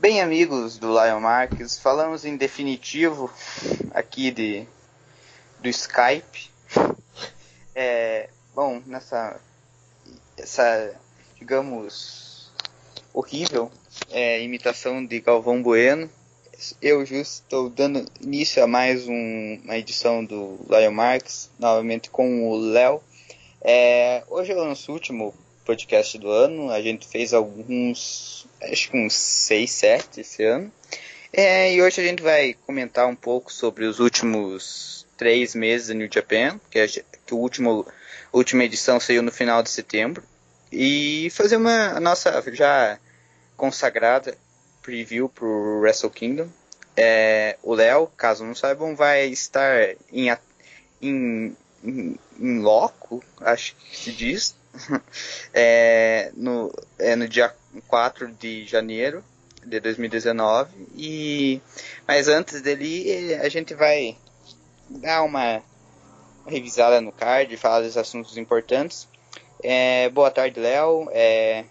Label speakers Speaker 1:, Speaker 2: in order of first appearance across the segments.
Speaker 1: Bem, amigos do Lion Marques, falamos em definitivo aqui de do Skype. É, bom, nessa essa, digamos, horrível é, imitação de Galvão Bueno, eu justo estou dando início a mais um, uma edição do Lion Marques, novamente com o Léo. É, hoje é o nosso último podcast do ano. A gente fez alguns, acho que uns 6, 7 esse ano. É, e hoje a gente vai comentar um pouco sobre os últimos três meses do New Japan, que, a, que o último, a última edição saiu no final de setembro. E fazer uma a nossa já consagrada preview pro Wrestle Kingdom. É, o Léo, caso não saibam, vai estar em, em, em loco, acho que se diz, é, no, é no dia 4 de janeiro de 2019. E, mas antes dele, a gente vai dar uma, revisada no card, falar dos assuntos importantes. É, boa tarde, Léo. É,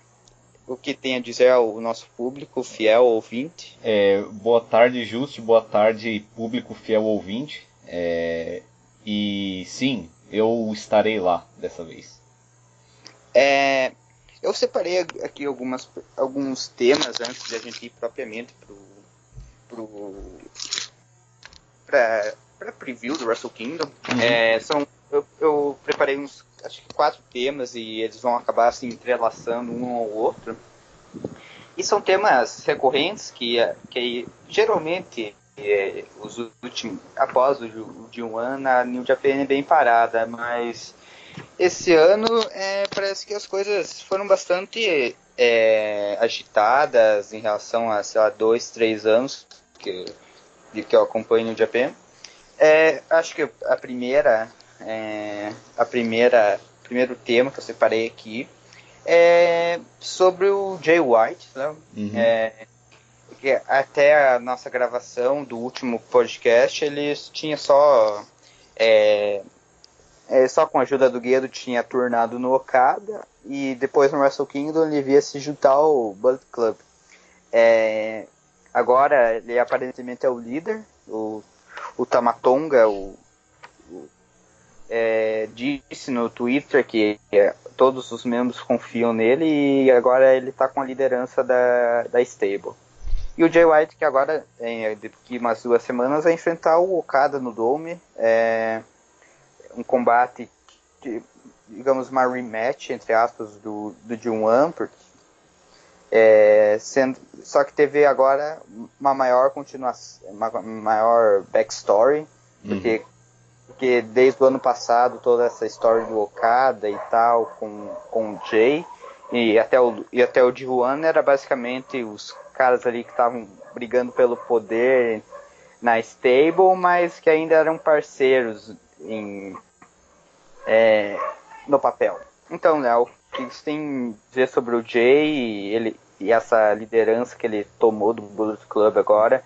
Speaker 1: o que tem a dizer ao nosso público, fiel ouvinte?
Speaker 2: É, boa tarde, Juste. Boa tarde, público fiel ouvinte. É, e sim, eu estarei lá dessa vez.
Speaker 1: É, eu separei aqui algumas, alguns temas antes de a gente ir propriamente pro, pro pra, pra preview do Wrestle Kingdom. Uhum. É, são, eu, eu, preparei uns acho que quatro temas e eles vão acabar se entrelaçando um ao outro. E são temas recorrentes que, que geralmente é, os últimos, após o de um ano a New Japan é bem parada, mas esse ano é, parece que as coisas foram bastante é, agitadas em relação a, sei lá, dois, três anos que, de que eu acompanho o Japan. É, acho que a primeira, é, a primeira, primeiro tema que eu separei aqui é sobre o Jay White, né? Uhum. É, até a nossa gravação do último podcast eles tinha só é, é, só com a ajuda do Guedo tinha turnado no Okada e depois no Wrestle Kingdom ele via se juntar ao Bullet Club. É, agora ele aparentemente é o líder, o, o Tamatonga, o, o é, disse no Twitter que é, todos os membros confiam nele e agora ele está com a liderança da, da stable. E o Jay White que agora, em, daqui umas duas semanas, vai enfrentar o Okada no Dome. É, um combate, que, digamos, uma rematch, entre aspas, do, do G1, porque, é, sendo, só que teve agora uma maior continuação, uma maior backstory, porque, uhum. porque desde o ano passado toda essa história do Okada e tal, com, com o Jay, e até o, e até o G1 era basicamente os caras ali que estavam brigando pelo poder na stable, mas que ainda eram parceiros em é, no papel. Então, Léo, o que você tem a dizer sobre o Jay e, ele, e essa liderança que ele tomou do Bullet Club agora?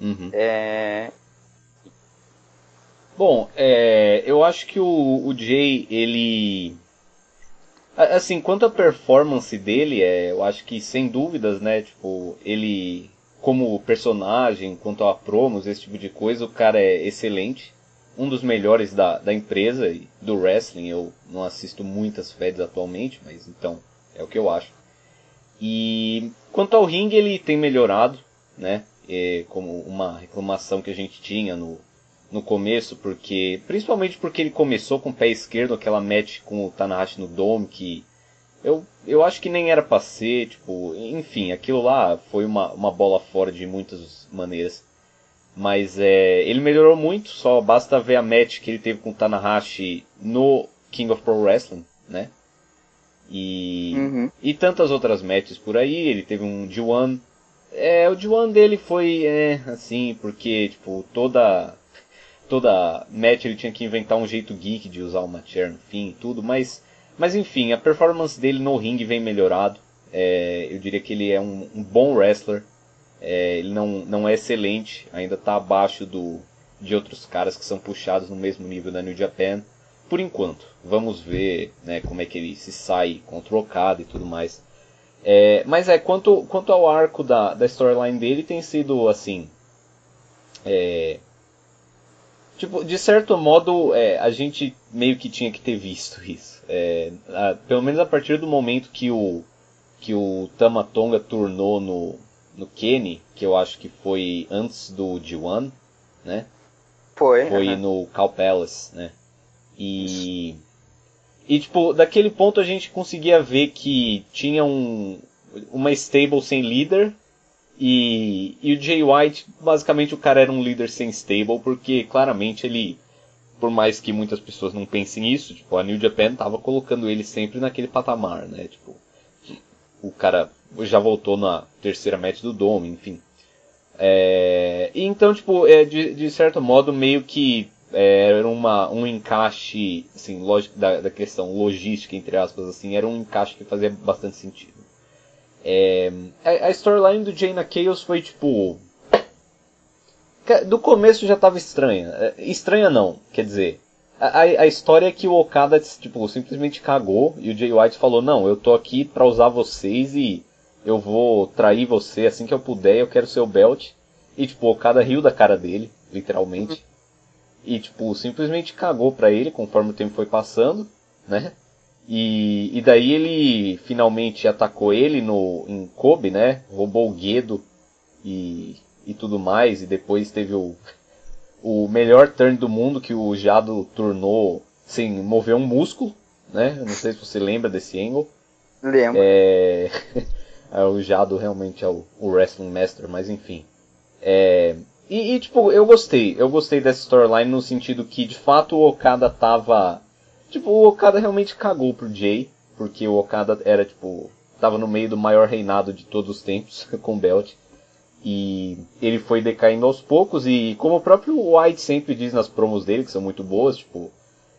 Speaker 2: Uhum. É... Bom, é, eu acho que o, o Jay, ele. Assim, quanto à performance dele, é, eu acho que sem dúvidas, né? Tipo, ele, como personagem, quanto a promos, esse tipo de coisa, o cara é excelente um dos melhores da, da empresa e do wrestling. Eu não assisto muitas feds atualmente, mas então é o que eu acho. E quanto ao ringue, ele tem melhorado, né? É, como uma reclamação que a gente tinha no, no começo, porque principalmente porque ele começou com o pé esquerdo, aquela match com o Tanahashi no Dome, que eu, eu acho que nem era pra ser, tipo, enfim, aquilo lá foi uma, uma bola fora de muitas maneiras. Mas é, ele melhorou muito, só basta ver a match que ele teve com o Tanahashi no King of Pro Wrestling, né? E, uhum. e tantas outras matches por aí, ele teve um D1. É, o D1 dele foi é, assim, porque tipo, toda toda match ele tinha que inventar um jeito geek de usar uma chair no fim e tudo, mas, mas enfim, a performance dele no ringue vem melhorado. É, eu diria que ele é um, um bom wrestler. É, ele não, não é excelente, ainda está abaixo do, de outros caras que são puxados no mesmo nível da New Japan. Por enquanto, vamos ver né, como é que ele se sai contra o Okada e tudo mais. É, mas é, quanto, quanto ao arco da, da storyline dele, tem sido assim. É, tipo, de certo modo, é, a gente meio que tinha que ter visto isso. É, a, pelo menos a partir do momento que o, que o Tamatonga turnou no, no Kenny, que eu acho que foi antes do G1, né?
Speaker 1: Foi.
Speaker 2: Foi uh -huh. no Cal Palace, né? E. E, tipo, daquele ponto a gente conseguia ver que tinha um, uma stable sem líder. E, e o Jay White, basicamente, o cara era um líder sem stable, porque claramente ele, por mais que muitas pessoas não pensem isso, tipo, a New Japan tava colocando ele sempre naquele patamar, né? Tipo, o cara já voltou na terceira match do Dome, enfim. É, então, tipo, é, de, de certo modo, meio que é, era uma, um encaixe, assim, lógico, da, da questão logística, entre aspas, assim, era um encaixe que fazia bastante sentido. É, a, a storyline do Jaina Chaos foi, tipo... Do começo já tava estranha. É, estranha não, quer dizer... A, a história é que o Okada, tipo, simplesmente cagou e o Jay White falou, não, eu tô aqui pra usar vocês e eu vou trair você assim que eu puder, eu quero seu belt. E, tipo, o Okada riu da cara dele, literalmente. E, tipo, simplesmente cagou pra ele conforme o tempo foi passando, né? E, e daí ele finalmente atacou ele no, em Kobe, né? Roubou o Guedo e, e tudo mais. E depois teve o, o melhor turn do mundo que o Jado turnou sem mover um músculo, né? Eu não sei se você lembra desse angle.
Speaker 1: Lembro.
Speaker 2: É... o Jado realmente é o, o Wrestling Master, mas enfim. É... E, e, tipo, eu gostei. Eu gostei dessa storyline no sentido que, de fato, o Okada tava... Tipo, o Okada realmente cagou pro Jay, porque o Okada era, tipo... Tava no meio do maior reinado de todos os tempos, com o Belt. E ele foi decaindo aos poucos, e como o próprio White sempre diz nas promos dele, que são muito boas, tipo,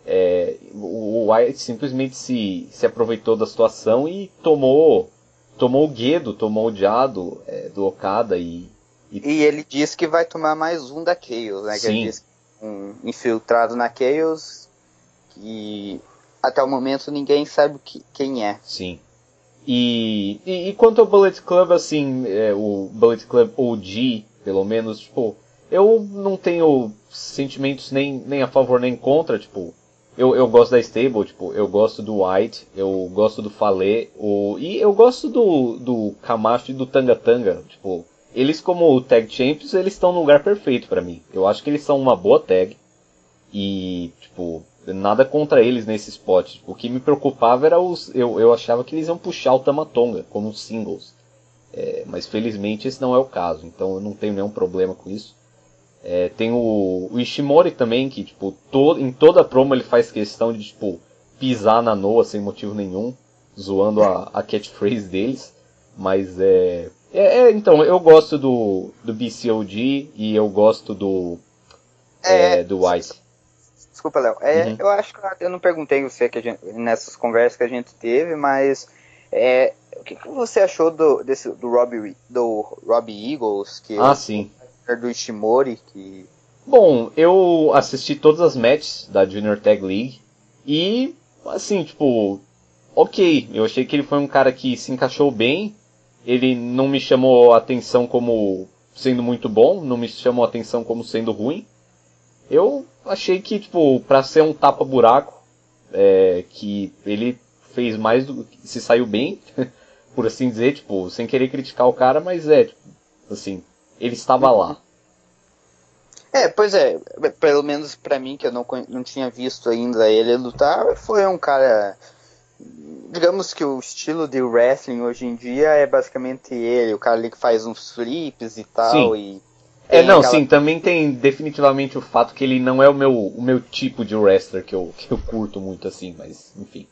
Speaker 2: é, o White simplesmente se, se aproveitou da situação e tomou tomou o Guedo, tomou o Jado é, do Okada e,
Speaker 1: e... E ele disse que vai tomar mais um da Chaos, né?
Speaker 2: Sim.
Speaker 1: Que ele disse um infiltrado na Chaos e até o momento ninguém sabe que, quem é.
Speaker 2: Sim. E, e, e, quanto ao Bullet Club, assim, é, o Bullet Club OG, pelo menos, tipo, eu não tenho sentimentos nem, nem a favor nem contra, tipo, eu, eu gosto da Stable, tipo, eu gosto do White, eu gosto do Falê, o, e eu gosto do, do Camacho e do Tanga Tanga, tipo, eles como Tag Champions, eles estão no lugar perfeito para mim. Eu acho que eles são uma boa tag, e, tipo, nada contra eles nesse spot. O que me preocupava era os. Eu, eu achava que eles iam puxar o Tamatonga como singles. É, mas felizmente esse não é o caso, então eu não tenho nenhum problema com isso. É, tem o, o, Ishimori também, que tipo, to, em toda a promo ele faz questão de tipo, pisar na Noa sem motivo nenhum, zoando a, a catchphrase deles. Mas é, é, é, Então, eu gosto do, do BCOG e eu gosto do.
Speaker 1: É,
Speaker 2: do White.
Speaker 1: Desculpa, Léo. É, uhum. Eu acho que eu não perguntei você que gente, nessas conversas que a gente teve, mas é, o que, que, você achou do, desse, do Robbie, do Robbie Eagles? Que
Speaker 2: ah, sim.
Speaker 1: Do Ishimori, que...
Speaker 2: Bom, eu assisti todas as matches da Junior Tag League e, assim, tipo, ok. Eu achei que ele foi um cara que se encaixou bem. Ele não me chamou atenção como sendo muito bom, não me chamou atenção como sendo ruim. Eu achei que, tipo, pra ser um tapa-buraco, é, que ele fez mais do que se saiu bem, por assim dizer, tipo, sem querer criticar o cara, mas é, tipo, assim, ele estava lá.
Speaker 1: É, pois é, pelo menos para mim, que eu não, não tinha visto ainda ele lutar, foi um cara. Digamos que o estilo de wrestling hoje em dia é basicamente ele, o cara ali que faz uns flips e tal,
Speaker 2: Sim.
Speaker 1: e
Speaker 2: é, não, aquela... sim, também tem definitivamente o fato que ele não é o meu, o meu tipo de wrestler que eu, que eu curto muito assim, mas enfim.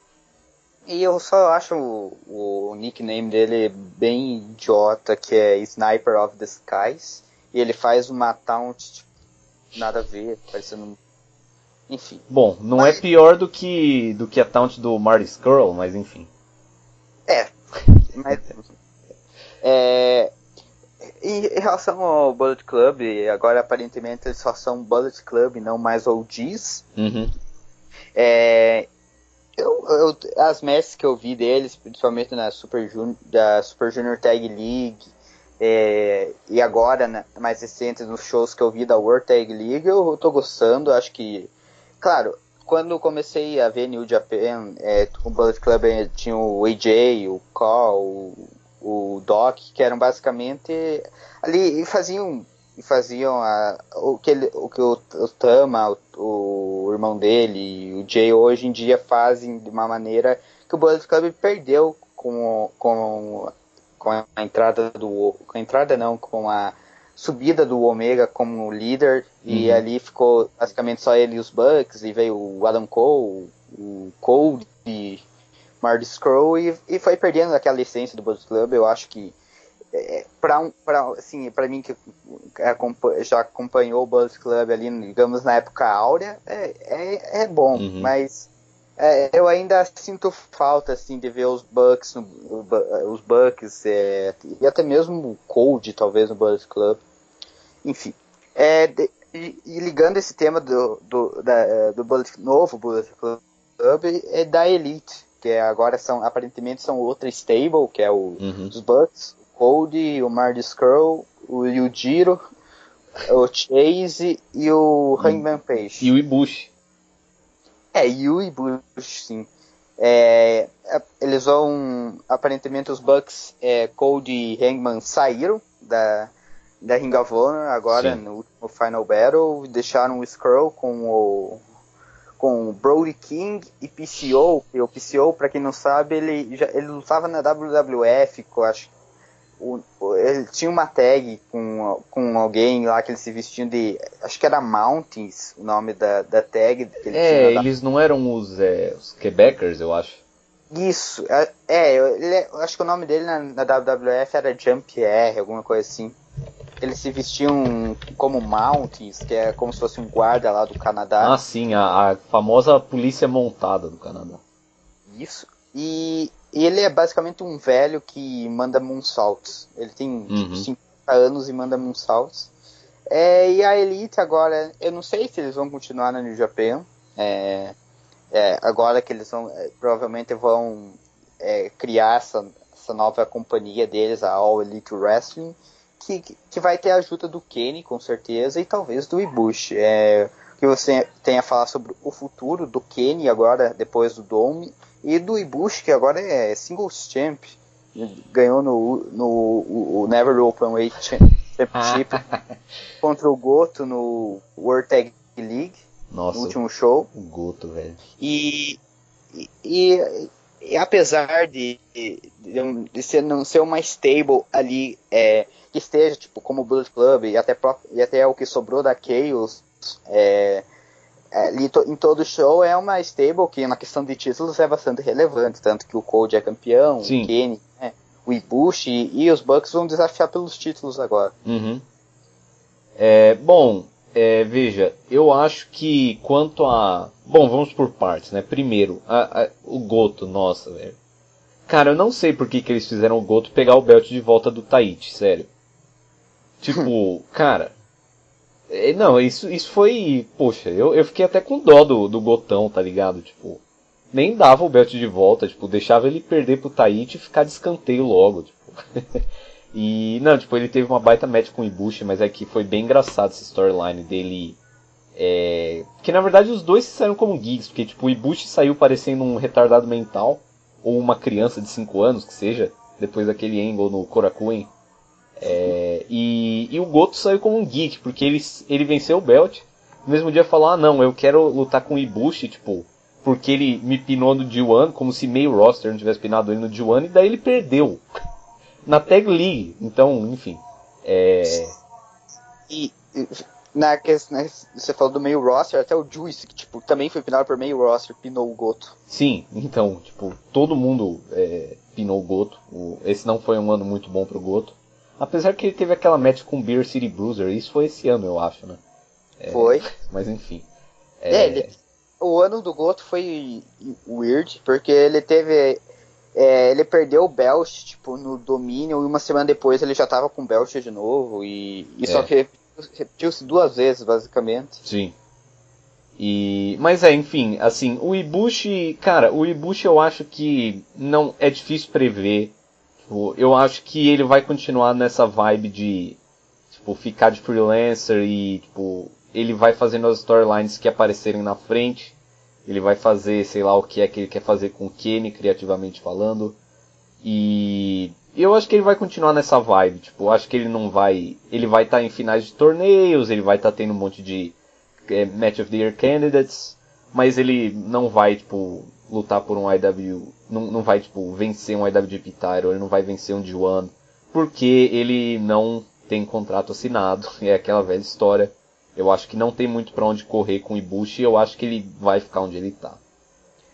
Speaker 1: E eu só acho o, o nickname dele bem idiota, que é Sniper of the Skies, e ele faz uma taunt tipo, nada a ver, parecendo enfim.
Speaker 2: Bom, não mas... é pior do que do que a taunt do Marty Skrull, mas enfim.
Speaker 1: É. Mas é, em relação ao Bullet Club, agora aparentemente eles só são Bullet Club, não mais OGs.
Speaker 2: Uhum.
Speaker 1: É, Eu, eu, as matches que eu vi deles, principalmente na Super Junior, da Super Junior Tag League, é, e agora, né, mais recentes, nos shows que eu vi da World Tag League, eu tô gostando, acho que. Claro, quando comecei a ver New Japan, é, o Bullet Club tinha o AJ, o Call, o, o Doc, que eram basicamente ali faziam e faziam a, o que ele, o que o, o Tama, o, o, irmão dele, o Jay hoje em dia fazem de uma maneira que o Bullet Club perdeu com, com, com a entrada do com a entrada não, com a subida do Omega como líder e uhum. ali ficou basicamente só ele e os Bucks e veio o Adam Cole, o Cole e Marty Scroll e, e foi perdendo aquela essência do Bullet Club. Eu acho que é, para um, pra, assim, para mim que já acompanhou o Bullet Club ali, digamos, na época áurea, é, é, é bom, uhum. mas é, eu ainda sinto falta, assim, de ver os Bucks, os Bucks, é, e até mesmo o Cold, talvez, no Bullet Club. Enfim, é, de, e, e, ligando esse tema do, do, da, do Bullet, novo Bullet Club, é da Elite, que agora são, aparentemente são outra stable, que é o, uhum. os Bucks, Cody, o Marty Skrull, o Yujiro, o Chase e o Hangman Page.
Speaker 2: E o Ibushi.
Speaker 1: É, e o Ibushi, sim. É, eles vão. Aparentemente os Bucks, é, Cody e Hangman saíram da, da Ring of Honor agora sim. no último Final Battle. Deixaram o Skrull com o. Com Brody King e PCO, e o PCO, pra quem não sabe, ele, já, ele lutava na WWF, eu acho o, ele tinha uma tag com, com alguém lá que eles se vestiam de. Acho que era Mountains o nome da, da tag.
Speaker 2: é, eles da... não eram os, é, os Quebecers, eu acho.
Speaker 1: Isso, é, é ele, acho que o nome dele na, na WWF era Jump R, alguma coisa assim. Eles se vestiam como Mountains, que é como se fosse um guarda lá do Canadá.
Speaker 2: Ah, sim, a, a famosa polícia montada do Canadá.
Speaker 1: Isso. E e ele é basicamente um velho que manda moonsaults. Ele tem uhum. tipo, 50 anos e manda moonsaults. É, e a Elite agora, eu não sei se eles vão continuar na New Japan. É, é, agora que eles vão, é, provavelmente vão é, criar essa, essa nova companhia deles, a All Elite Wrestling, que, que vai ter a ajuda do Kenny, com certeza, e talvez do Ibushi. É, que você tem a falar sobre o futuro do Kenny agora, depois do Dome, e do Ibushi, que agora é singles champ. Ganhou no, no o Never Openweight Championship contra o Goto no World Tag League. Nossa, no último show.
Speaker 2: O Goto, velho.
Speaker 1: E, e, e, e, apesar de, de, de ser, não ser uma stable ali é, que esteja tipo como o Bullet Club e até, e até o que sobrou da Chaos é, é, em todo show é uma stable que na questão de títulos é bastante relevante, tanto que o Cold é campeão, Sim. o Kenny, né, o Ibushi e, e, os Bucks vão desafiar pelos títulos agora.
Speaker 2: Uhum. É, bom, é, veja, eu acho que quanto a. Bom, vamos por partes, né? Primeiro, a, a, o Goto, nossa, velho. Cara, eu não sei por que, que eles fizeram o Goto pegar o belt de volta do Taichi, sério. Tipo, cara, não, isso, isso foi. Poxa, eu, eu fiquei até com dó do, do Gotão, tá ligado? Tipo, nem dava o belt de volta, tipo, deixava ele perder pro Tahiti e ficar de escanteio logo, tipo. e, não, tipo, ele teve uma baita match com o Ibushi, mas é que foi bem engraçado essa storyline dele. É... Que na verdade os dois saíram como geeks, porque, tipo, o Ibushi saiu parecendo um retardado mental, ou uma criança de 5 anos, que seja, depois daquele angle no Korakuen. É, e, e, o Goto saiu como um geek, porque ele, ele venceu o Belt. No mesmo dia falou, ah não, eu quero lutar com o Ibushi, tipo, porque ele me pinou no D1, como se meio roster não tivesse pinado ele no D1, e daí ele perdeu. Na Tag League. Então, enfim. É...
Speaker 1: E na questão, né, você falou do meio roster, até o Juice, que tipo, também foi pinado por meio roster, pinou o Goto.
Speaker 2: Sim, então, tipo, todo mundo é, pinou o Goto. O, esse não foi um ano muito bom pro Goto. Apesar que ele teve aquela match com o Beer City Bruiser, isso foi esse ano, eu acho, né?
Speaker 1: É, foi.
Speaker 2: Mas enfim.
Speaker 1: É... é, ele, o ano do Goto foi weird, porque ele teve. É, ele perdeu o belt, tipo, no domínio, e uma semana depois ele já tava com o belt de novo, e, e só é. que repetiu-se duas vezes, basicamente.
Speaker 2: Sim. E, mas é, enfim, assim, o Ibushi, cara, o Ibushi eu acho que não é difícil prever. Tipo, eu acho que ele vai continuar nessa vibe de tipo ficar de freelancer e tipo ele vai fazendo as storylines que aparecerem na frente. Ele vai fazer, sei lá, o que é que ele quer fazer com o Kenny, criativamente falando. E eu acho que ele vai continuar nessa vibe. Tipo, acho que ele não vai. Ele vai estar tá em finais de torneios, ele vai estar tá tendo um monte de é, Match of the Year Candidates, mas ele não vai, tipo, lutar por um IW. Não, não vai, tipo, vencer um IWGP title, ele não vai vencer um G1, porque ele não tem contrato assinado. É aquela velha história. Eu acho que não tem muito para onde correr com o Ibushi e eu acho que ele vai ficar onde ele tá.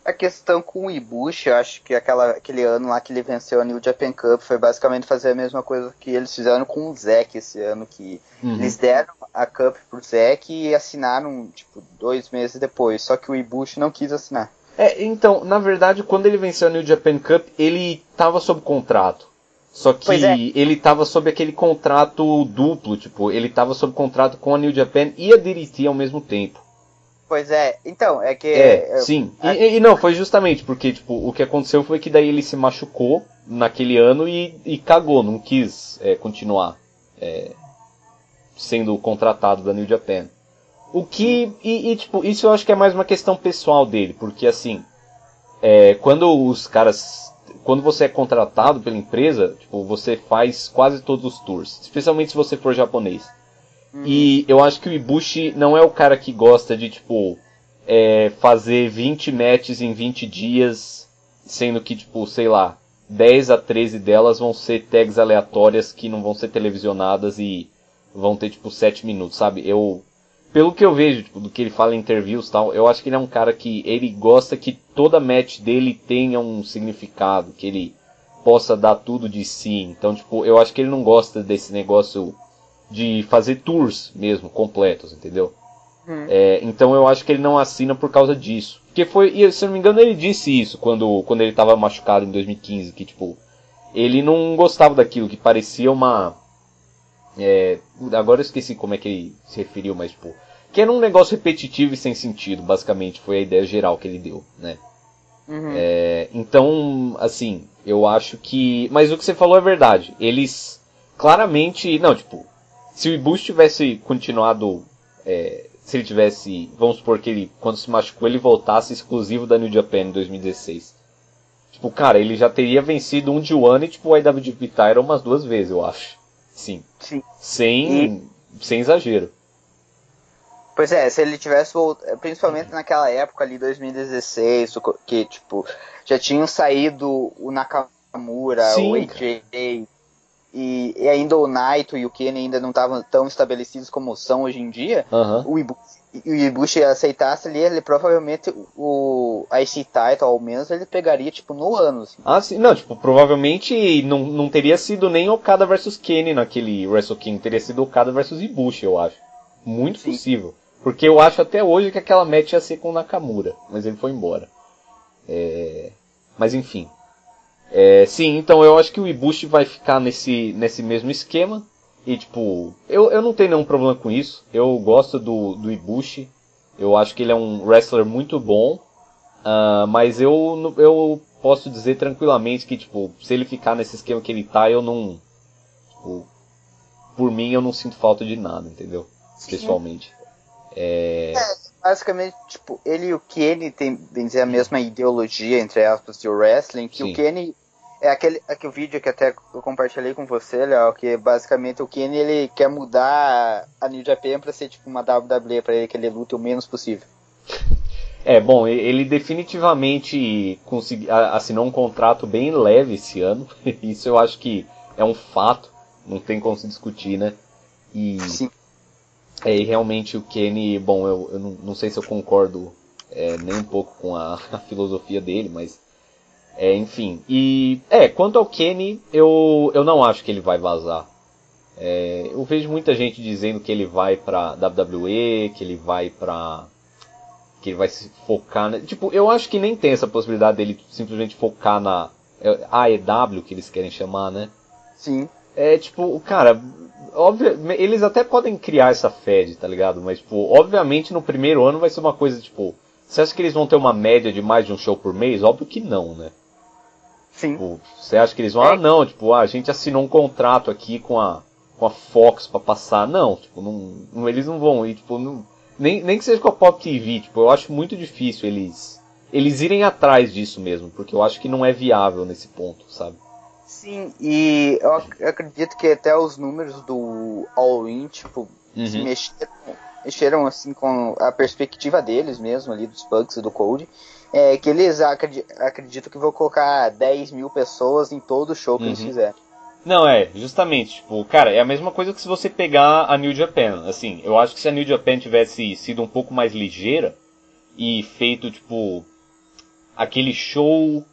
Speaker 1: A questão com o Ibushi, eu acho que aquela, aquele ano lá que ele venceu a New Japan Cup foi basicamente fazer a mesma coisa que eles fizeram com o Zack esse ano, que uhum. eles deram a Cup pro Zack e assinaram, tipo, dois meses depois, só que o Ibushi não quis assinar.
Speaker 2: É, então, na verdade, quando ele venceu a New Japan Cup, ele estava sob contrato. Só que é. ele estava sob aquele contrato duplo, tipo, ele estava sob contrato com a New Japan e a DDT ao mesmo tempo.
Speaker 1: Pois é, então, é que.
Speaker 2: É, sim. E, e, não, foi justamente porque, tipo, o que aconteceu foi que daí ele se machucou naquele ano e, e cagou, não quis é, continuar é, sendo contratado da New Japan. O que. E, e, tipo, isso eu acho que é mais uma questão pessoal dele, porque assim. É, quando os caras. Quando você é contratado pela empresa, tipo, você faz quase todos os tours. Especialmente se você for japonês. Uhum. E eu acho que o Ibushi não é o cara que gosta de, tipo, é, fazer 20 matches em 20 dias, sendo que, tipo, sei lá, 10 a 13 delas vão ser tags aleatórias que não vão ser televisionadas e vão ter, tipo, 7 minutos, sabe? Eu, pelo que eu vejo, tipo, do que ele fala em interviews e tal, eu acho que ele é um cara que ele gosta que toda match dele tenha um significado, que ele possa dar tudo de si. Então, tipo, eu acho que ele não gosta desse negócio de fazer tours mesmo, completos, entendeu? Hum. É, então eu acho que ele não assina por causa disso. Porque foi, e, se eu não me engano, ele disse isso quando, quando ele estava machucado em 2015, que tipo, ele não gostava daquilo, que parecia uma. É, agora eu esqueci como é que ele se referiu, mas tipo. Que era um negócio repetitivo e sem sentido, basicamente, foi a ideia geral que ele deu, né? Uhum. É, então, assim, eu acho que. Mas o que você falou é verdade. Eles claramente. Não, tipo, se o Ibushi tivesse continuado. É, se ele tivesse. Vamos supor que ele, quando se machucou, ele voltasse exclusivo da New Japan em 2016. Tipo, cara, ele já teria vencido um de One e tipo o IWGP Title umas duas vezes, eu acho. Sim.
Speaker 1: Sim.
Speaker 2: Sem, e... sem exagero.
Speaker 1: Pois é, se ele tivesse voltado, principalmente naquela época ali, 2016, que tipo, já tinham saído o Nakamura, Sim, o AJ, e, e, ainda o Naito e o Kenny ainda não estavam tão estabelecidos como são hoje em dia,
Speaker 2: uhum.
Speaker 1: o, Ibushi, o Ibushi aceitasse ali, ele provavelmente o IC Title, ao menos, ele pegaria, tipo, no ano. Assim.
Speaker 2: Ah, sim. Não, tipo, provavelmente não, não teria sido nem Okada versus Kenny naquele Wrestle King, teria sido Okada versus Ibushi, eu acho. Muito sim. possível. Porque eu acho até hoje que aquela match ia ser com o Nakamura, mas ele foi embora. É... Mas enfim. É, sim, então eu acho que o Ibushi vai ficar nesse, nesse mesmo esquema. E tipo, eu, eu não tenho nenhum problema com isso. Eu gosto do, do Ibushi. Eu acho que ele é um wrestler muito bom. Uh, mas eu, eu posso dizer tranquilamente que, tipo, se ele ficar nesse esquema que ele tá, eu não. Tipo, por mim eu não sinto falta de nada, entendeu? Pessoalmente. É...
Speaker 1: é... basicamente, tipo, ele e o Kenny tem, bem dizer, a mesma ideologia, entre aspas, de wrestling, que Sim. o Kenny é aquele, aquele vídeo que até eu compartilhei com você, Léo, que basicamente o Kenny ele quer mudar a New Japan pra ser tipo uma WWE pra ele, que ele lute o menos possível.
Speaker 2: É, bom, ele definitivamente consegui, assinou um contrato bem leve esse ano. Isso eu acho que é um fato, não tem como se discutir, né? E,
Speaker 1: Sim.
Speaker 2: É, e realmente o Kenny, bom, eu, eu não, não, sei se eu concordo é, nem um pouco com a, a filosofia dele, mas é, enfim. E é, quanto ao Kenny, eu, eu não acho que ele vai vazar. É, eu vejo muita gente dizendo que ele vai pra WWE, que ele vai pra. que ele vai se focar. Na, tipo, eu acho que nem tem essa possibilidade dele simplesmente focar na é, AEW que eles querem chamar, né?
Speaker 1: Sim.
Speaker 2: É tipo, cara, óbvio, eles até podem criar essa Fed, tá ligado? Mas, tipo, obviamente no primeiro ano vai ser uma coisa, tipo, você acha que eles vão ter uma média de mais de um show por mês? Óbvio que não, né?
Speaker 1: Sim.
Speaker 2: Tipo, você acha que eles vão, é. ah não, tipo, ah, a gente assinou um contrato aqui com a, com a Fox para passar. Não, tipo, não, não, eles não vão ir, tipo, não, nem, nem que seja com a Pop TV, tipo, eu acho muito difícil eles, eles irem atrás disso mesmo, porque eu acho que não é viável nesse ponto, sabe?
Speaker 1: Sim, e eu acredito que até os números do All-In, tipo, uhum. se mexeram, mexeram assim com a perspectiva deles mesmo ali, dos bugs e do code. É, que eles acreditam que vão colocar 10 mil pessoas em todo o show que uhum. eles fizerem.
Speaker 2: Não, é, justamente, tipo, cara, é a mesma coisa que se você pegar a New Japan, assim, eu acho que se a New Japan tivesse sido um pouco mais ligeira e feito, tipo, aquele show,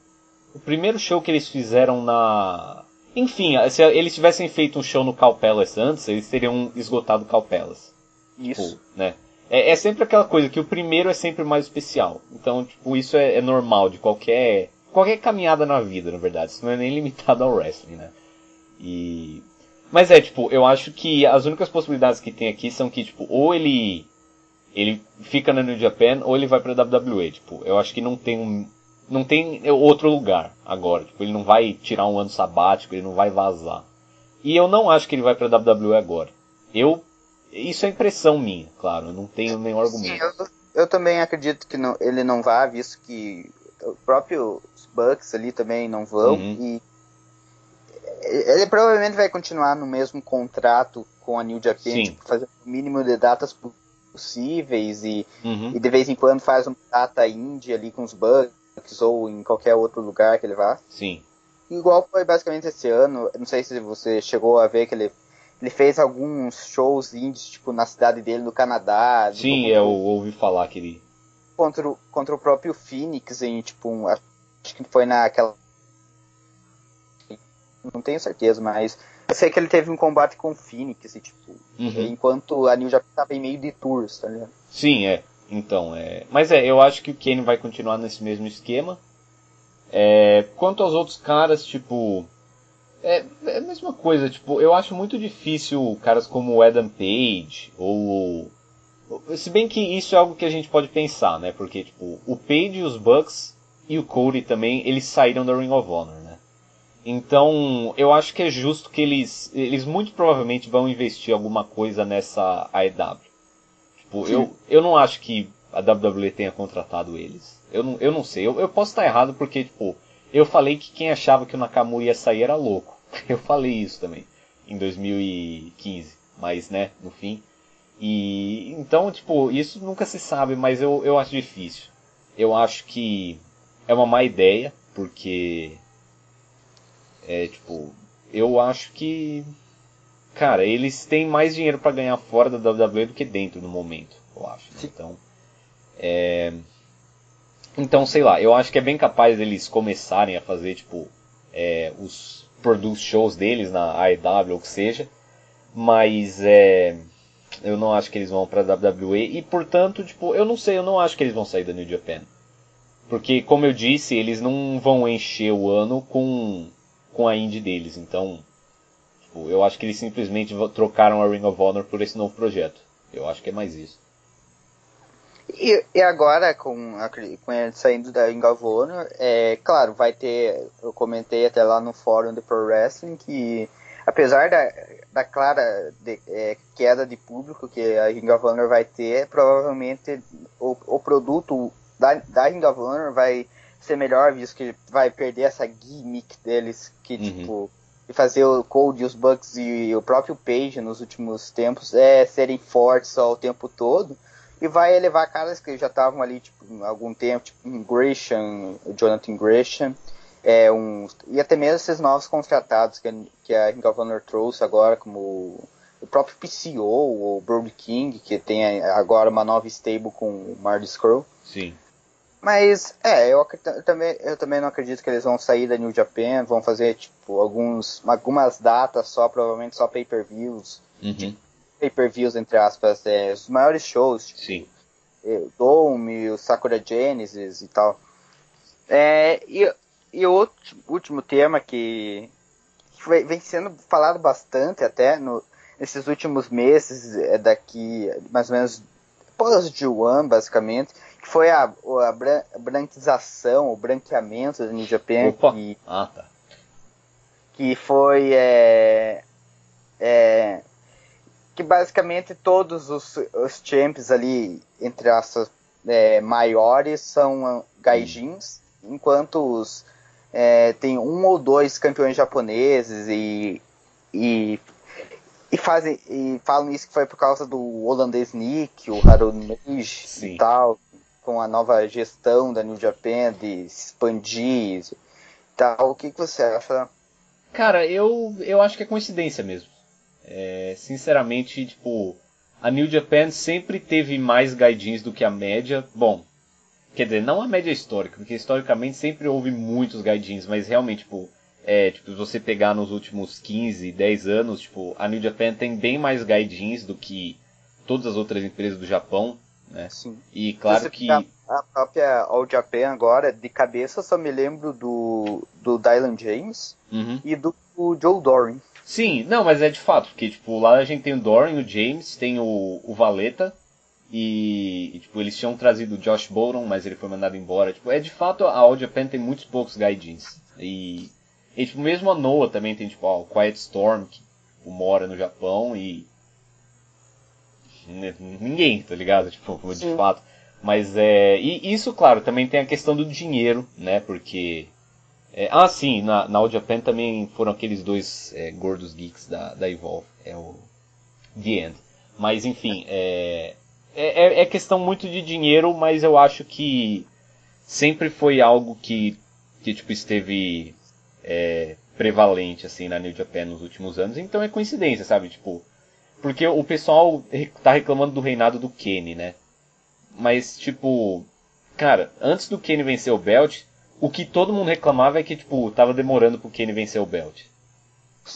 Speaker 2: o primeiro show que eles fizeram na... Enfim, se eles tivessem feito um show no Calpelas antes, eles teriam esgotado Calpelas.
Speaker 1: Isso.
Speaker 2: Tipo, né? É, é, sempre aquela coisa que o primeiro é sempre mais especial. Então, tipo, isso é, é normal de qualquer qualquer caminhada na vida, na verdade. Isso não é nem limitado ao wrestling, né? E. Mas é, tipo, eu acho que as únicas possibilidades que tem aqui são que, tipo, ou ele. Ele fica na New Japan ou ele vai pra WWE. Tipo, eu acho que não tem um. Não tem outro lugar agora. Tipo, ele não vai tirar um ano sabático, ele não vai vazar. E eu não acho que ele vai pra WWE agora. Eu. Isso é impressão minha, claro. Eu não tenho nenhum argumento.
Speaker 1: Sim, eu, eu também acredito que não, ele não vá, visto que o próprio Bucks ali também não vão. Uhum. E ele provavelmente vai continuar no mesmo contrato com a New Japan, tipo, fazer o mínimo de datas possíveis e, uhum. e de vez em quando faz uma data indie ali com os Bucks ou em qualquer outro lugar que ele vá.
Speaker 2: Sim.
Speaker 1: Igual foi basicamente esse ano, não sei se você chegou a ver que ele, ele fez alguns shows indies, tipo, na cidade dele, no Canadá.
Speaker 2: Sim, eu ouvi falar que ele...
Speaker 1: Contra o, contra o próprio Phoenix, em, tipo, um, acho que foi naquela não tenho certeza, mas eu sei que ele teve um combate com o Phoenix, e, tipo, uhum. enquanto a New Japan tava em meio de tours, tá ligado?
Speaker 2: Sim, é. Então, é. Mas é, eu acho que o Kane vai continuar nesse mesmo esquema. É... Quanto aos outros caras, tipo. É, é a mesma coisa, tipo, eu acho muito difícil caras como o Adam Page ou. Se bem que isso é algo que a gente pode pensar, né? Porque, tipo, o Page e os Bucks e o Cody também, eles saíram da Ring of Honor, né? Então, eu acho que é justo que eles, eles muito provavelmente vão investir alguma coisa nessa AEW. Tipo, eu, eu não acho que a WWE tenha contratado eles. Eu não, eu não sei. Eu, eu posso estar errado porque, tipo, eu falei que quem achava que o Nakamura ia sair era louco. Eu falei isso também em 2015, mas, né, no fim. E então, tipo, isso nunca se sabe, mas eu, eu acho difícil. Eu acho que é uma má ideia, porque é tipo, eu acho que. Cara, eles têm mais dinheiro para ganhar fora da WWE do que dentro no momento, eu acho. Né? Então. É... Então, sei lá, eu acho que é bem capaz eles começarem a fazer, tipo, é, os produce shows deles na AEW ou que seja, mas é, eu não acho que eles vão pra WWE e, portanto, tipo, eu não sei, eu não acho que eles vão sair da New Japan. Porque, como eu disse, eles não vão encher o ano com com a indie deles. Então, tipo, eu acho que eles simplesmente trocaram a Ring of Honor por esse novo projeto. Eu acho que é mais isso.
Speaker 1: E, e agora, com, a, com ele saindo da Ring of Honor, é claro, vai ter. Eu comentei até lá no fórum do Pro Wrestling que, apesar da, da clara de, é, queda de público que a Ring of Honor vai ter, provavelmente o, o produto da, da Ring of Honor vai ser melhor, visto que vai perder essa gimmick deles, que uhum. tipo, de fazer o Code, os Bugs e o próprio Page nos últimos tempos é serem fortes ao tempo todo. E vai elevar caras que já estavam ali tipo, há algum tempo, tipo um Gresham, o Jonathan Gresham, é, um, e até mesmo esses novos contratados que, a, que a Ring of Honor trouxe agora, como o próprio PCO, o Brody King, que tem agora uma nova stable com o Marty Scroll.
Speaker 2: Sim.
Speaker 1: Mas, é, eu, eu, também, eu também não acredito que eles vão sair da New Japan, vão fazer, tipo, alguns, algumas datas só, provavelmente só pay-per-views.
Speaker 2: Uhum.
Speaker 1: Pay-per-views, entre aspas, é, os maiores shows.
Speaker 2: Tipo, Sim.
Speaker 1: O Dome, o Sakura Genesis e tal. É, e, e o último tema que, que vem sendo falado bastante até no, nesses últimos meses, é daqui mais ou menos pós Juan, basicamente, que foi a, a branquização, o branqueamento da New Japan.
Speaker 2: Opa. Que, ah, tá.
Speaker 1: que foi é, é, que basicamente todos os, os champs ali, entre as é, maiores, são gaijins, hum. enquanto os é, tem um ou dois campeões japoneses e, e, e, fazem, e falam isso que foi por causa do holandês Nick, o Harold e tal, com a nova gestão da New Japan de expandir e tal. O que, que você acha?
Speaker 2: Cara, eu, eu acho que é coincidência mesmo. É, sinceramente, tipo, a New Japan sempre teve mais gaijins do que a média. Bom, Quer dizer, não a média histórica, porque historicamente sempre houve muitos gaijins, mas realmente, tipo, é, tipo, se você pegar nos últimos 15, 10 anos, tipo, a New Japan tem bem mais gaijins do que todas as outras empresas do Japão, né?
Speaker 1: Sim.
Speaker 2: E claro que...
Speaker 1: A, própria All Japan agora, de cabeça, só me lembro do, do Dylan James
Speaker 2: uhum.
Speaker 1: e do, do Joe Doring.
Speaker 2: Sim, não, mas é de fato, porque, tipo, lá a gente tem o Doring, o James, tem o, o Valeta, e, e, tipo, eles tinham trazido o Josh Bolton, mas ele foi mandado embora. Tipo, é de fato a All Japan tem muitos poucos gaijins. E, e tipo, mesmo a Noah também tem tipo ó, o Quiet Storm, que tipo, mora no Japão e ninguém, tá ligado? Tipo, de Sim. fato. Mas é. E isso, claro, também tem a questão do dinheiro, né? Porque. É, ah, sim, na, na All Japan também foram aqueles dois é, gordos geeks da, da Evolve. É o. The End. Mas enfim, é, é, é, é questão muito de dinheiro, mas eu acho que sempre foi algo que, que tipo, esteve é, prevalente assim na New Japan nos últimos anos. Então é coincidência, sabe? Tipo, porque o pessoal tá reclamando do reinado do Kenny, né? Mas tipo, cara, antes do Kenny vencer o belt, o que todo mundo reclamava é que tipo tava demorando pro Kenny vencer o belt.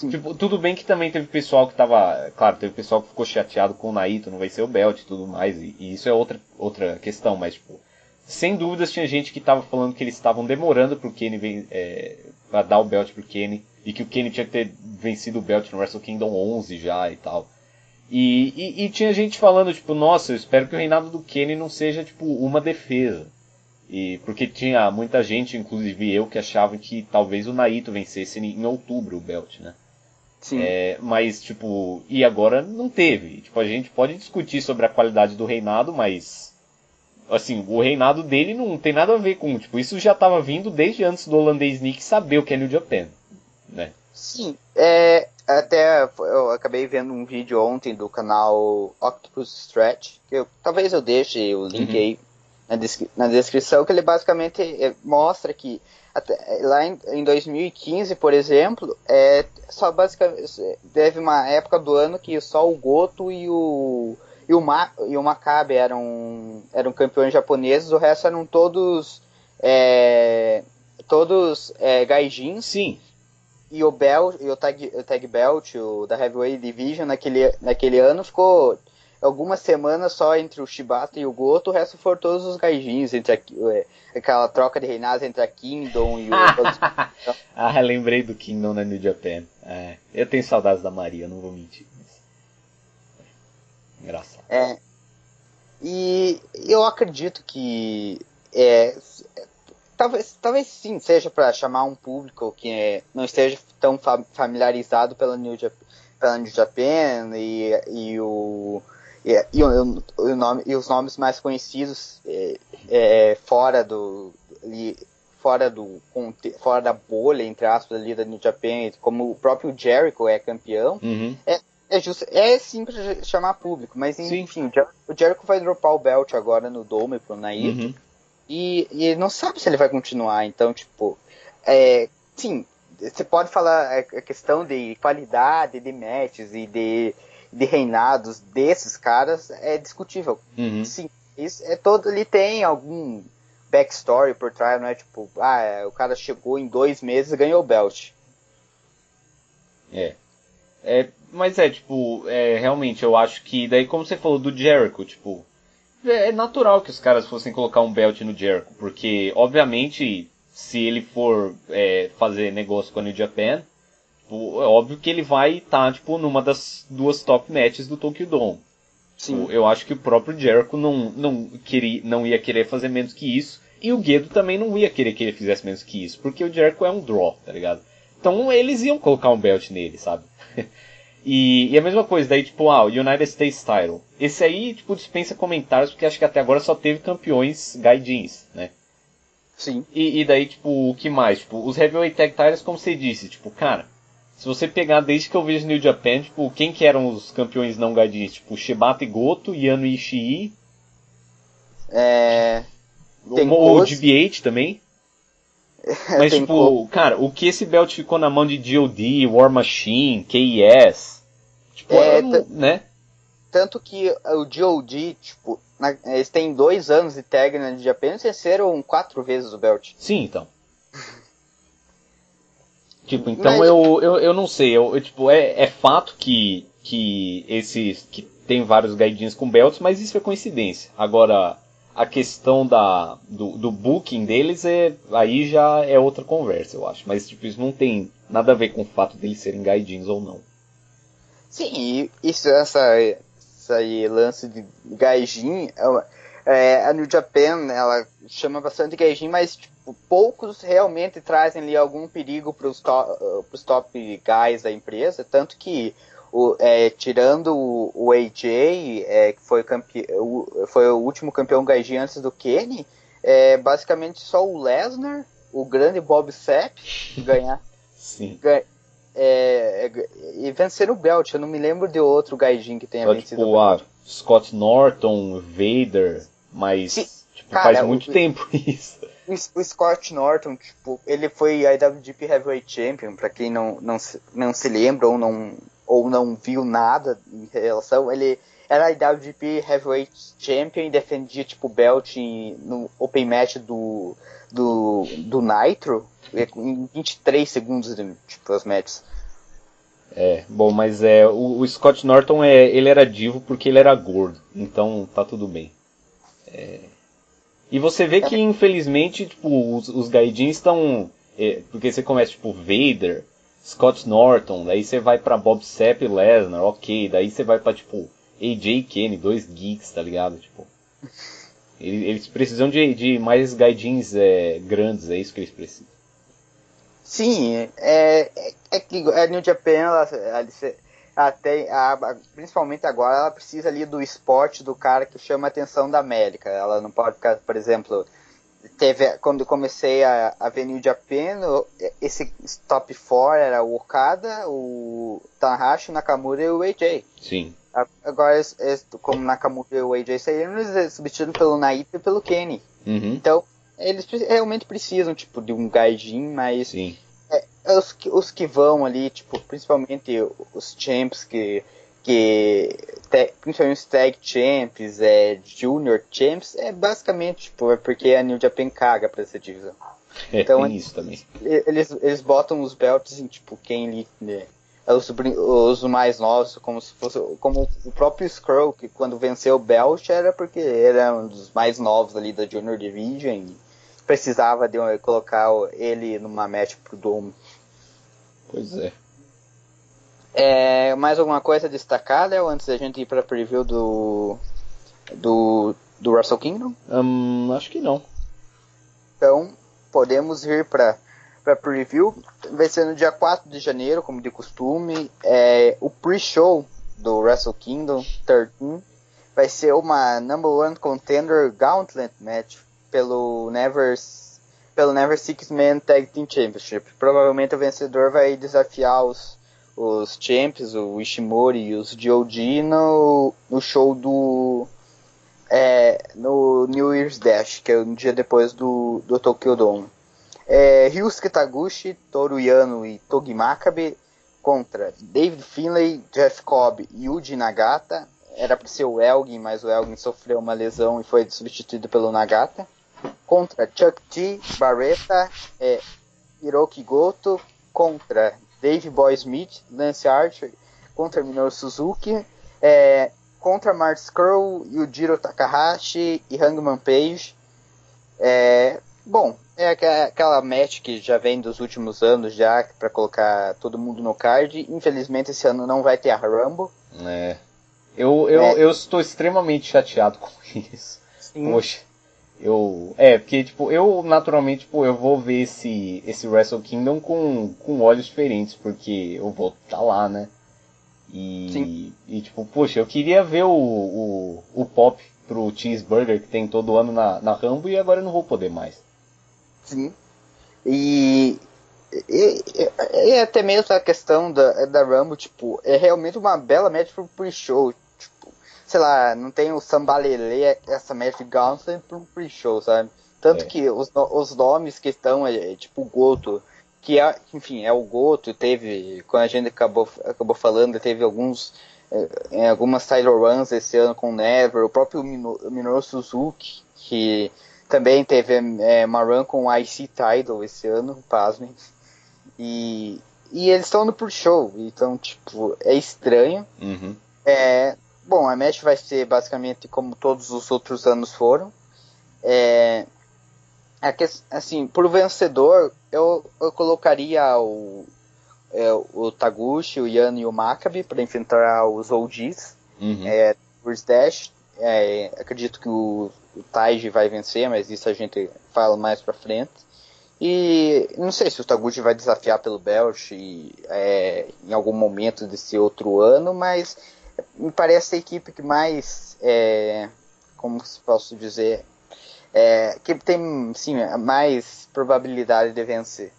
Speaker 2: Tipo, tudo bem que também teve pessoal que tava. Claro, teve pessoal que ficou chateado com o Naito, não vai ser o Belt e tudo mais, e, e, isso é outra, outra questão, mas, tipo, sem dúvidas tinha gente que tava falando que eles estavam demorando pro Kenny é, pra dar o Belt pro Kenny, e que o Kenny tinha que ter vencido o Belt no Wrestle Kingdom 11 já e tal. E, e, e tinha gente falando, tipo, nossa, eu espero que o reinado do Kenny não seja, tipo, uma defesa. E porque tinha muita gente, inclusive eu, que achava que talvez o Naito vencesse em outubro o belt, né?
Speaker 1: Sim.
Speaker 2: É, mas, tipo, e agora não teve. Tipo, a gente pode discutir sobre a qualidade do reinado, mas. Assim, o reinado dele não tem nada a ver com. Tipo, isso já estava vindo desde antes do holandês Nick saber o que é New Japan, né?
Speaker 1: Sim, é, até eu acabei vendo um vídeo ontem do canal Octopus Stretch, que eu, talvez eu deixe o link uhum. aí na, descri na descrição, que ele basicamente é, mostra que até, lá em, em, 2015, por exemplo, é, só basicamente teve uma época do ano que só o Goto e o e o, Ma, e o Makabe eram eram campeões japoneses, o resto eram todos é, todos é, gaijins.
Speaker 2: Sim.
Speaker 1: E o Belt, e o Tag, o tag Belt, o da Heavyweight Division naquele, naquele ano ficou algumas semanas só entre o Shibata e o Goto, o resto foram todos os gaijins, entre a, aquela troca de reinados entre a Kingdom e o.
Speaker 2: ah, lembrei do Kingdom na New Japan. É, eu tenho saudades da Maria, não vou mentir. Engraçado.
Speaker 1: É, e eu acredito que é, talvez, talvez sim seja para chamar um público que é, não esteja tão familiarizado pela New Japan, pela New Japan e, e o e, e, o, o nome, e os nomes mais conhecidos é, é, fora do ali, fora do fora da bolha entre aspas ali da New Japan como o próprio Jericho é campeão
Speaker 2: uhum.
Speaker 1: é é, just, é sim pra chamar público, mas enfim, o Jericho vai dropar o belt agora no Dome pro Naito. Uhum. E, e não sabe se ele vai continuar, então, tipo, é, sim, você pode falar a questão de qualidade de matches e de de reinados desses caras é discutível.
Speaker 2: Uhum.
Speaker 1: Sim, isso é todo. Ele tem algum backstory por trás, não é tipo, ah, é, o cara chegou em dois meses e ganhou o belt.
Speaker 2: É. é mas é, tipo, é, realmente eu acho que, daí como você falou do Jericho, tipo, é, é natural que os caras fossem colocar um belt no Jericho, porque, obviamente, se ele for é, fazer negócio com a New Japan, tipo, é óbvio que ele vai estar, tá, tipo, numa das duas top matches do Tokyo Dome. Sim. Tipo, eu acho que o próprio Jericho não, não, queria, não ia querer fazer menos que isso. E o Guedo também não ia querer que ele fizesse menos que isso. Porque o Jericho é um draw, tá ligado? Então eles iam colocar um belt nele, sabe? e, e, a mesma coisa, daí tipo, ah, o United States Title. Esse aí, tipo, dispensa comentários, porque acho que até agora só teve campeões gaijins, né?
Speaker 1: Sim.
Speaker 2: E, e, daí, tipo, o que mais? Tipo, os Heavyweight Tag Titles, como você disse, tipo, cara, se você pegar desde que eu vejo New Japan, tipo, quem que eram os campeões não gaijins? Tipo, Shibata e Goto, Yano Ishii.
Speaker 1: É...
Speaker 2: Tem o, o GBH também. Mas, tipo, cara, o que esse belt ficou na mão de GOD, War Machine, KES, tipo, é, né?
Speaker 1: Tanto que o GOD, tipo, na, eles têm dois anos de tag na de apenas venceram quatro vezes o belt.
Speaker 2: Sim, então. tipo, então Mas... eu, eu, eu não sei, eu, eu, tipo, é, é fato que, que esses, que tem vários guidinhos com belts, mas isso é coincidência. Agora, a questão da, do, do booking deles é aí já é outra conversa, eu acho. Mas tipo, isso não tem nada a ver com o fato deles serem gaijins ou não.
Speaker 1: Sim, isso, essa, essa aí, lance de gaijin, é, é, a New Japan, ela chama bastante gaijin, mas tipo, poucos realmente trazem ali algum perigo para os top, top guys da empresa, tanto que o, é, tirando o, o AJ, é, que foi, o, foi o último campeão gaijin antes do Kenny, é basicamente só o Lesnar, o grande Bob Sapp, ganhar.
Speaker 2: Sim.
Speaker 1: Ganha, é, é, e vencer o belt. Eu não me lembro de outro gaijin que tenha
Speaker 2: só,
Speaker 1: vencido
Speaker 2: tipo, o Scott Norton, Vader, mas tipo, Cara, faz muito tempo isso.
Speaker 1: O, Scott Norton, tipo, ele foi IWGP Heavyweight Champion, para quem não, não, se, não se lembra ou não ou não viu nada em relação, ele era IWGP Heavyweight Champion e defendia tipo belt no Open Match do, do, do Nitro em 23 segundos tipo, as matches.
Speaker 2: É, bom, mas é o, o, Scott Norton é, ele era divo porque ele era gordo, então tá tudo bem. É... E você vê que infelizmente tipo, os, os gaidins estão. É, porque você começa tipo Vader, Scott Norton, daí você vai para Bob Sapp e Lesnar, ok, daí você vai para tipo AJ Kenny, dois geeks, tá ligado? Tipo, eles precisam de, de mais guidins é, grandes, é isso que eles precisam.
Speaker 1: Sim, é, é, é que a New Japan, ela, ela, até, a, principalmente agora, ela precisa ali do esporte do cara que chama a atenção da América. Ela não pode ficar, por exemplo, teve quando comecei a, a ver New Japan, esse top 4 era o Okada, o Tanahashi, o Nakamura e o AJ.
Speaker 2: Sim.
Speaker 1: Agora, como Nakamura e o AJ saíram, eles é substituíram pelo Naito e pelo Kenny.
Speaker 2: Uhum.
Speaker 1: Então, eles realmente precisam, tipo, de um gaijin, mas...
Speaker 2: Sim.
Speaker 1: É, os, os que vão ali, tipo, principalmente os champs que que te, principalmente os tag champs, é, junior champs, é basicamente tipo, é porque a New Japan caga pra essa divisão.
Speaker 2: É, então, tem isso também.
Speaker 1: Eles, eles botam os belts em tipo quem né, é os, os mais novos, como se fosse como o próprio Skrull, que quando venceu o belt era porque era um dos mais novos ali da Junior Division e precisava de colocar ele numa match pro Dome.
Speaker 2: Pois é.
Speaker 1: É, mais alguma coisa destacada ou antes da gente ir para preview do do do Wrestle Kingdom?
Speaker 2: Um, acho que não.
Speaker 1: Então, podemos ir para para preview. Vai ser no dia 4 de janeiro, como de costume. É, o pre-show do Wrestle Kingdom 13 vai ser uma number one contender gauntlet match pelo Never pelo Never Six Man Tag Team Championship. Provavelmente o vencedor vai desafiar os os Champs, o Ishimori e os Joji no, no show do. É, no New Year's Dash, que é um dia depois do, do Tokyo Dome. É, Ryusuke Taguchi, Toru Yano e Togi Makabe contra David Finlay, Jeff Cobb e Yuji Nagata. Era para ser o Elgin, mas o Elgin sofreu uma lesão e foi substituído pelo Nagata. Contra Chuck T, Barreta, é, Hiroki Goto. Contra Dave Boy Smith, Lance Archer contra Minoru Suzuki, é, contra Mark Skrull, Yujiro Takahashi e Hangman Page. É, bom, É aquela match que já vem dos últimos anos já, para colocar todo mundo no card. Infelizmente esse ano não vai ter a Rumble.
Speaker 2: É. Eu, eu, é. eu estou extremamente chateado com isso. Sim. Poxa. Eu. É, porque, tipo, eu naturalmente, tipo, eu vou ver esse, esse Wrestle Kingdom com, com olhos diferentes, porque eu vou estar tá lá, né? E, Sim. e, tipo, poxa, eu queria ver o, o, o pop pro cheeseburger que tem todo ano na, na Rambo e agora eu não vou poder mais.
Speaker 1: Sim. E, e, e, até mesmo a questão da, da Rambo, tipo, é realmente uma bela match pro pre-show. Sei lá, não tem o Sambalele, essa match Gauntlet pro pre-show, sabe? Tanto é. que os, os nomes que estão, é, é tipo, Goto, que é, enfim, é o Goto, teve, quando a gente acabou, acabou falando, teve alguns, é, algumas title runs esse ano com o Never, o próprio Minoru Suzuki, que também teve é, uma run com o IC Title esse ano, pasmem. E, e eles estão no Pro Show, então, tipo, é estranho.
Speaker 2: Uhum.
Speaker 1: É, bom, a match vai ser basicamente como todos os outros anos foram. É, que, assim, por vencedor, eu, eu colocaria o, é, o Taguchi, o Yano e o Maccabi para enfrentar os OGs.
Speaker 2: Uhum.
Speaker 1: É, Dash, é, acredito que o, o Taiji vai vencer, mas isso a gente fala mais pra frente. E não sei se o Taguchi vai desafiar pelo Belch é, em algum momento desse outro ano, mas me parece a equipe que mais, é, como posso dizer, é, que tem sim, mais probabilidade de vencer.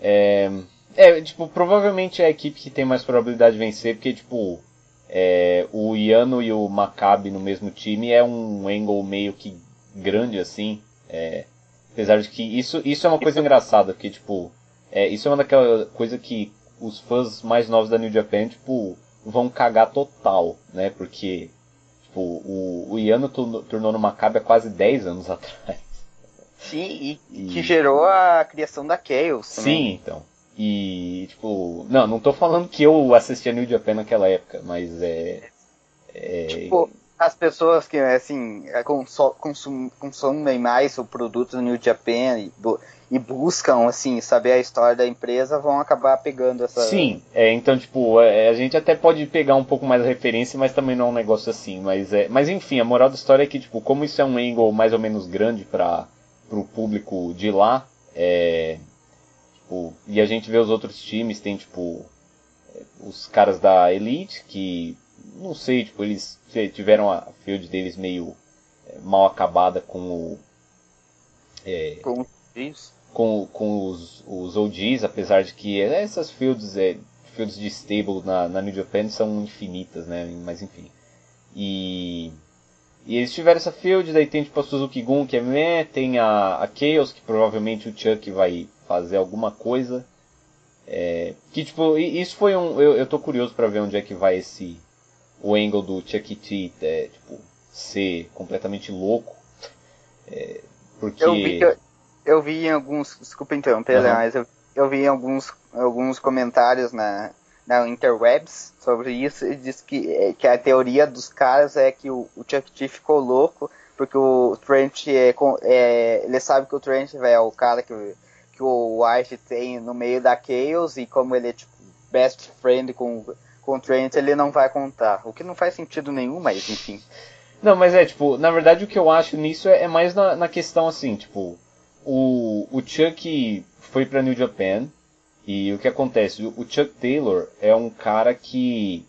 Speaker 2: É, é, tipo, provavelmente é a equipe que tem mais probabilidade de vencer, porque, tipo, é, o Iano e o Maccabi no mesmo time é um angle meio que grande, assim. É, apesar de que isso, isso é uma coisa engraçada, porque, tipo, é, isso é uma daquela coisa que os fãs mais novos da New Japan, tipo, vão cagar total, né? Porque Tipo, o, o Iano tornou no Maccabi há quase 10 anos atrás.
Speaker 1: Sim, e, e, que gerou a criação da Chaos.
Speaker 2: Sim, então. E, tipo, não, não tô falando que eu assistia New Japan naquela época, mas é.
Speaker 1: é... Tipo, as pessoas que, assim, consum, consumem mais o produto do New Japan e, e buscam, assim, saber a história da empresa, vão acabar pegando essa.
Speaker 2: Sim, é, então, tipo, é, a gente até pode pegar um pouco mais a referência, mas também não é um negócio assim. Mas, é, mas enfim, a moral da história é que, tipo, como isso é um angle mais ou menos grande para o público de lá, é, tipo, e a gente vê os outros times, tem, tipo, os caras da Elite, que, não sei, tipo, eles tiveram a field deles meio é, mal acabada com o.
Speaker 1: É, com isso
Speaker 2: com, com os, os OGs, apesar de que essas fields, é, fields de stable na, na New Japan são infinitas, né? Mas enfim. E, e eles tiveram essa field, daí tem tipo a Suzuki Gun, que é meh, tem a, a Chaos, que provavelmente o Chuck vai fazer alguma coisa. É, que tipo, isso foi um. Eu, eu tô curioso para ver onde é que vai esse. O angle do Chuck T, é, tipo, ser completamente louco. É, porque.
Speaker 1: Eu vi que, eu vi em alguns. Desculpa interromper, uhum. mas eu, eu vi em alguns, alguns comentários na, na interwebs sobre isso e diz que, é, que a teoria dos caras é que o, o Chuck T ficou louco porque o Trent é, é, ele sabe que o Trent é o cara que, que o White tem no meio da Chaos e como ele é tipo best friend com, com o Trent ele não vai contar o que não faz sentido nenhum mas enfim
Speaker 2: não mas é tipo na verdade o que eu acho nisso é, é mais na, na questão assim tipo o, o Chuck foi para New Japan e o que acontece? O, Chuck Taylor é um cara que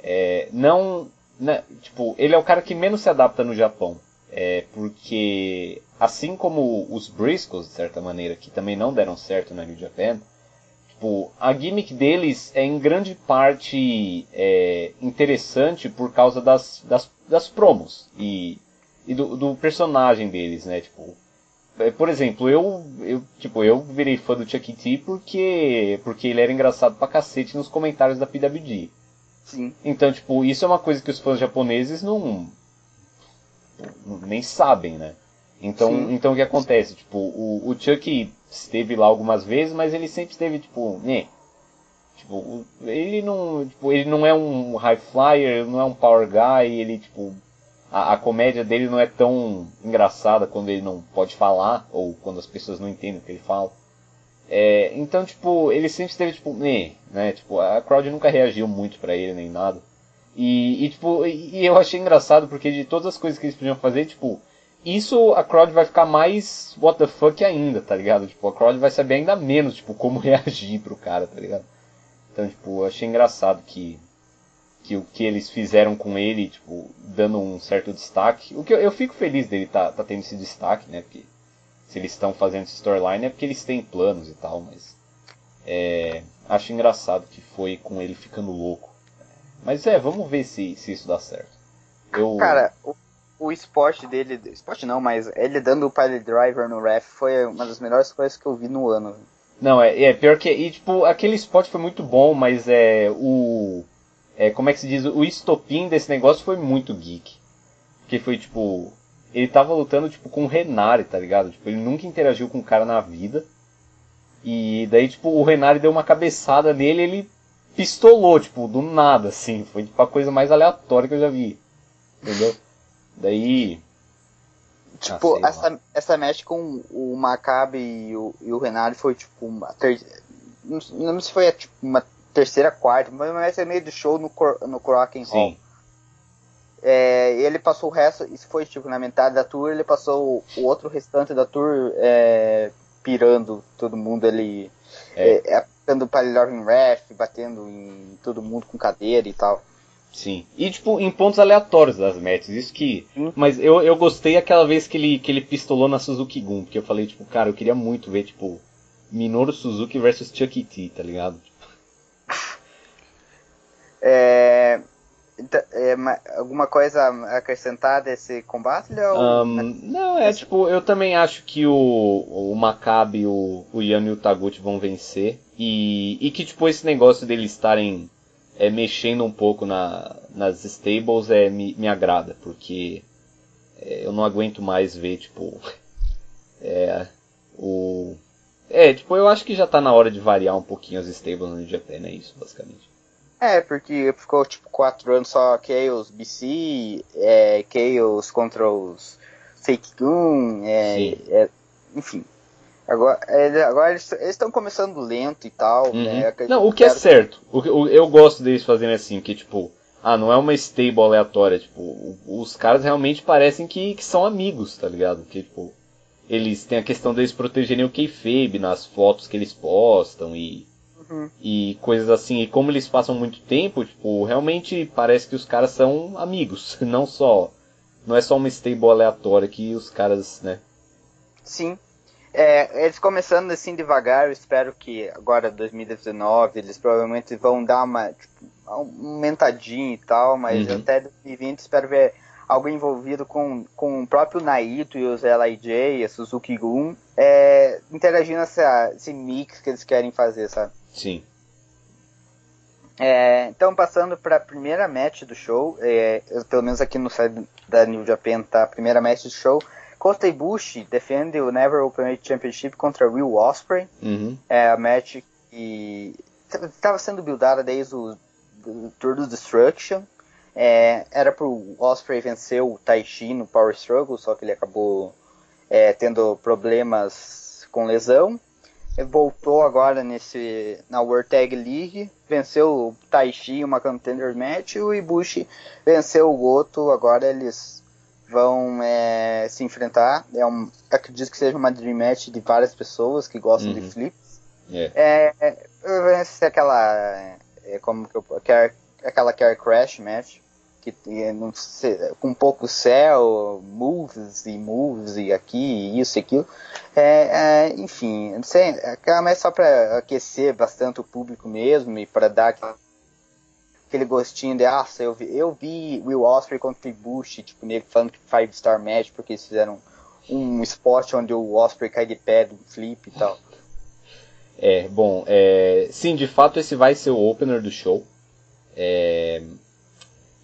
Speaker 2: é, não, né, tipo, ele é o cara que menos se adapta no Japão, é porque assim como os Briscoes de certa maneira que também não deram certo na New Japan, tipo, a gimmick deles é em grande parte é, interessante por causa das, das, das promos e, e do, do personagem deles, né? Tipo, por exemplo, eu, eu, tipo, eu virei fã do Chuck T porque, porque ele era engraçado pra cacete nos comentários da PWG.
Speaker 1: Sim.
Speaker 2: Então, tipo, isso é uma coisa que os fãs japoneses não, nem sabem, né? Então, então o que acontece? Tipo, o, o Chuck esteve lá algumas vezes, mas ele sempre esteve, tipo, né? Tipo, ele não, tipo, ele não é um high flyer, não é um power guy, ele, tipo, a, a, comédia dele não é tão engraçada quando ele não pode falar, ou quando as pessoas não entendem o que ele fala. É, então, tipo, ele sempre esteve, tipo, né, né, tipo, a crowd nunca reagiu muito para ele, nem nada. E, e tipo, e, e eu achei engraçado, porque de todas as coisas que eles podiam fazer, tipo, isso a crowd vai ficar mais what the fuck ainda, tá ligado? Tipo, a crowd vai saber ainda menos, tipo, como reagir pro cara, tá ligado? Então, tipo, eu achei engraçado que que o que eles fizeram com ele, tipo, dando um certo destaque. O que eu, eu fico feliz dele tá, tá tendo esse destaque, né? Porque se eles estão fazendo esse storyline é porque eles têm planos e tal, mas é, acho engraçado que foi com ele ficando louco. Mas é, vamos ver se, se isso dá certo.
Speaker 1: Eu... Cara, o, o esporte dele, esporte não, mas ele dando o pilot driver no ref foi uma das melhores coisas que eu vi no ano.
Speaker 2: Não, é, é pior que. E, tipo, aquele spot foi muito bom, mas é. O é, como é que se diz? O estopim desse negócio foi muito geek. Que foi tipo. Ele tava lutando tipo com o Renari, tá ligado? Tipo, ele nunca interagiu com o cara na vida. E daí, tipo, o Renari deu uma cabeçada nele e ele pistolou, tipo, do nada, assim. Foi tipo, a coisa mais aleatória que eu já vi. Entendeu? Daí.
Speaker 1: Tipo, ah, essa, essa match com o Maccabi e o, e o Renari foi tipo uma ter... Não lembro se foi tipo, uma terceira, quarta, mas ser meio do show no, no Crocken Hall. É, ele passou o resto, isso foi tipo na metade da tour, ele passou o outro restante da tour é, pirando todo mundo ali, é. é, batendo palilhar em ref, batendo em todo mundo com cadeira e tal.
Speaker 2: Sim. E tipo, em pontos aleatórios das matches, isso que. Hum. Mas eu, eu gostei aquela vez que ele, que ele pistolou na Suzuki Gun, porque eu falei, tipo, cara, eu queria muito ver, tipo, Minoru Suzuki versus Chuck T, tá ligado?
Speaker 1: É, então, é, alguma coisa a acrescentar desse combate?
Speaker 2: Um, não, é tipo, eu também acho que o, o Maccabi, o, o Yan e o Taguchi vão vencer. E, e que tipo, esse negócio deles estarem é, mexendo um pouco na, nas stables é, me, me agrada, porque é, eu não aguento mais ver, tipo, é, o... É, tipo, eu acho que já tá na hora de variar um pouquinho as stables no Japan, é isso, basicamente.
Speaker 1: É, porque ficou tipo quatro anos só Chaos BC, é, Chaos contra os Fake Gun, é, é, enfim. Agora, é, agora eles estão começando lento e tal, uhum. né?
Speaker 2: Não, o que é certo. O, o, eu gosto deles fazendo assim, que tipo, ah, não é uma stable aleatória, tipo, os caras realmente parecem que, que são amigos, tá ligado? Que tipo, eles têm a questão deles protegerem o kayfabe nas fotos que eles postam e Uhum. E coisas assim. E como eles passam muito tempo, tipo, realmente parece que os caras são amigos. Não só. Não é só uma stable aleatória que os caras, né?
Speaker 1: Sim. É, eles começando assim devagar, eu espero que agora 2019 eles provavelmente vão dar uma tipo, aumentadinha e tal, mas uhum. até 2020 espero ver algo envolvido com, com o próprio Naito e os LIJ, a Suzuki Gun, é, interagindo essa, esse mix que eles querem fazer, sabe?
Speaker 2: Sim.
Speaker 1: É, então, passando para a primeira match do show, é, pelo menos aqui no site da New Japan tá a primeira match do show. Kota Ibushi defende o Never Openweight Championship contra Will Ospreay.
Speaker 2: Uhum.
Speaker 1: É a match que estava sendo buildada desde o do Tour do Destruction. É, era pro Osprey vencer o Taichi no Power Struggle, só que ele acabou é, tendo problemas com lesão voltou agora nesse na World Tag League, venceu o Taichi uma contender match e o Ibushi venceu o Goto, agora eles vão é, se enfrentar. É um, acredito que seja uma dream match de várias pessoas que gostam uhum. de flips.
Speaker 2: Yeah.
Speaker 1: É, é, aquela é, como que eu, aquela Care Crash match que não sei, com pouco céu, moves e moves e aqui, isso e aquilo. É, é, enfim, não sei, é só para aquecer bastante o público mesmo e para dar aquele gostinho de, ah, eu vi, eu vi Will Osprey contra o Bush, tipo, nele falando que Five Star Match, porque eles fizeram um spot onde o Osprey cai de pé do flip e tal.
Speaker 2: É, bom, é, sim, de fato esse vai ser o opener do show. É,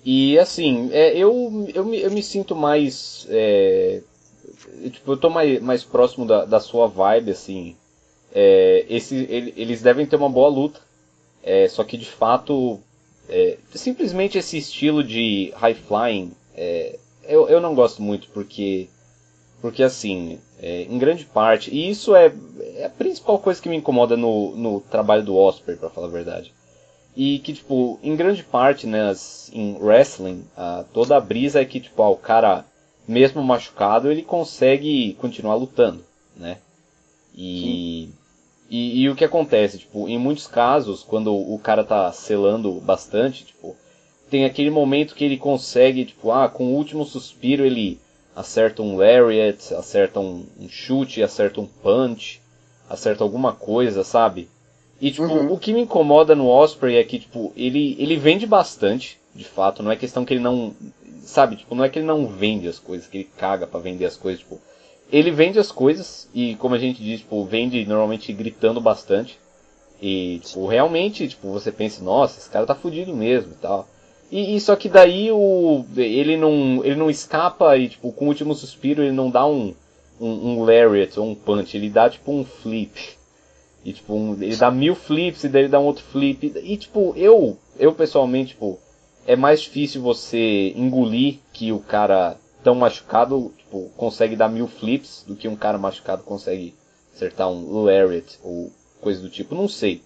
Speaker 2: e assim, é, eu, eu, me, eu me sinto mais. É, tipo, eu tô mais, mais próximo da, da sua vibe, assim. É, esse, ele, eles devem ter uma boa luta. É, só que de fato. É, simplesmente esse estilo de high flying é, eu, eu não gosto muito porque porque assim, é, em grande parte, e isso é, é, a principal coisa que me incomoda no, no trabalho do Osprey, para falar a verdade. E que, tipo, em grande parte, né, em wrestling, a, toda a brisa é que, tipo, ah, o cara, mesmo machucado, ele consegue continuar lutando, né? E, e, e, o que acontece, tipo, em muitos casos, quando o cara tá selando bastante, tipo, tem aquele momento que ele consegue, tipo, ah, com o último suspiro ele acerta um lariat, acerta um, um chute, acerta um punch, acerta alguma coisa, sabe? E tipo, uhum. o que me incomoda no Osprey é que tipo, ele ele vende bastante, de fato, não é questão que ele não, sabe, tipo, não é que ele não vende as coisas, que ele caga para vender as coisas, tipo, ele vende as coisas e como a gente diz, tipo, vende normalmente gritando bastante. E tipo, realmente, tipo, você pensa, nossa, esse cara tá fudido mesmo e tal. E, e, só que daí o, ele, não, ele não escapa e, tipo, com o último suspiro ele não dá um, um, um lariat ou um punch, ele dá, tipo, um flip. E, tipo, um, ele dá mil flips e daí ele dá um outro flip. E, tipo, eu, eu pessoalmente, tipo, é mais difícil você engolir que o cara tão machucado, tipo, consegue dar mil flips do que um cara machucado consegue acertar um lariat ou coisa do tipo. Não sei.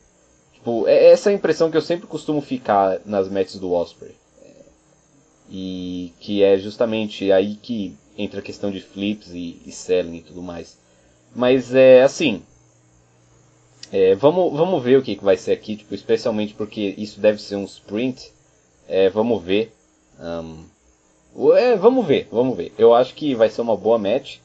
Speaker 2: Tipo, é essa é a impressão que eu sempre costumo ficar nas matches do Osprey. É, e que é justamente aí que entra a questão de flips e, e selling e tudo mais. Mas é assim. É, vamos, vamos ver o que, que vai ser aqui, tipo, especialmente porque isso deve ser um sprint. É, vamos ver. Um, é, vamos ver, vamos ver. Eu acho que vai ser uma boa match.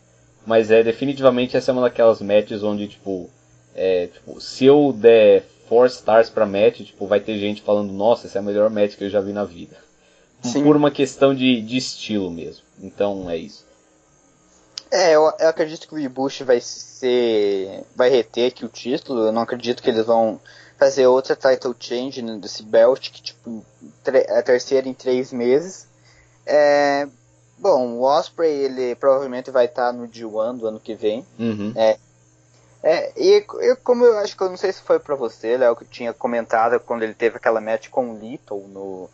Speaker 2: Mas é definitivamente essa é uma daquelas matches onde, tipo, é, tipo se eu der 4 stars pra match, tipo, vai ter gente falando, nossa, essa é a melhor match que eu já vi na vida. Sim. Por uma questão de, de estilo mesmo. Então é isso.
Speaker 1: É, eu, eu acredito que o Ibushi vai ser. vai reter aqui o título. Eu não acredito que eles vão fazer outra title change desse belt, que tipo, a terceira em três meses. É, bom, o Osprey ele provavelmente vai estar no G1 do ano que vem.
Speaker 2: Uhum.
Speaker 1: É, é, e eu, como eu acho que eu não sei se foi pra você, Léo, que tinha comentado quando ele teve aquela match com o Little no,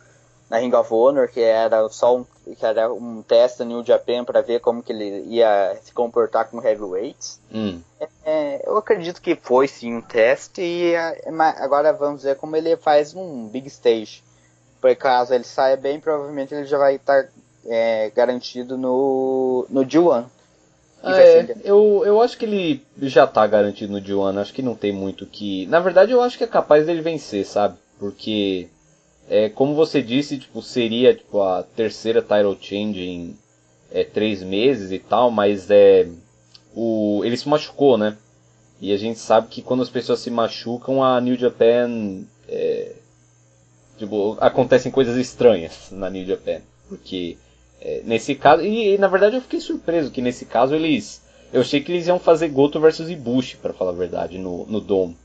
Speaker 1: na Ring of Honor, que era só um, que era um teste no New Japan para ver como que ele ia se comportar com heavyweights.
Speaker 2: Hum.
Speaker 1: É, eu acredito que foi sim um teste e é, agora vamos ver como ele faz um big stage. Por caso ele saia bem, provavelmente ele já vai estar é, garantido no, no G1.
Speaker 2: É, eu, eu acho que ele já tá garantido no D1, acho que não tem muito que. Na verdade, eu acho que é capaz dele vencer, sabe? Porque, é, como você disse, tipo, seria tipo, a terceira title change em é, três meses e tal, mas é. O, ele se machucou, né? E a gente sabe que quando as pessoas se machucam, a New Japan. É, tipo, acontecem coisas estranhas na New Japan. Porque é, nesse caso, e, e, na verdade eu fiquei surpreso que nesse caso eles. Eu achei que eles iam fazer Goto versus Ibushi, para falar a verdade, no, no Dome.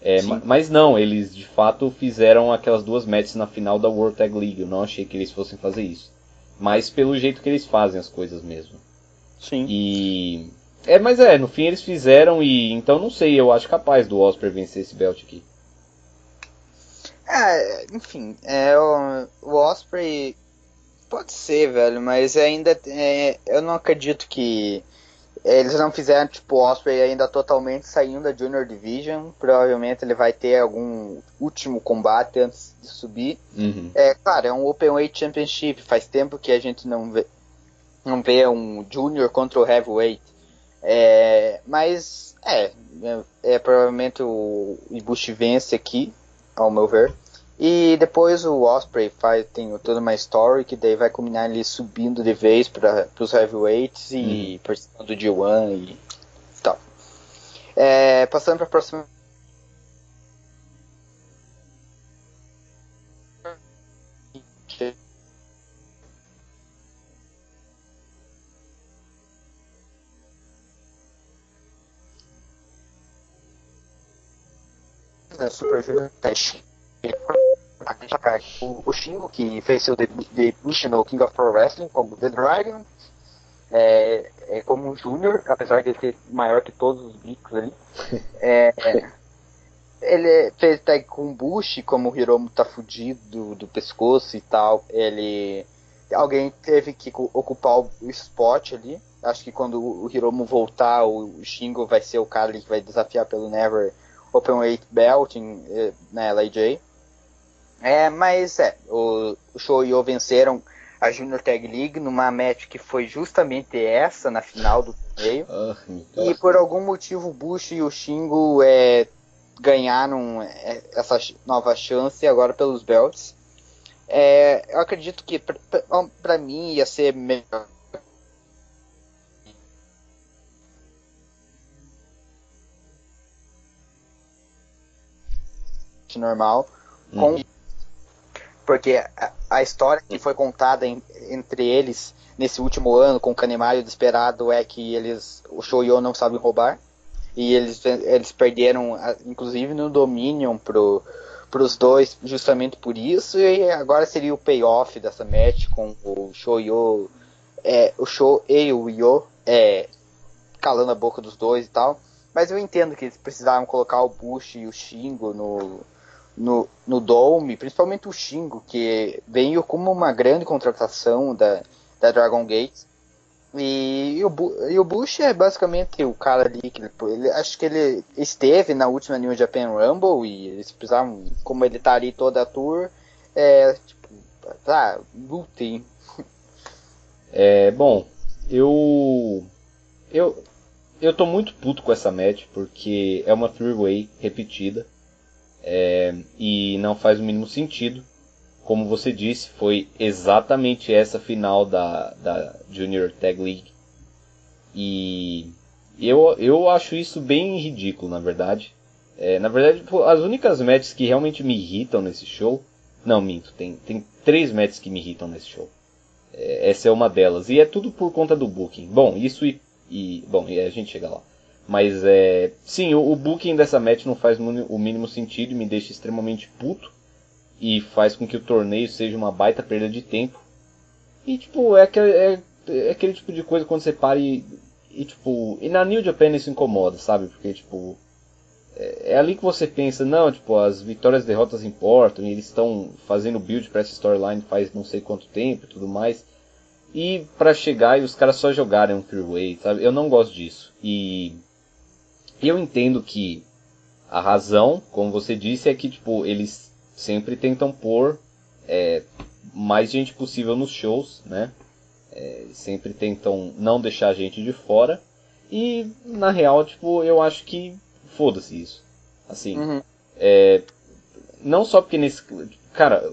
Speaker 2: É, mas não, eles de fato fizeram aquelas duas matches na final da World Tag League. Eu não achei que eles fossem fazer isso. Mas pelo jeito que eles fazem as coisas mesmo.
Speaker 1: Sim.
Speaker 2: E. É, mas é, no fim eles fizeram e. Então não sei, eu acho capaz do Osprey vencer esse belt aqui.
Speaker 1: É, enfim, é, o, o Osprey Pode ser, velho, mas ainda é, eu não acredito que eles não fizeram tipo o Osprey ainda totalmente saindo da Junior Division. Provavelmente ele vai ter algum último combate antes de subir.
Speaker 2: Uhum.
Speaker 1: É claro, é um Open Weight Championship. Faz tempo que a gente não vê, não vê um Junior contra o Heavyweight. É, mas é, é, é provavelmente o Ibushi vence aqui, ao meu ver. E depois o Osprey faz, tem toda uma story que daí vai combinar ele subindo de vez para os heavyweights e uhum. participando do G1 e tal. É, passando para a próxima. Super Junior Test o, o Shingo, que fez seu debut no King of Pro Wrestling como The Dragon, é, é como um Júnior, apesar de ele ser maior que todos os bicos ali. É, ele fez tag com Bush, como o Hiromu tá fudido do, do pescoço e tal. Ele alguém teve que ocupar o spot ali. Acho que quando o Hiromu voltar, o Shingo vai ser o cara que vai desafiar pelo Never Openweight Belt em, eh, na LAJ. É, mas é, o, o Show e o venceram a Junior Tag League numa match que foi justamente essa na final do torneio. Ah, e por algum motivo o Bush e o Shingo é, ganharam é, essa nova chance agora pelos belts. É, eu acredito que para mim ia ser melhor normal com uhum. Porque a, a, história que foi contada em, entre eles nesse último ano com o Kanemaru desesperado é que eles o Shoyo não sabe roubar. E eles eles perderam inclusive no Dominion pro para os dois justamente por isso. E agora seria o payoff dessa match com o Shoyo é, o Show e o Yo é, calando a boca dos dois e tal. Mas eu entendo que eles precisavam colocar o Bush e o Shingo no, no, no Dome, principalmente o Shingo, que veio como uma grande contratação da, da Dragon Gate. E, o, e o Bush é basicamente o cara ali que ele, ele, acho que ele esteve na última New Japan Rumble e eles precisavam, como ele tá ali toda a tour, é tipo, tá, lutem.
Speaker 2: É, bom, eu eu eu tô muito puto com essa match porque é uma three-way repetida é, e não faz o mínimo sentido como você disse, foi exatamente essa final da, da Junior Tag League. E eu, eu acho isso bem ridículo, na verdade. É, na verdade, as únicas matches que realmente me irritam nesse show. Não, minto, tem, tem três matches que me irritam nesse show. É, essa é uma delas. E é tudo por conta do booking. Bom, isso e. e bom, e a gente chega lá. Mas é. Sim, o, o booking dessa match não faz o mínimo sentido me deixa extremamente puto e faz com que o torneio seja uma baita perda de tempo. E tipo, é aquele, é, é aquele tipo de coisa quando você para e, e tipo, e na New Japan isso incomoda, sabe? Porque tipo, é, é ali que você pensa, não, tipo, as vitórias e derrotas importam, e eles estão fazendo build para essa storyline faz não sei quanto tempo e tudo mais. E para chegar e os caras só jogarem um three-way, sabe? Eu não gosto disso. E eu entendo que a razão, como você disse, é que tipo, eles sempre tentam pôr é, mais gente possível nos shows, né? É, sempre tentam não deixar a gente de fora. E na real, tipo, eu acho que foda-se isso. Assim, uhum. é, não só porque nesse. Cara,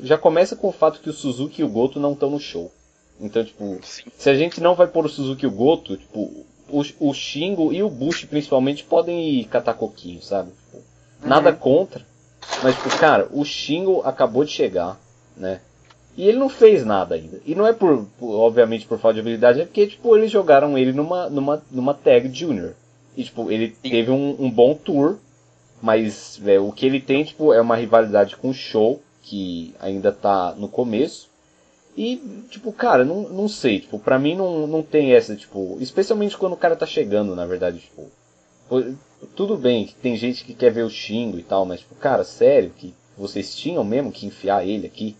Speaker 2: já começa com o fato que o Suzuki e o Goto não estão no show. Então, tipo, Sim. se a gente não vai pôr o Suzuki e o Goto, tipo, o, o Shingo e o Bush principalmente podem ir catar coquinho, sabe? Tipo, uhum. Nada contra. Mas, tipo, cara, o Shingo acabou de chegar, né? E ele não fez nada ainda. E não é por, por obviamente, por falta de habilidade, é porque, tipo, eles jogaram ele numa, numa, numa tag junior. E, tipo, ele teve um, um bom tour, mas é, o que ele tem, tipo, é uma rivalidade com o Show, que ainda tá no começo. E, tipo, cara, não, não sei, tipo, pra mim não, não tem essa, tipo, especialmente quando o cara tá chegando, na verdade, tipo, tudo bem que tem gente que quer ver o Xingo e tal, mas, tipo, cara, sério, que vocês tinham mesmo que enfiar ele aqui?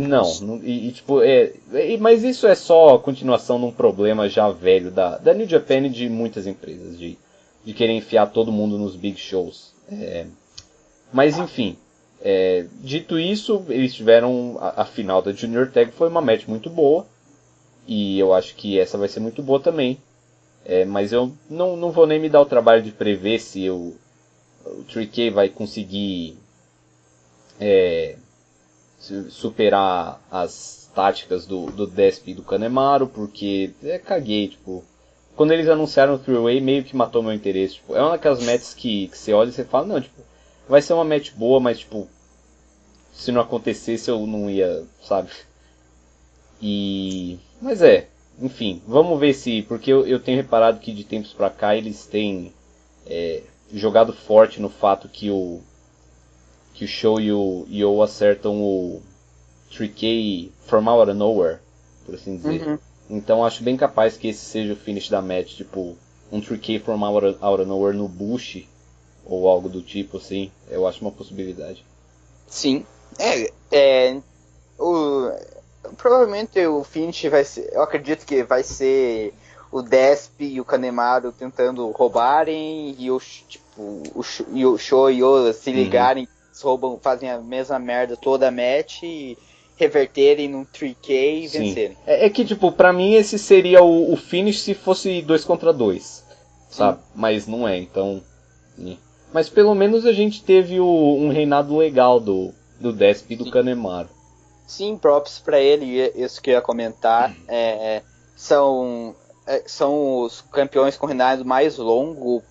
Speaker 2: Não, e, e, tipo, é, é, mas isso é só a continuação de um problema já velho da, da New Japan e de muitas empresas, de, de querer enfiar todo mundo nos big shows. É, mas enfim, é, dito isso, eles tiveram a, a, final da Junior Tag, foi uma match muito boa, e eu acho que essa vai ser muito boa também. É, mas eu não, não vou nem me dar o trabalho de prever se eu, o Tricky vai conseguir é, superar as táticas do, do Desp e do Kanemaru, porque é, caguei, tipo. Quando eles anunciaram o Three-Way, meio que matou meu interesse. Tipo, é uma daquelas matches que, que você olha e você fala, não, tipo, vai ser uma match boa, mas tipo, se não acontecesse eu não ia, sabe? E. Mas é, enfim, vamos ver se. Porque eu, eu tenho reparado que de tempos pra cá eles têm é, jogado forte no fato que o. Que o Show e o Yo acertam o 3K from out of nowhere, por assim dizer. Uhum. Então acho bem capaz que esse seja o finish da match, tipo, um 3K from out of, out of nowhere no Bush, ou algo do tipo assim. Eu acho uma possibilidade.
Speaker 1: Sim. É, é o, provavelmente o Finish vai ser. Eu acredito que vai ser o Desp e o Kanemaru tentando roubarem e o, tipo, o, e o Show e o se uhum. ligarem, uhum. roubam, fazem a mesma merda toda a match e reverterem num 3K e Sim. vencerem.
Speaker 2: É, é, que, tipo, pra mim esse seria o, o finish se fosse 2 contra 2. Sabe? Sim. Mas não é, então. Né. Mas pelo menos a gente teve o, um reinado legal do, do Desp e do Sim. Kanemaru.
Speaker 1: Sim, props para ele, isso que eu ia comentar. Uhum. É, são, é, são os campeões com reinado mais longo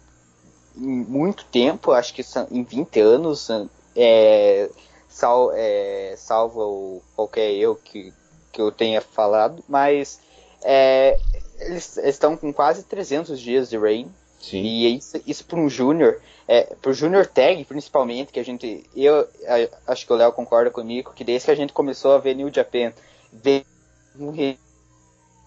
Speaker 1: em muito tempo, acho que são em 20 anos. É, sal, é, salva o, qualquer eu que, que eu tenha falado, mas é, eles, estão com quase 300 dias de reign. Sim. E isso, isso para um júnior, é, para o júnior tag principalmente, que a gente, eu acho que o Léo concorda comigo, que desde que a gente começou a ver New Japan, ver um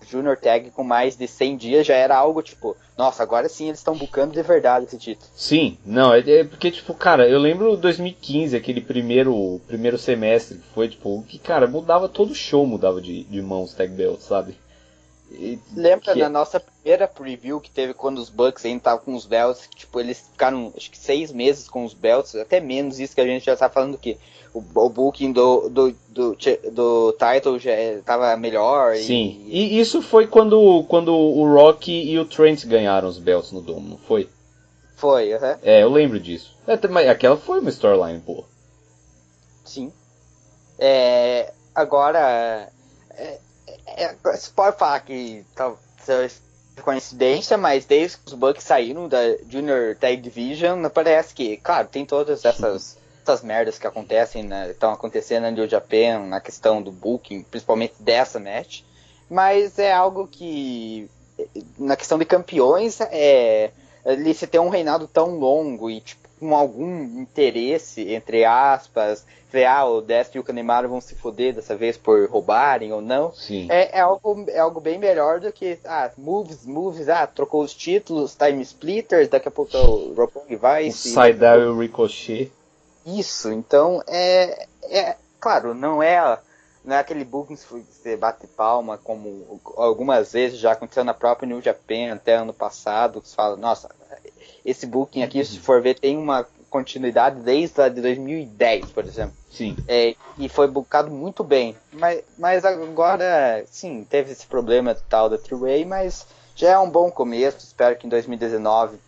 Speaker 1: Junior Tag com mais de 100 dias já era algo tipo, nossa, agora sim eles estão bucando de verdade esse título.
Speaker 2: Sim, não, é, é, porque, tipo, cara, eu lembro 2015, aquele primeiro primeiro semestre que foi, tipo, que, cara, mudava todo show, mudava de, de mãos Tag Belt, sabe?
Speaker 1: E, Lembra que... na nossa primeira preview que teve quando os Bucks ainda estavam com os belts, que, tipo, eles ficaram acho que seis meses com os belts, até menos isso que a gente já tá falando que o, o booking do, do, do, do title já estava melhor.
Speaker 2: Sim, e... e... isso foi quando, quando o Rock e o Trent ganharam os belts no Dome, não foi?
Speaker 1: Foi, aham.
Speaker 2: É, eu lembro disso. É, mas aquela foi uma storyline, pô.
Speaker 1: Sim. É, agora, é, é, você pode falar que talvez coincidência, mas desde que os Bucks saíram da Junior Tag Division, parece que, claro, tem todas essas essas merdas que acontecem, estão né, acontecendo na New Japan, na questão do booking, principalmente dessa match. Mas é algo que, na questão de campeões, é, ele se tem um reinado tão longo e tipo, com algum interesse, entre aspas, ver, ah, o Destro e o Kanemaru vão se foder dessa vez por roubarem ou não. É, é, algo, é algo bem melhor do que, ah, moves, moves, ah, trocou os títulos, time splitters, daqui a pouco o Roppongi vai. O
Speaker 2: Saidar e o Ricochet.
Speaker 1: Isso, então é, é claro, não é não é aquele booking que você bate palma como algumas vezes já aconteceu na própria New Japan até ano passado, que você fala, nossa, esse booking aqui, se for ver, tem uma continuidade desde a de 2010, por exemplo.
Speaker 2: Sim.
Speaker 1: É, e foi bookado muito bem. Mas, mas agora, sim, teve esse problema tal da Three-Way, mas já é um bom começo. Espero que em 2019,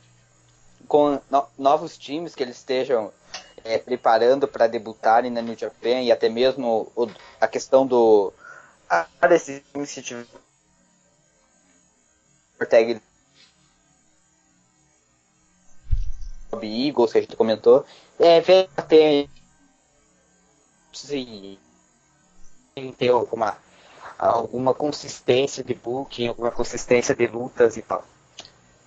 Speaker 1: com no novos times que eles estejam é, preparando para debutarem na New Japan e até mesmo o, a questão do a desse se tiver tag Eagles que a gente comentou é ver até se ter alguma alguma consistência de booking, alguma consistência de lutas e tal.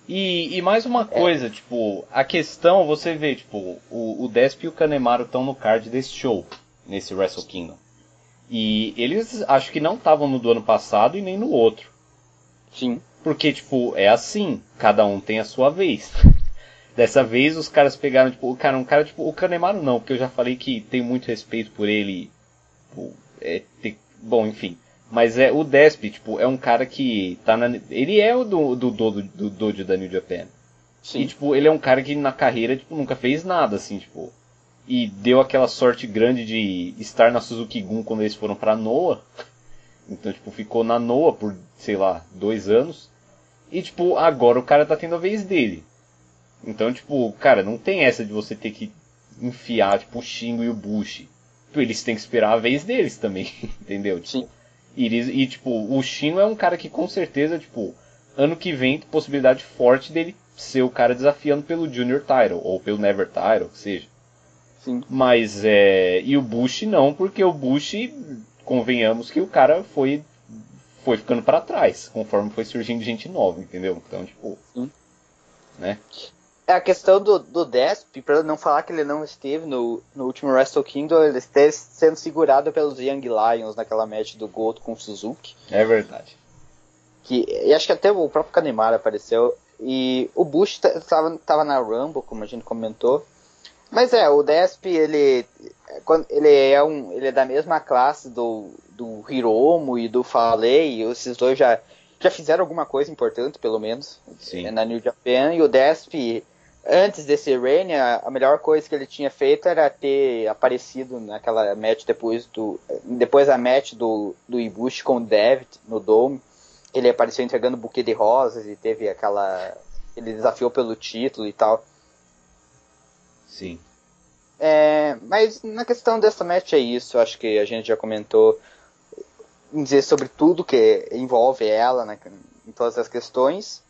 Speaker 2: E, e mais uma coisa, é. tipo, a questão, você vê, tipo, o, o Desp e o Kanemaru estão no card desse show, nesse Wrestle Kingdom. E eles acho que não estavam no do ano passado e nem no outro.
Speaker 1: Sim.
Speaker 2: Porque, tipo, é assim, cada um tem a sua vez. Dessa vez os caras pegaram, tipo, o cara, um cara, tipo, o Kanemaru não, porque eu já falei que tenho muito respeito por ele. Tipo, é, bom, enfim. Mas é o Desp, tipo, é um cara que tá na. Ele é o do, do, do, do Dojo da New Japan. Sim. E, tipo, ele é um cara que na carreira, tipo, nunca fez nada, assim, tipo. E deu aquela sorte grande de estar na Suzuki Gun quando eles foram pra Noah. Então, tipo, ficou na Noah por, sei lá, dois anos. E, tipo, agora o cara tá tendo a vez dele. Então, tipo, cara, não tem essa de você ter que enfiar, tipo, o Shingo e o Bushi. Tipo, eles têm que esperar a vez deles também, entendeu? Tipo,
Speaker 1: Sim.
Speaker 2: E, e, tipo, o Shino é um cara que com certeza, tipo, ano que vem, possibilidade forte dele ser o cara desafiando pelo Junior Title, ou pelo Never Title, que seja.
Speaker 1: Sim.
Speaker 2: Mas, é. E o Bush não, porque o Bush, convenhamos que o cara foi. Foi ficando para trás, conforme foi surgindo gente nova, entendeu? Então, tipo. Sim. Né?
Speaker 1: É a questão do, do Desp, para não falar que ele não esteve no, no último Wrestle Kingdom, ele esteve sendo segurado pelos Young Lions naquela match do Goto com o Suzuki.
Speaker 2: É verdade.
Speaker 1: Que, e acho que até o próprio Kanemaru apareceu. E o Bush estava tava na Rumble, como a gente comentou. Mas é, o Desp, ele, ele é um, ele é da mesma classe do, do Hiromo e do Falei, esses dois já, já fizeram alguma coisa importante, pelo menos, Sim. na New Japan, e o Desp, antes desse Reign, a, a, melhor coisa que ele tinha feito era ter aparecido naquela match depois do, depois da match do, do Ibushi com o Devitt no Dome, ele apareceu entregando um buquê de rosas e teve aquela, ele desafiou pelo título e tal.
Speaker 2: Sim.
Speaker 1: É, mas na questão dessa match é isso, acho que a gente já comentou dizer sobre tudo que envolve ela né, em todas as questões.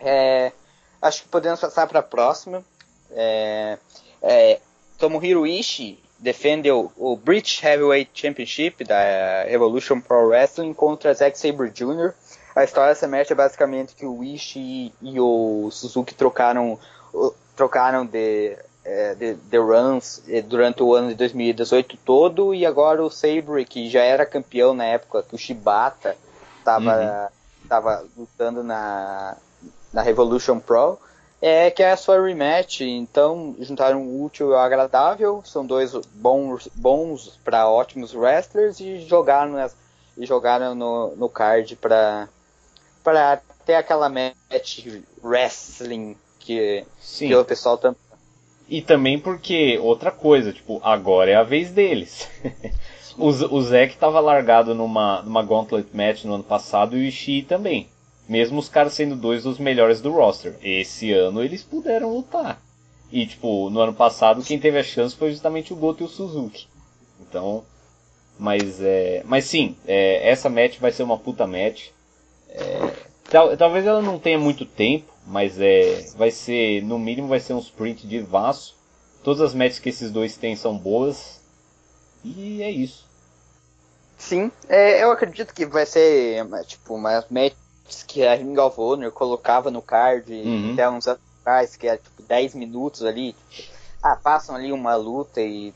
Speaker 1: É, acho que podemos passar para a próxima. É, é, Tomohiro Ishii defende o, o, British Heavyweight Championship da Revolution Pro Wrestling contra Zack Sabre Jr. A história dessa match é basicamente que o Ishii e o Suzuki trocaram trocaram de, é, de, de runs é, durante o ano de 2018 todo e agora o Sabre, que já era campeão na época que o Shibata estava uhum. Tava lutando na, na Revolution Pro, é que é a sua rematch. Então juntaram o útil e o agradável, são dois bons bons para ótimos wrestlers e jogaram nas, e jogaram no, no card para ter aquela match wrestling que, que o pessoal tanto.
Speaker 2: E também porque, outra coisa, tipo, agora é a vez deles. o, o Zack tava largado numa, numa Gauntlet Match no ano passado e o Ishii também. Mesmo os caras sendo dois dos melhores do roster. Esse ano eles puderam lutar. E, tipo, no ano passado quem teve a chance foi justamente o Goto e o Suzuki. Então, mas é, mas sim, é, essa match vai ser uma puta match. É, tal, talvez ela não tenha muito tempo, mas é, vai ser, no mínimo, vai ser um sprint de vaso. Todas as matches que esses dois têm são boas. E é isso.
Speaker 1: Sim, é, eu acredito que vai ser tipo uma matches que a Ring of Honor colocava no card uhum. até uns anos atrás, que é tipo 10 minutos ali. Tipo, ah, passam ali uma luta e.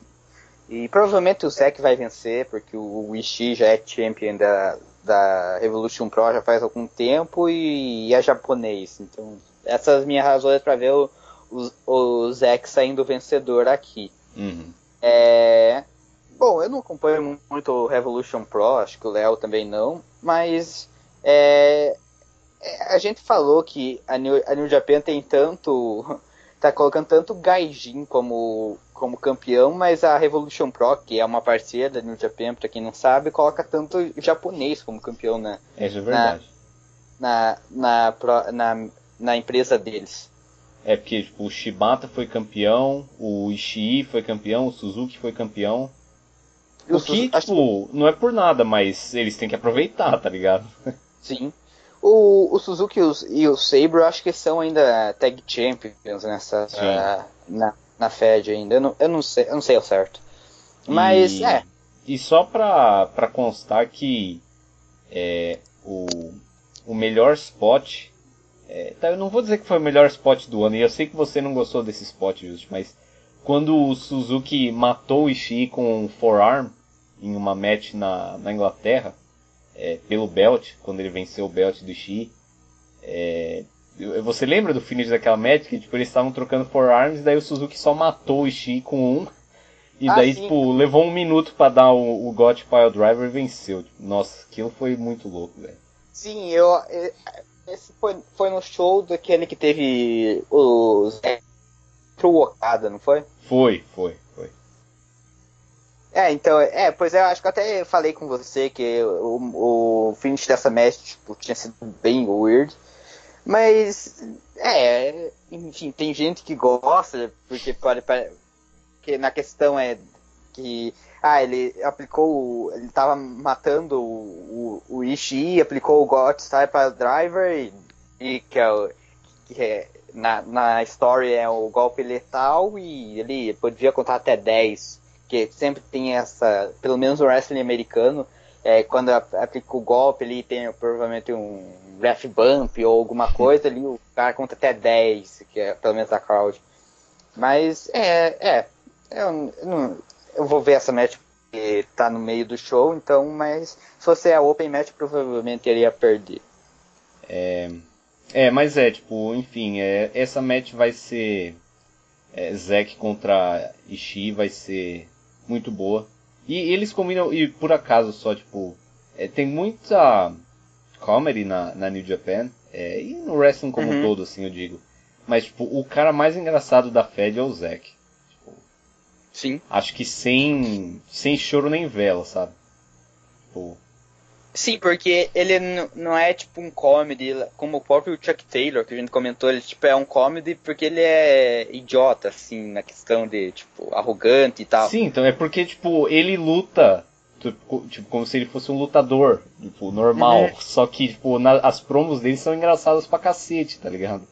Speaker 1: E provavelmente o Zack vai vencer, porque o Ishii já é champion da, da Revolution Pro já faz algum tempo e é japonês. Então, essas minhas razões para ver o, o, o Zack saindo vencedor aqui.
Speaker 2: Uhum.
Speaker 1: É, bom, eu não acompanho muito o Revolution Pro, acho que o Léo também não, mas é, a gente falou que a New, a New Japan tem tanto. tá colocando tanto Gaijin como como campeão, mas a Revolution Pro, que é uma parceira da New Japan, pra quem não sabe, coloca tanto japonês como campeão na,
Speaker 2: é, é verdade.
Speaker 1: Na, na, na, na, na empresa deles.
Speaker 2: É porque tipo, o Shibata foi campeão, o Ishii foi campeão, o Suzuki foi campeão. O, o que, tipo, que... não é por nada, mas eles têm que aproveitar, tá ligado?
Speaker 1: Sim. O, o Suzuki e o, e o Sabre, eu acho que são ainda tag champions nessa. Uh, na, na Fed ainda. Eu não, eu não sei, eu não sei ao certo. Mas
Speaker 2: e,
Speaker 1: é.
Speaker 2: E só pra, pra constar que é, o, o melhor spot. É, tá, eu não vou dizer que foi o melhor spot do ano, e eu sei que você não gostou desse spot, Just, mas quando o Suzuki matou o Ishii com um forearm em uma match na, na Inglaterra, é, pelo belt, quando ele venceu o belt do Ishii, é, você lembra do finish daquela match que tipo, eles estavam trocando forearms e daí o Suzuki só matou o Ishii com um. E ah, daí, sim. tipo, levou um minuto para dar o, o Got Pile Driver e venceu. Nossa, aquilo foi muito louco, velho.
Speaker 1: Sim, eu. Esse foi, foi no show daquele que teve os. Pro Okada, não? Foi,
Speaker 2: foi, foi.
Speaker 1: É, então, é, pois é, eu acho que até falei com você que o, o finish dessa match tipo, tinha sido bem weird. Mas, é, enfim, tem gente que gosta, porque pode, que na questão é que, ah, ele aplicou, ele tava matando o, o, o Ishii, aplicou o God Style o Driver, e, e que, é, o, que é, na, na story é o golpe letal, e ele podia contar até 10, que sempre tem essa, pelo menos o wrestling americano, é, quando aplica o golpe, ele tem provavelmente um ref bump ou alguma coisa ali, o cara conta até 10, que é pelo menos a crowd. Mas é, é. Eu, eu, não, eu vou ver essa match que tá no meio do show, então, mas se fosse a Open Match, provavelmente iria perder.
Speaker 2: É, é mas é, tipo, enfim, é, essa match vai ser. é, Zack contra Ishii vai ser muito boa. E eles combinam, e por acaso só, tipo, é, tem muita comedy na, na New Japan, é, e no wrestling como uhum. um todo, assim, eu digo. Mas, tipo, o cara mais engraçado da Fed é o Zack. Tipo,
Speaker 1: Sim.
Speaker 2: Acho que sem, sem choro nem vela, sabe? Tipo,
Speaker 1: Sim, porque ele não é tipo um comedy, como o próprio Chuck Taylor, que a gente comentou, ele tipo é um comedy porque ele é idiota, assim, na questão de, tipo, arrogante e tal.
Speaker 2: Sim, então é porque, tipo, ele luta, tipo, tipo como se ele fosse um lutador, tipo, normal. Uhum. Só que, tipo, na, as promos dele são engraçadas pra cacete, tá ligado?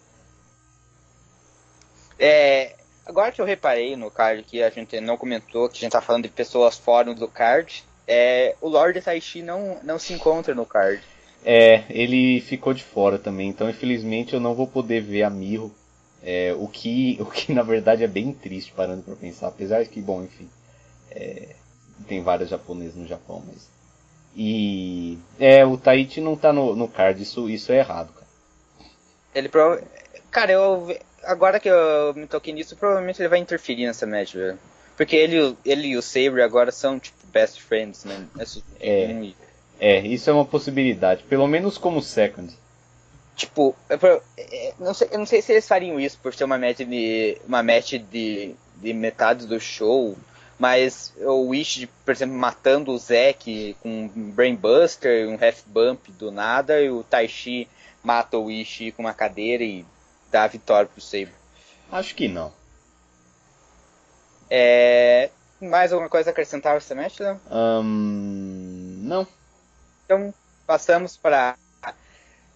Speaker 1: É. Agora que eu reparei no card que a gente não comentou, que a gente tá falando de pessoas fora do card, é, o Lord Taishi não, não se encontra no card.
Speaker 2: É, ele ficou de fora também, então infelizmente eu não vou poder ver a Miho. É, o, que, o que na verdade é bem triste parando para pensar, apesar de que, bom, enfim, é, tem várias japonesas no Japão, mas. E. É, o Taichi não tá no, no card, isso, isso é errado, cara.
Speaker 1: Ele prova. Cara, eu. Agora que eu me toquei nisso, provavelmente ele vai interferir nessa match, velho. Porque ele, ele e o Sabre agora são, tipo, best friends, né?
Speaker 2: É, é, isso é uma possibilidade. Pelo menos como second.
Speaker 1: Tipo, eu, é, não sei, eu não sei se eles fariam isso por ser uma match de. uma match de, de metade do show. Mas o Wish, por exemplo, matando o Zack com um Brainbuster, um Half Bump do nada, e o Taishi mata o Wish com uma cadeira e dá a vitória pro Sabre.
Speaker 2: Acho que não.
Speaker 1: É, mais alguma coisa a acrescentar ao semestre, Léo?
Speaker 2: Um, não.
Speaker 1: Então, passamos para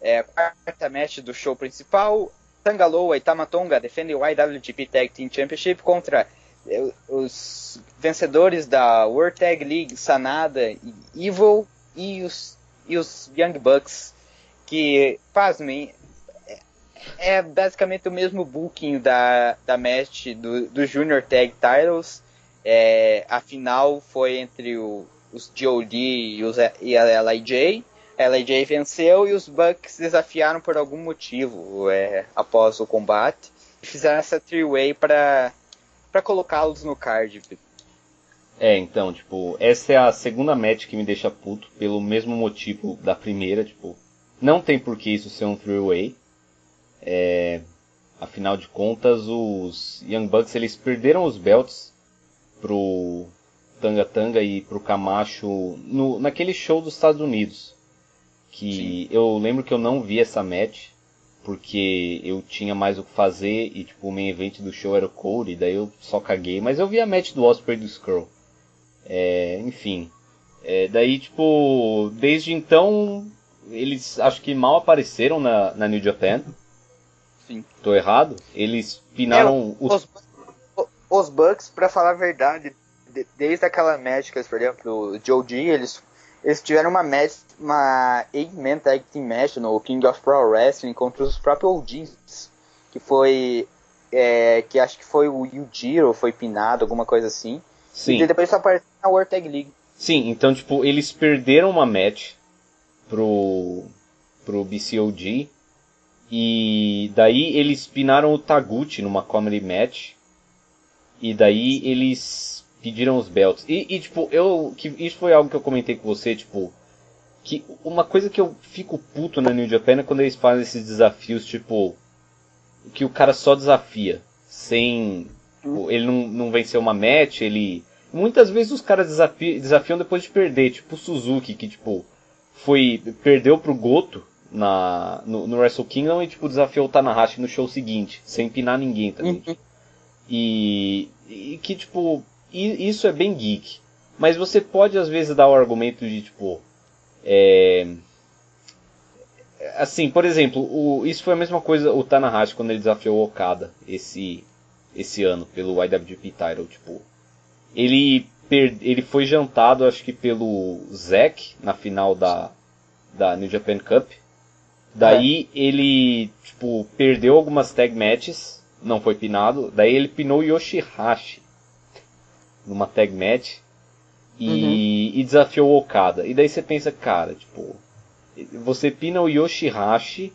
Speaker 1: é, a quarta match do show principal. Tangaloa e Tamatonga defendem o IWGP Tag Team Championship contra é, os vencedores da World Tag League, Sanada e Evil, e os, e os Young Bucks, que, pasmem, é, é basicamente o mesmo booking da, da match do, do Junior Tag Titles, é, a final foi entre o, os G.O.D. E, e a L.I.J. A L.I.J. venceu e os Bucks desafiaram por algum motivo é, após o combate. E fizeram essa three-way para colocá-los no card.
Speaker 2: É, então, tipo, essa é a segunda match que me deixa puto, pelo mesmo motivo da primeira, tipo, não tem por que isso ser um three-way. É, afinal de contas, os Young Bucks eles perderam os belts pro Tanga Tanga e pro Camacho no, naquele show dos Estados Unidos. Que Sim. eu lembro que eu não vi essa match, porque eu tinha mais o que fazer e tipo o main event do show era o Cody, daí eu só caguei, mas eu vi a match do Osprey e do Skrull. É, enfim. É, daí tipo, desde então eles acho que mal apareceram na, na New Japan.
Speaker 1: Sim.
Speaker 2: Tô errado? Eles pinaram
Speaker 1: é, os, os Bucks, para falar a verdade, de, desde aquela match que eles perderam pro Joe G, eles, eles tiveram uma match, uma 8-man tag team match no King of Pro Wrestling contra os próprios OGs, que foi, é, que acho que foi o Yujiro, foi pinado, alguma coisa assim.
Speaker 2: Sim.
Speaker 1: E depois só apareceu na World Tag League.
Speaker 2: Sim, então, tipo, eles perderam uma match pro, pro BCOG, e daí eles pinaram o Taguchi numa comedy match, e daí eles pediram os belts. E, e, tipo, eu. Que, isso foi algo que eu comentei com você, tipo. Que uma coisa que eu fico puto na New Japan é quando eles fazem esses desafios, tipo. Que o cara só desafia. Sem. Tipo, ele não, não venceu uma match, ele. Muitas vezes os caras desafiam, desafiam depois de perder, tipo o Suzuki, que tipo. Foi. Perdeu pro Goto na, no, no Wrestle Kingdom e tipo desafiou o Tanahashi no show seguinte, sem pinar ninguém também. Uhum. E, e que, tipo, isso é bem geek. Mas você pode, às vezes, dar o argumento de, tipo. É... Assim, por exemplo, o, isso foi a mesma coisa o Tanahashi quando ele desafiou o Okada esse, esse ano pelo IWGP Title. Tipo, ele, per, ele foi jantado, acho que pelo Zack na final da, da New Japan Cup. Daí é. ele, tipo, perdeu algumas tag matches não foi pinado. Daí ele pinou Yoshihashi numa tag match e, uhum. e desafiou o Okada. E daí você pensa, cara, tipo, você pina o Yoshihashi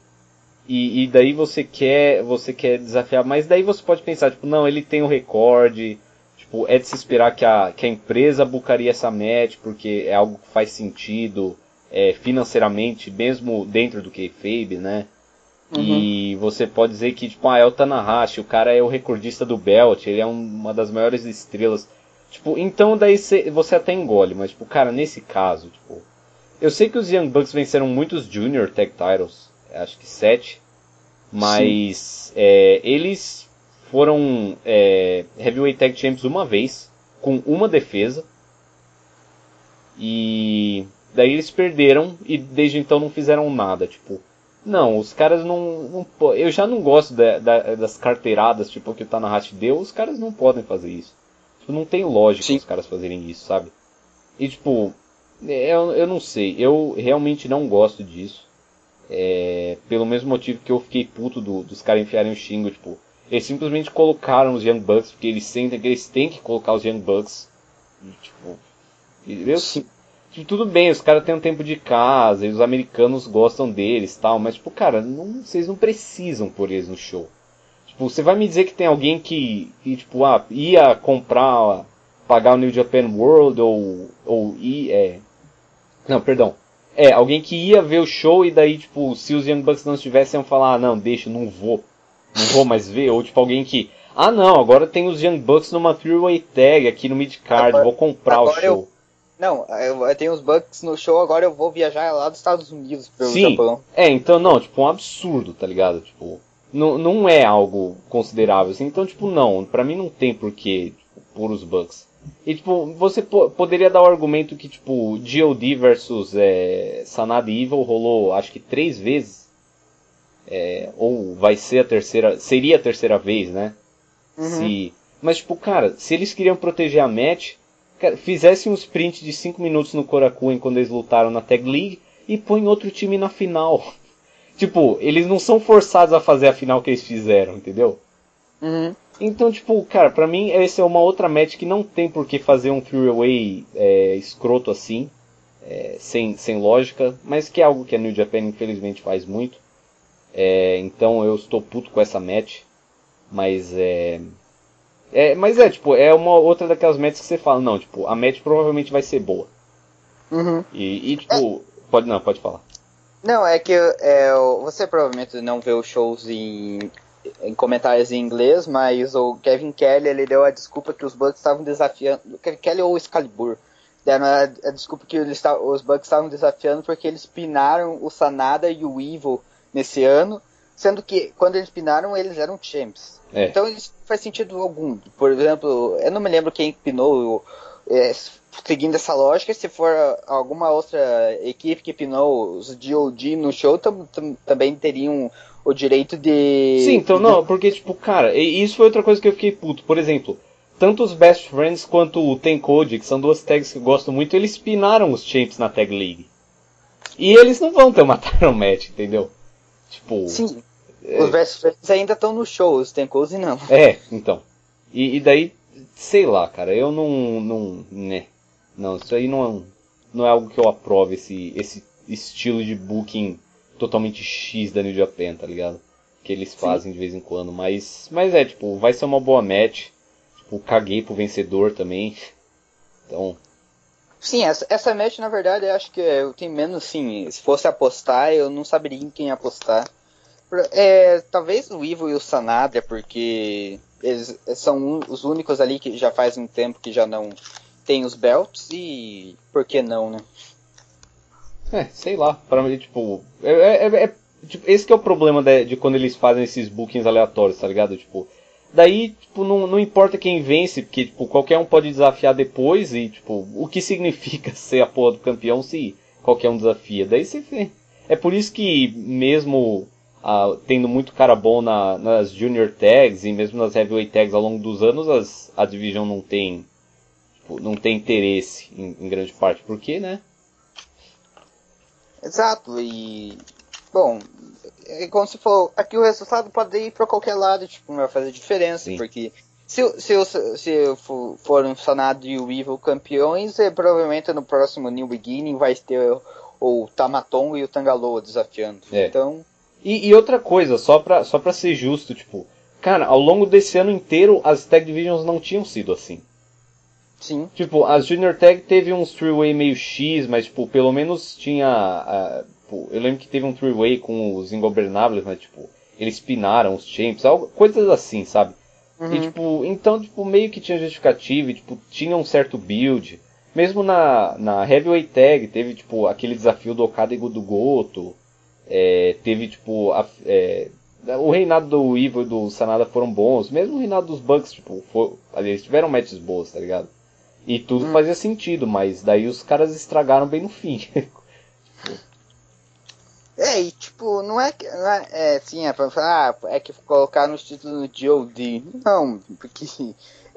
Speaker 2: e, e, daí você quer você quer desafiar, mas daí você pode pensar, tipo, não, ele tem o um recorde, tipo, é de se esperar que a, que a empresa bucaria essa match, porque é algo que faz sentido é, financeiramente, mesmo dentro do kayfabe, né? Uhum. E você pode dizer que, tipo, ah, é o Tanahashi, o cara é o recordista do Belt, ele é um, uma das maiores estrelas. Tipo, então daí cê, você até engole, mas, tipo, cara, nesse caso, tipo... Eu sei que os Young Bucks venceram muitos Junior Tag Titles, acho que sete, mas é, eles foram é, Heavyweight Tag Champions uma vez, com uma defesa, e daí eles perderam e desde então não fizeram nada, tipo... Não, os caras não, não Eu já não gosto da, da, das carteiradas, tipo, que o Tanahashi deu, os caras não podem fazer isso. Tipo, não tem lógica Sim. os caras fazerem isso, sabe? E tipo, eu, eu não sei, eu realmente não gosto disso. É, pelo mesmo motivo que eu fiquei puto do, dos caras enfiarem o xingo, tipo, eles simplesmente colocaram os Young Bucks porque eles sentem que eles têm que colocar os Young Bucks. E, tipo, eu, Tipo, tudo bem, os caras têm um tempo de casa e os americanos gostam deles tal, mas, tipo, cara, não, vocês não precisam por eles no show. Tipo, você vai me dizer que tem alguém que, que tipo, ah, ia comprar, pagar o New Japan World ou, ou ir, é... Não, perdão. É, alguém que ia ver o show e daí, tipo, se os Young Bucks não estivessem, iam falar, ah, não, deixa, não vou. Não vou mais ver. Ou, tipo, alguém que, ah, não, agora tem os Young Bucks numa three-way tag aqui no mid-card, vou comprar o show. Eu
Speaker 1: não, eu, tenho os Bucks no show, agora eu vou viajar lá dos Estados Unidos pelo
Speaker 2: Sim.
Speaker 1: Japão.
Speaker 2: É, então não, tipo, um absurdo, tá ligado? Tipo, não, não é algo considerável assim. Então, tipo, não, pra mim não tem porquê tipo, por os Bucks. E, tipo, você po poderia dar o argumento que, tipo, G.O.D. versus é, Sanada Evil rolou, acho que três vezes. É, ou vai ser a terceira, seria a terceira vez, né? Uhum. Se, mas, tipo, cara, se eles queriam proteger a match, Cara, fizesse um sprint de 5 minutos no Korakuen quando eles lutaram na Tag League e põe outro time na final. tipo, eles não são forçados a fazer a final que eles fizeram, entendeu?
Speaker 1: Uhum.
Speaker 2: Então, tipo, cara, pra mim essa é uma outra match que não tem por que fazer um three-way é, escroto assim, é, sem, sem lógica, mas que é algo que a New Japan infelizmente faz muito. É, então eu estou puto com essa match, mas é, é, mas é, tipo, é uma outra daquelas metas que você fala, não, tipo, a match provavelmente vai ser boa.
Speaker 1: Uhum.
Speaker 2: E, e, tipo, é. pode não, pode falar.
Speaker 1: Não, é que é, você provavelmente não vê os shows em, em comentários em inglês, mas o Kevin Kelly ele deu a desculpa que os Bucks estavam desafiando. Kevin Kelly ou Excalibur deram a, a desculpa que eles, os Bucks estavam desafiando porque eles pinaram o Sanada e o Evil nesse ano, sendo que quando eles pinaram eles eram champs. É. Então isso faz sentido algum. Por exemplo, eu não me lembro quem pinou, é, seguindo essa lógica, se for alguma outra equipe que pinou os DOD no show, tam, tam, também teriam o direito de.
Speaker 2: Sim, então não, porque, tipo, cara, isso foi outra coisa que eu fiquei puto. Por exemplo, tanto os Best Friends quanto o Ten Code, que são duas tags que eu gosto muito, eles pinaram os champs na Tag League. E eles não vão ter uma Tyron Match, entendeu? Tipo.
Speaker 1: Sim. É. Os Best Friends ainda estão no show, os Tenkose não.
Speaker 2: É, então. E, e, daí, sei lá, cara, eu não. não né. Não, isso aí não é, não é algo que eu aprove, esse, esse estilo de booking totalmente X da New Japan, tá ligado? Que eles fazem Sim. de vez em quando. Mas, mas é, tipo, vai ser uma boa match. Tipo, caguei pro vencedor também. Então.
Speaker 1: Sim, essa, essa match, na verdade, eu acho que eu tenho menos, sim. Se fosse apostar, eu não saberia em quem apostar. É, talvez o Ivo e o Sanada, porque eles são os únicos ali que já faz um tempo que já não tem os belts e por que não, né?
Speaker 2: É, sei lá, para mim, tipo, é, é, é, é, tipo, esse que é o problema de, de, quando eles fazem esses bookings aleatórios, tá ligado? Tipo, daí, tipo, não, não importa quem vence, porque, tipo, qualquer um pode desafiar depois e, tipo, o que significa ser a porra do campeão se qualquer um desafia? Daí você É por isso que mesmo ah, tendo muito cara bom na, nas Junior Tags e mesmo nas Heavyweight Tags ao longo dos anos, as, a Division não tem tipo, não tem interesse em, em, grande parte. Por quê, né?
Speaker 1: Exato, e bom, é como se for, aqui o resultado pode ir para qualquer lado, tipo, não vai fazer diferença, Sim. porque se, se, se for um Sanado e o Evil campeões, é, provavelmente no próximo New Beginning vai ter o, o Tamatongo e o Tangaloa desafiando. É. Então,
Speaker 2: E, e, outra coisa, só pra, só pra ser justo, tipo, cara, ao longo desse ano inteiro as Tag Divisions não tinham sido assim.
Speaker 1: Sim.
Speaker 2: Tipo, a Junior Tag teve um three-way meio X, mas, tipo, pelo menos tinha. Uh, eu lembro que teve um three-way com os Ingobernáveis, mas, tipo, eles pinaram os champs, algo, coisas assim, sabe? Uhum. E, tipo, então, tipo, meio que tinha justificativa, e, tipo, tinha um certo build. Mesmo na, na Heavyweight Tag, teve, tipo, aquele desafio do Okada e do Goto. É, teve, tipo, a, é, o reinado do Evil e do Sanada foram bons. Mesmo o reinado dos Bucks, tipo, foi, eles tiveram matches boas, tá ligado? E tudo hum. fazia sentido, mas daí os caras estragaram bem no fim.
Speaker 1: é, e tipo, não é que. Não é, é assim, é pra falar, ah, é que colocar nos títulos de OD. Não, porque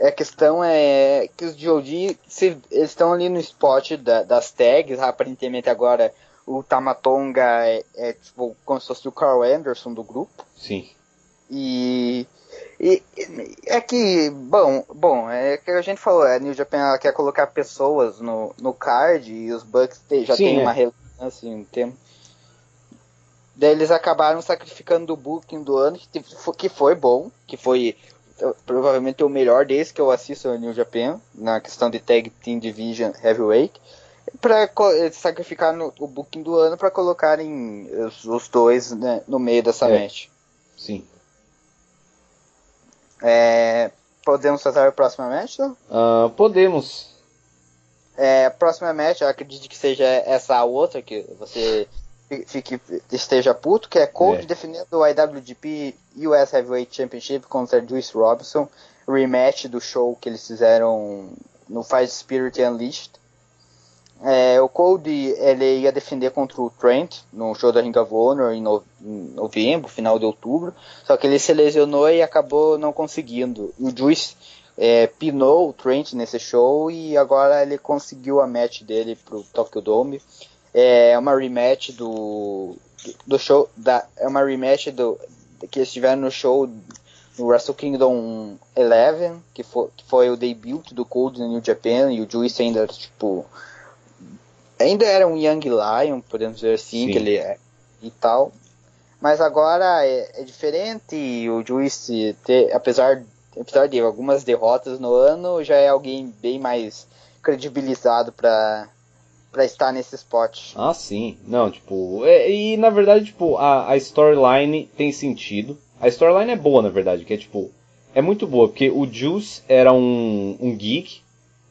Speaker 1: a questão é que os GOD, se, eles estão ali no spot da, das tags, aparentemente agora o Tamatonga é, é tipo, como se fosse o Carl Anderson do grupo.
Speaker 2: Sim.
Speaker 1: E, e é que, bom, bom, é que a gente falou, a New Japan quer colocar pessoas no, no card e os Bucks já Sim, tem é. uma relevância, um tempo. Daí eles acabaram sacrificando o booking do ano, que, que foi bom, que foi provavelmente o melhor desde que eu assisto a New Japan, na questão de Tag Team Division Heavyweight para sacrificar no, o booking do ano para colocarem os, os dois né, no meio dessa é. match.
Speaker 2: Sim.
Speaker 1: É, podemos fazer a próxima match?
Speaker 2: Uh, podemos.
Speaker 1: É, a próxima match, eu acredito que seja essa outra que você fique, esteja puto, que é Cold é. defendendo o IWGP US Heavyweight Championship contra Juice Robinson, rematch do show que eles fizeram no Fight Spirit Unleashed. É, o Cody ele ia defender contra o Trent no show da Ring of Honor em, no, em, novembro, final de outubro. Só que ele se lesionou e acabou não conseguindo. O Juice é, pinou o Trent nesse show e agora ele conseguiu a match dele pro Tokyo Dome. É uma rematch do, do show da é uma rematch do que eles tiveram no show no Wrestle Kingdom 11, que foi, que foi o debut do Cody no New Japan e o Juice ainda tipo ainda era um Young Lion, podemos dizer assim, Sim. que ele é e tal. Mas agora é, é diferente o Juice, ter, apesar, apesar de algumas derrotas no ano, já é alguém bem mais credibilizado para para estar nesse spot.
Speaker 2: Ah, sim. Não, tipo, é, e na verdade, tipo, a, a storyline tem sentido. A storyline é boa, na verdade, que é tipo, é muito boa, porque o Juice era um, um geek,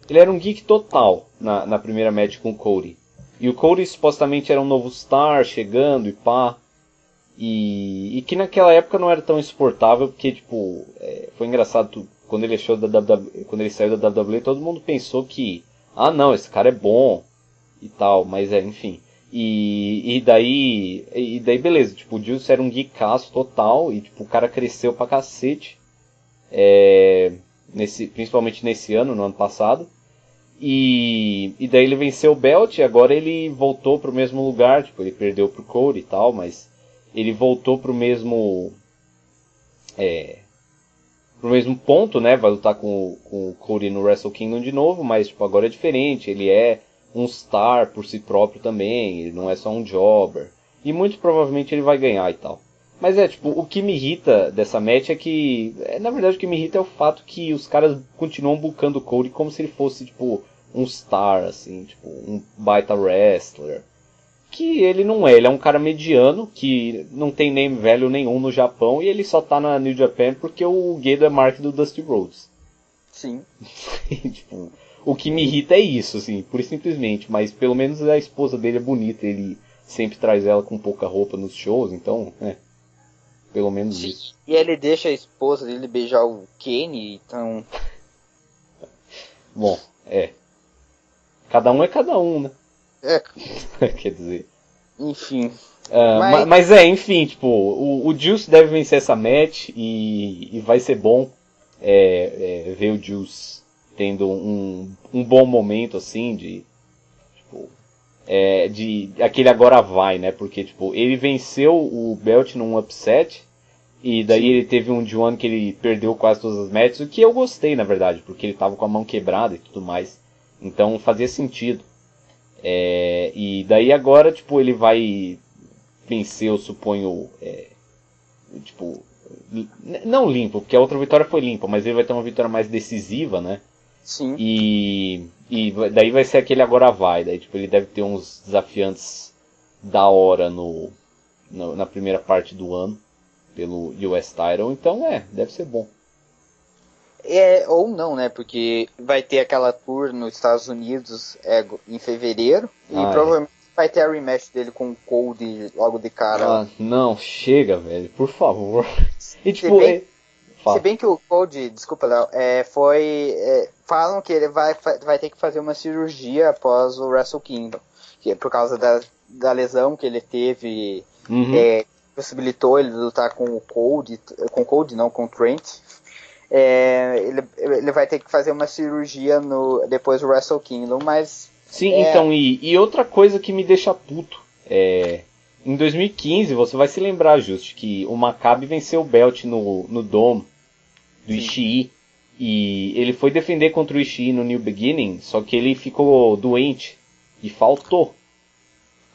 Speaker 2: ele era um geek total na, na primeira match com o Cody. E o Cody supostamente era um novo star chegando e pá. E, e que naquela época não era tão exportável, porque, tipo, é, foi engraçado, quando ele, achou da WWE, quando ele saiu da WWE, todo mundo pensou que, ah não, esse cara é bom e tal, mas é, enfim. E, e daí, e daí beleza, tipo, o Juice era um geekaço total, e tipo, o cara cresceu pra cacete, é, nesse, principalmente nesse ano, no ano passado. E, e daí ele venceu o Belt e agora ele voltou pro mesmo lugar. Tipo, ele perdeu pro Cody e tal, mas ele voltou pro mesmo. É, pro mesmo ponto, né? Vai lutar com, com o Cody no Wrestle Kingdom de novo, mas tipo, agora é diferente. Ele é um star por si próprio também, ele não é só um jobber. E muito provavelmente ele vai ganhar e tal. Mas é, tipo, o que me irrita dessa match é que. É, na verdade, o que me irrita é o fato que os caras continuam bucando o Cody como se ele fosse, tipo, um star, assim, tipo, um baita wrestler. Que ele não é, ele é um cara mediano, que não tem nem velho nenhum no Japão, e ele só tá na New Japan porque o Gedo é Mark do Dusty Rhodes.
Speaker 1: Sim.
Speaker 2: tipo, o que me irrita é isso, assim, pura e simplesmente, mas pelo menos a esposa dele é bonita, ele sempre traz ela com pouca roupa nos shows, então, é. Pelo menos Sim. isso.
Speaker 1: E ele deixa a esposa dele beijar o Kenny, então.
Speaker 2: Bom, é. Cada um é cada um, né?
Speaker 1: É.
Speaker 2: Quer dizer.
Speaker 1: Enfim.
Speaker 2: Uh, mas... mas... é, enfim, tipo, o, o Juice deve vencer essa match e, e vai ser bom é, é, ver o Juice tendo um, um bom momento, assim, de. Tipo, é, de aquele agora vai, né? Porque, tipo, ele venceu o Belt num upset. E daí Sim. ele teve um de ano que ele perdeu quase todas as matches, o que eu gostei, na verdade, porque ele tava com a mão quebrada e tudo mais. Então fazia sentido. É, e daí agora, tipo, ele vai vencer, eu suponho, é, tipo, não limpo, porque a outra vitória foi limpa, mas ele vai ter uma vitória mais decisiva, né?
Speaker 1: Sim.
Speaker 2: E, e daí vai ser aquele agora vai, daí tipo, ele deve ter uns desafiantes da hora no, no na primeira parte do ano pelo US Title, então é, deve ser bom.
Speaker 1: É, ou não, né? Porque vai ter aquela tour nos Estados Unidos é, em fevereiro e provavelmente é. vai ter a rematch dele com o Cold logo de cara.
Speaker 2: Ah, não, chega, velho, por favor.
Speaker 1: E tipo, se bem, é... se bem que o Cold, desculpa, Léo, é, foi. É, falam que ele vai, vai ter que fazer uma cirurgia após o Wrestle Kingdom. Que é por causa da, da lesão que ele teve. Uhum. É, possibilitou ele lutar com o Cold, com o Cold não, com o Trent. É, ele, ele vai ter que fazer uma cirurgia no, depois do Wrestle Kingdom, mas.
Speaker 2: Sim, é... então, e, e outra coisa que me deixa puto é. Em 2015, você vai se lembrar, Just, que o Maccabi venceu o Belt no, no Dome do Sim. Ishii. E ele foi defender contra o Ishii no New Beginning, só que ele ficou doente e faltou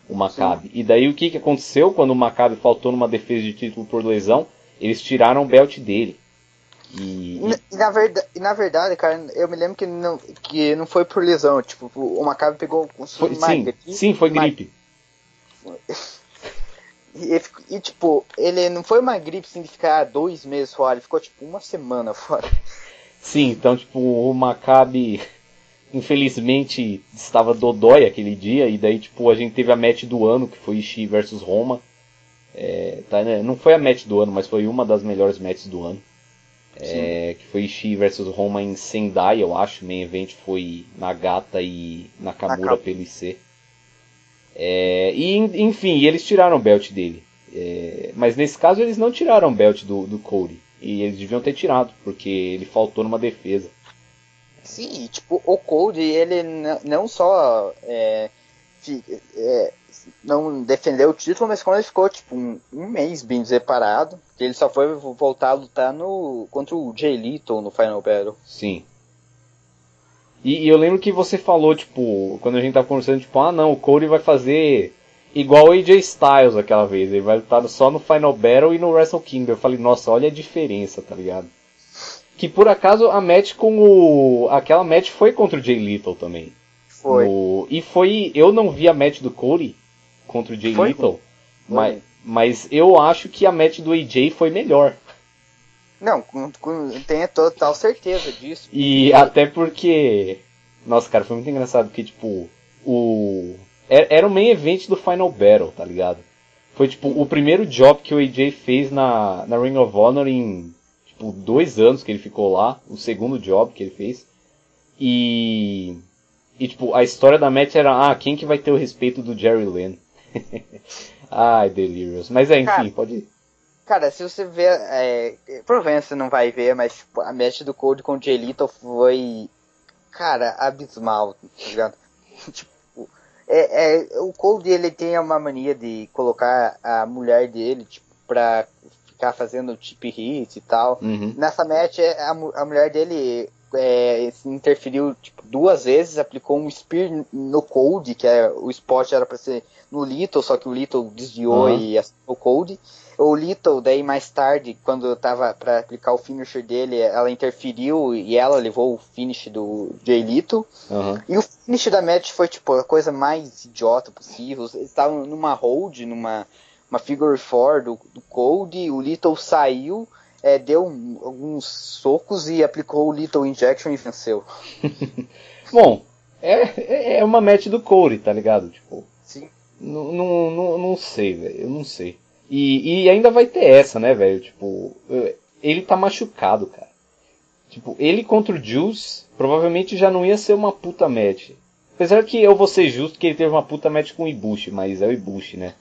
Speaker 2: o Maccabi. E daí o que, que aconteceu quando o Maccabi faltou numa defesa de título por lesão? Eles tiraram o belt dele.
Speaker 1: E, e, na, verdade, na verdade, cara, eu me lembro que não, que não foi por lesão. Tipo, o Maccabi pegou
Speaker 2: foi, sim, gripe, sim, foi gripe.
Speaker 1: E, e, tipo, ele não foi uma gripe assim de ficar dois meses fora, ele ficou tipo uma semana fora.
Speaker 2: Sim, então tipo, o Maccabi infelizmente estava dodói aquele dia, e daí tipo, a gente teve a match do ano, que foi Ishii versus Roma. É, tá, né? Não foi a match do ano, mas foi uma das melhores matches do ano. É, que foi Ishii versus Roma em Sendai, eu acho. O main event foi Nagata e Nakamura Nakam. pelo IC. É, e enfim, eles tiraram o belt dele. É, mas nesse caso eles não tiraram o belt do, do Cody. E eles deviam ter tirado, porque ele faltou numa defesa.
Speaker 1: Sim, tipo, o Cody, ele não só é, é, não defendeu o título, mas quando ele ficou tipo um, um mês bem separado, ele só foi voltar a lutar no, contra o Jay Little no Final Battle.
Speaker 2: Sim. E, e, eu lembro que você falou, tipo, quando a gente tava conversando, tipo, ah não, o Cody vai fazer igual o AJ Styles aquela vez, ele vai lutar só no Final Battle e no Wrestle Kingdom. Eu falei, nossa, olha a diferença, tá ligado? Que por acaso a match com o. aquela match foi contra o Jay Little também.
Speaker 1: Foi.
Speaker 2: E foi. Eu não vi a match do Cody contra o Jay foi? Little, mas, mas eu acho que a match do AJ foi melhor.
Speaker 1: Não, tenho total certeza disso.
Speaker 2: E até porque. Nossa, cara, foi muito engraçado porque, tipo, o. Era o main event do Final Battle, tá ligado? Foi, tipo, o primeiro job que o AJ fez na, na Ring of Honor em, tipo, dois anos que ele ficou lá. O segundo job que ele fez. E. E, tipo, a história da match era, ah, quem que vai ter o respeito do Jerry Lynn? Ai, Delirious. Mas é, enfim, Cara, pode ir.
Speaker 1: Cara, se você ver, é, provavelmente você não vai ver, mas tipo, a match do Code com o Jay Little foi, cara, abismal, tá ligado? tipo, é, é, o Code ele tem uma mania de colocar a mulher dele, tipo, pra ficar fazendo tip hit e tal.
Speaker 2: Uhum.
Speaker 1: Nessa match, a, a mulher dele é, interferiu tipo, duas vezes, aplicou um spear no Cold, que é o spot era para ser no Little, só que o Little desviou uhum. e acertou o Cold. O Little, daí mais tarde, quando eu tava para aplicar o finisher dele, ela interferiu e ela levou o finish do Jay Little.
Speaker 2: Uhum.
Speaker 1: E o finish da match foi tipo a coisa mais idiota possível. Eles estavam numa hold, numa uma figure four do, do Cold, o Little saiu, é, deu alguns socos e aplicou o Little Injection e venceu.
Speaker 2: Bom, é, é uma match do Cody, tá ligado? Tipo,
Speaker 1: Sim.
Speaker 2: Não, não, não, não sei, velho, eu não sei. E, e ainda vai ter essa, né, velho? Tipo, ele tá machucado, cara. Tipo, ele contra o Juice provavelmente já não ia ser uma puta match. Apesar que eu vou ser justo que ele teve uma puta match com o Ibushi, mas é o Ibushi, né?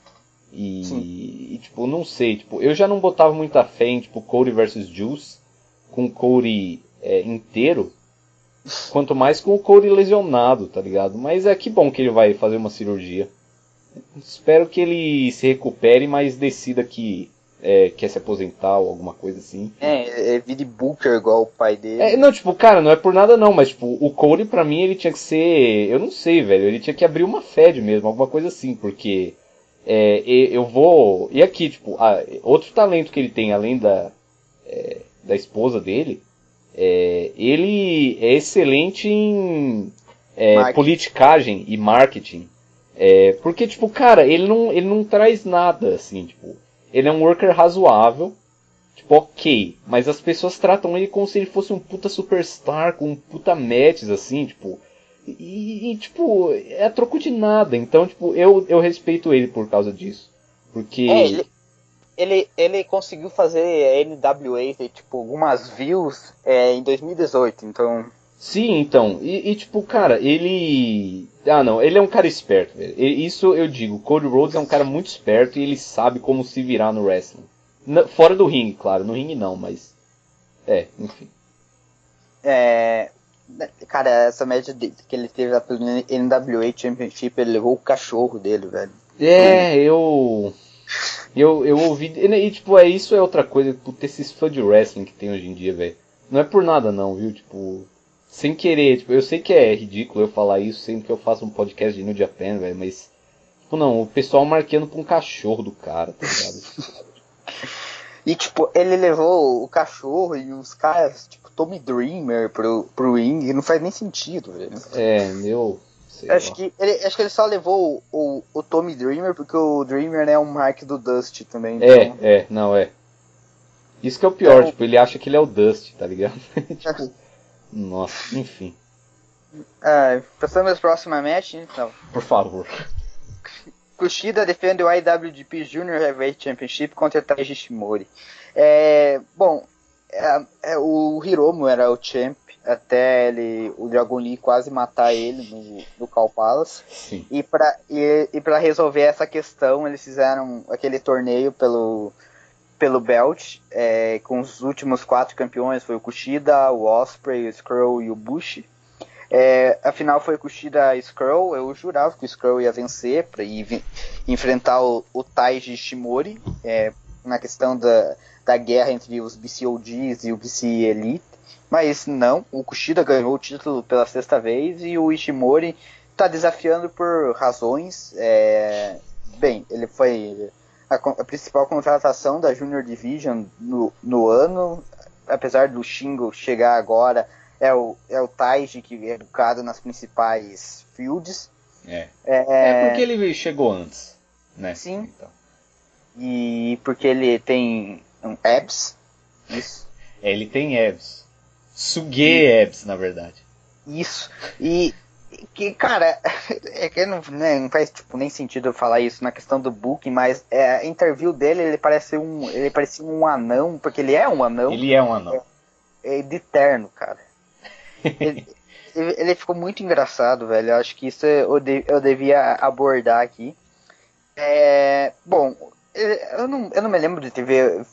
Speaker 2: E, e, tipo, não sei, tipo, eu já não botava muita fé em tipo Cody versus Juice com o Cody é, inteiro, quanto mais com o Cody lesionado, tá ligado? Mas é que bom que ele vai fazer uma cirurgia. Espero que ele se recupere, mas decida que é, quer se aposentar ou alguma coisa assim.
Speaker 1: É, é vire Booker igual o pai dele. É,
Speaker 2: não, tipo, cara, não é por nada não, mas tipo, o Cody pra mim ele tinha que ser. Eu não sei, velho. Ele tinha que abrir uma Fed mesmo, alguma coisa assim, porque É, eu vou. E aqui, tipo, outro talento que ele tem, além da, é, da esposa dele, é, ele é excelente em é, politicagem e marketing. É, porque, tipo, cara, ele não, ele não traz nada, assim, tipo, ele é um worker razoável, tipo, ok, mas as pessoas tratam ele como se ele fosse um puta superstar, com um puta matches, assim, tipo, e, e, tipo, é troco de nada, então, tipo, eu, eu respeito ele por causa disso, porque...
Speaker 1: É, ele, ele, ele conseguiu fazer NWA, tipo, algumas views é, em 2018, então...
Speaker 2: Sim, então. E, e, tipo, cara, ele. Ah, não, ele é um cara esperto, velho. Isso eu digo. Cody Rhodes é um cara muito esperto e ele sabe como se virar no wrestling. Na, fora do ringue, claro. No ringue não, mas. É, enfim.
Speaker 1: É. Cara, essa média que ele teve pelo NWA Championship, ele levou o cachorro dele, velho.
Speaker 2: É, eu. Eu, eu ouvi. E, tipo, é isso é outra coisa. Puta, esses fãs de wrestling que tem hoje em dia, velho. Não é por nada, não, viu? Tipo sem querer, tipo, eu sei que é ridículo eu falar isso sempre que eu faço um podcast de New Japan, velho, mas. Tipo, não, o pessoal marcando pra um cachorro do cara, tá ligado?
Speaker 1: e tipo, ele levou o cachorro e os caras, tipo, Tommy Dreamer pro, pro ring, não faz nem sentido, velho.
Speaker 2: É, meu.
Speaker 1: Acho que, ele, acho que ele só levou o, o, o Tommy Dreamer porque o Dreamer né, é um mark do Dust também.
Speaker 2: É, então... É, é, não, é. Isso que é o pior, então... tipo, ele acha que ele é o Dust, tá ligado? tipo, nossa, enfim.
Speaker 1: Ah, passamos para a próxima match, então.
Speaker 2: Por favor.
Speaker 1: Kushida defende o IWGP Junior Heavyweight Championship contra Taiji Shimori. É, bom, é, é, o Hiromu era o champ até ele, o Dragon Lee quase matar ele no, no Cal Palace. Sim. E para e, e resolver essa questão, eles fizeram aquele torneio pelo pelo belt, é, com os últimos quatro campeões, foi o Kushida, o Osprey, o Skrull e o Bush. É, afinal foi Kushida Skrull, eu jurava que o Skrull ia vencer para enfrentar o, o Taiji Shimori é, na questão da, da guerra entre os BCOGs e o BC Elite, mas não, o Kushida ganhou o título pela sexta vez e o Ishimori está desafiando por razões, é, bem, ele foi a, a, principal contratação da Junior Division no, no ano, apesar do Shingo chegar agora, é o, é o Taiji que é educado nas principais fields.
Speaker 2: É. é. é porque ele chegou antes, né?
Speaker 1: Sim. Então. E porque ele tem um abs. Isso.
Speaker 2: É, ele tem abs. Sugue abs, na verdade.
Speaker 1: Isso. E que, cara, é que não, né, não faz tipo, nem sentido eu falar isso na questão do booking, mas é, a interview dele, ele parece um. Ele parecia um anão, porque ele é um anão.
Speaker 2: Ele é um anão.
Speaker 1: É, é de terno, cara. Ele, ele, ficou muito engraçado, velho. Eu acho que isso eu, de, eu devia abordar aqui. É, bom, eu não, eu não me lembro de ter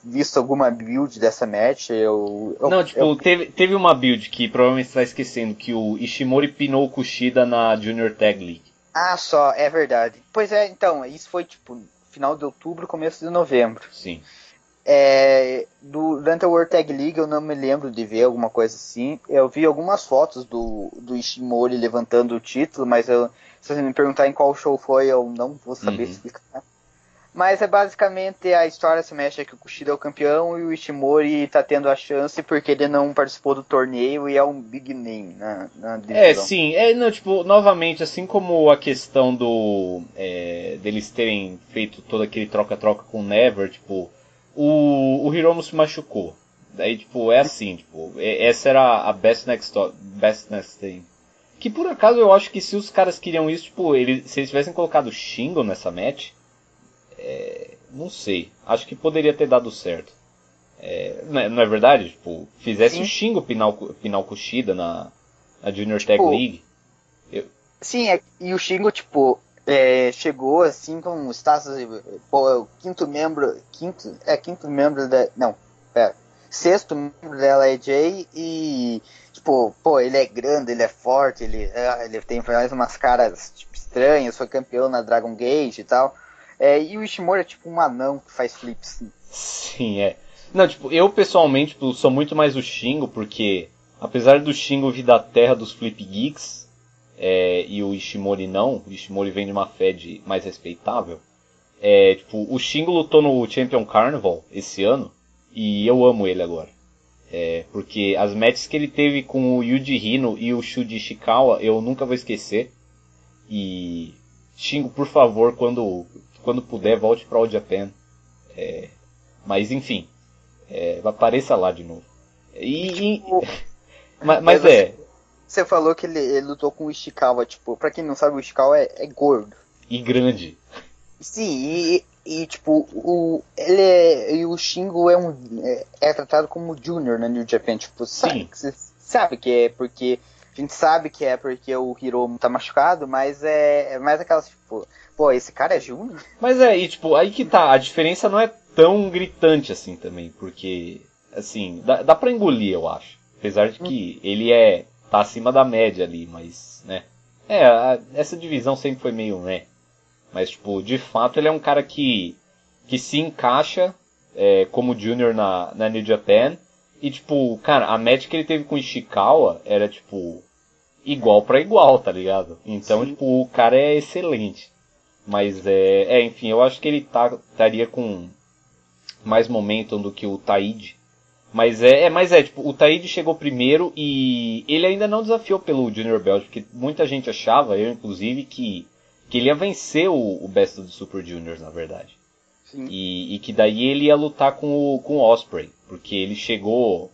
Speaker 1: visto alguma build dessa match. Eu, eu
Speaker 2: não, tipo,
Speaker 1: eu...
Speaker 2: teve, teve uma build que provavelmente você tá esquecendo, que o Ishimori pinou o Kushida na Junior Tag League.
Speaker 1: Ah, só, é verdade. Pois é, então, isso foi tipo final de outubro, começo de novembro.
Speaker 2: Sim.
Speaker 1: É, durante a World Tag League eu não me lembro de ver alguma coisa assim. Eu vi algumas fotos do, do Ishimori levantando o título, mas eu, se você me perguntar em qual show foi, eu não vou saber uhum. explicar. Mas é basicamente a história se mexe que o Kushida é o campeão e o Ishimori tá tendo a chance porque ele não participou do torneio e é um big name na, na
Speaker 2: É, sim. É, não, tipo, novamente, assim como a questão do. É, deles terem feito todo aquele troca-troca com o Never, tipo, o, o Hiromu se machucou. Daí, tipo, é assim, tipo, essa era a best next, best next thing. Que por acaso eu acho que se os caras queriam isso, tipo, eles, se eles tivessem colocado Shingo nessa match é, não sei. Acho que poderia ter dado certo. É, não, é, não, é, verdade? Tipo, fizesse Sim. o Shingo Pinal, Pinal Kushida na, na Junior tipo, Tag League.
Speaker 1: Eu... Sim, é, e o Shingo, tipo, é, chegou assim com o status pô, é o quinto membro. Quinto. É quinto membro da. Não, pera. Sexto membro da LAJ e. Tipo, pô, ele é grande, ele é forte, ele, é, ele tem faz umas caras tipo, estranhas, foi campeão na Dragon Gate e tal. É, e o Ishimori é tipo um anão que faz flips.
Speaker 2: Sim, é. Não, tipo, eu pessoalmente tipo, sou muito mais o Shingo, porque apesar do Shingo vir da terra dos Flip Geeks, é, e o Ishimori não, o Ishimori vem de uma fé de mais respeitável, É, tipo, o Shingo lutou no Champion Carnival esse ano e eu amo ele agora. É, porque as matches que ele teve com o Yuji Hino e o Shuji Ishikawa eu nunca vou esquecer. E Shingo, por favor, quando, quando puder, volte para o Japan. É, mas enfim, é, apareça lá de novo. E, e mas, mas é.
Speaker 1: Você falou que ele, ele, lutou com o Ishikawa, tipo, pra quem não sabe, o Ishikawa é, é gordo.
Speaker 2: E grande.
Speaker 1: Sim, e, e tipo, o, ele é, e o Shingo é um é, é tratado como junior na New Japan, tipo, Sim. Sabe, sabe que é porque a gente sabe que é porque o Hiromu tá machucado, mas é, é mais aquelas, tipo, pô, esse cara é júnior?
Speaker 2: Mas é, e tipo, aí que tá, a diferença não é tão gritante assim também, porque, assim, dá, dá pra engolir, eu acho. Apesar de que hum. ele é, tá acima da média ali, mas, né. É, a, essa divisão sempre foi meio, né, mas, tipo, de fato ele é um cara que, que se encaixa é, como junior na, na New Japan. E, tipo, cara, a match que ele teve com o Ishikawa era, tipo, igual para igual, tá ligado? Então, Sim. tipo, o cara é excelente. Mas, é, é enfim, eu acho que ele tá, estaria com mais momentum do que o Taide. Mas é, é, mas é, tipo, o Taide chegou primeiro e ele ainda não desafiou pelo Junior Belt, porque muita gente achava, eu inclusive, que que ele ia vencer o, o Best of the Super Juniors, na verdade. E, e, que daí ele ia lutar com o, com o Osprey, porque ele chegou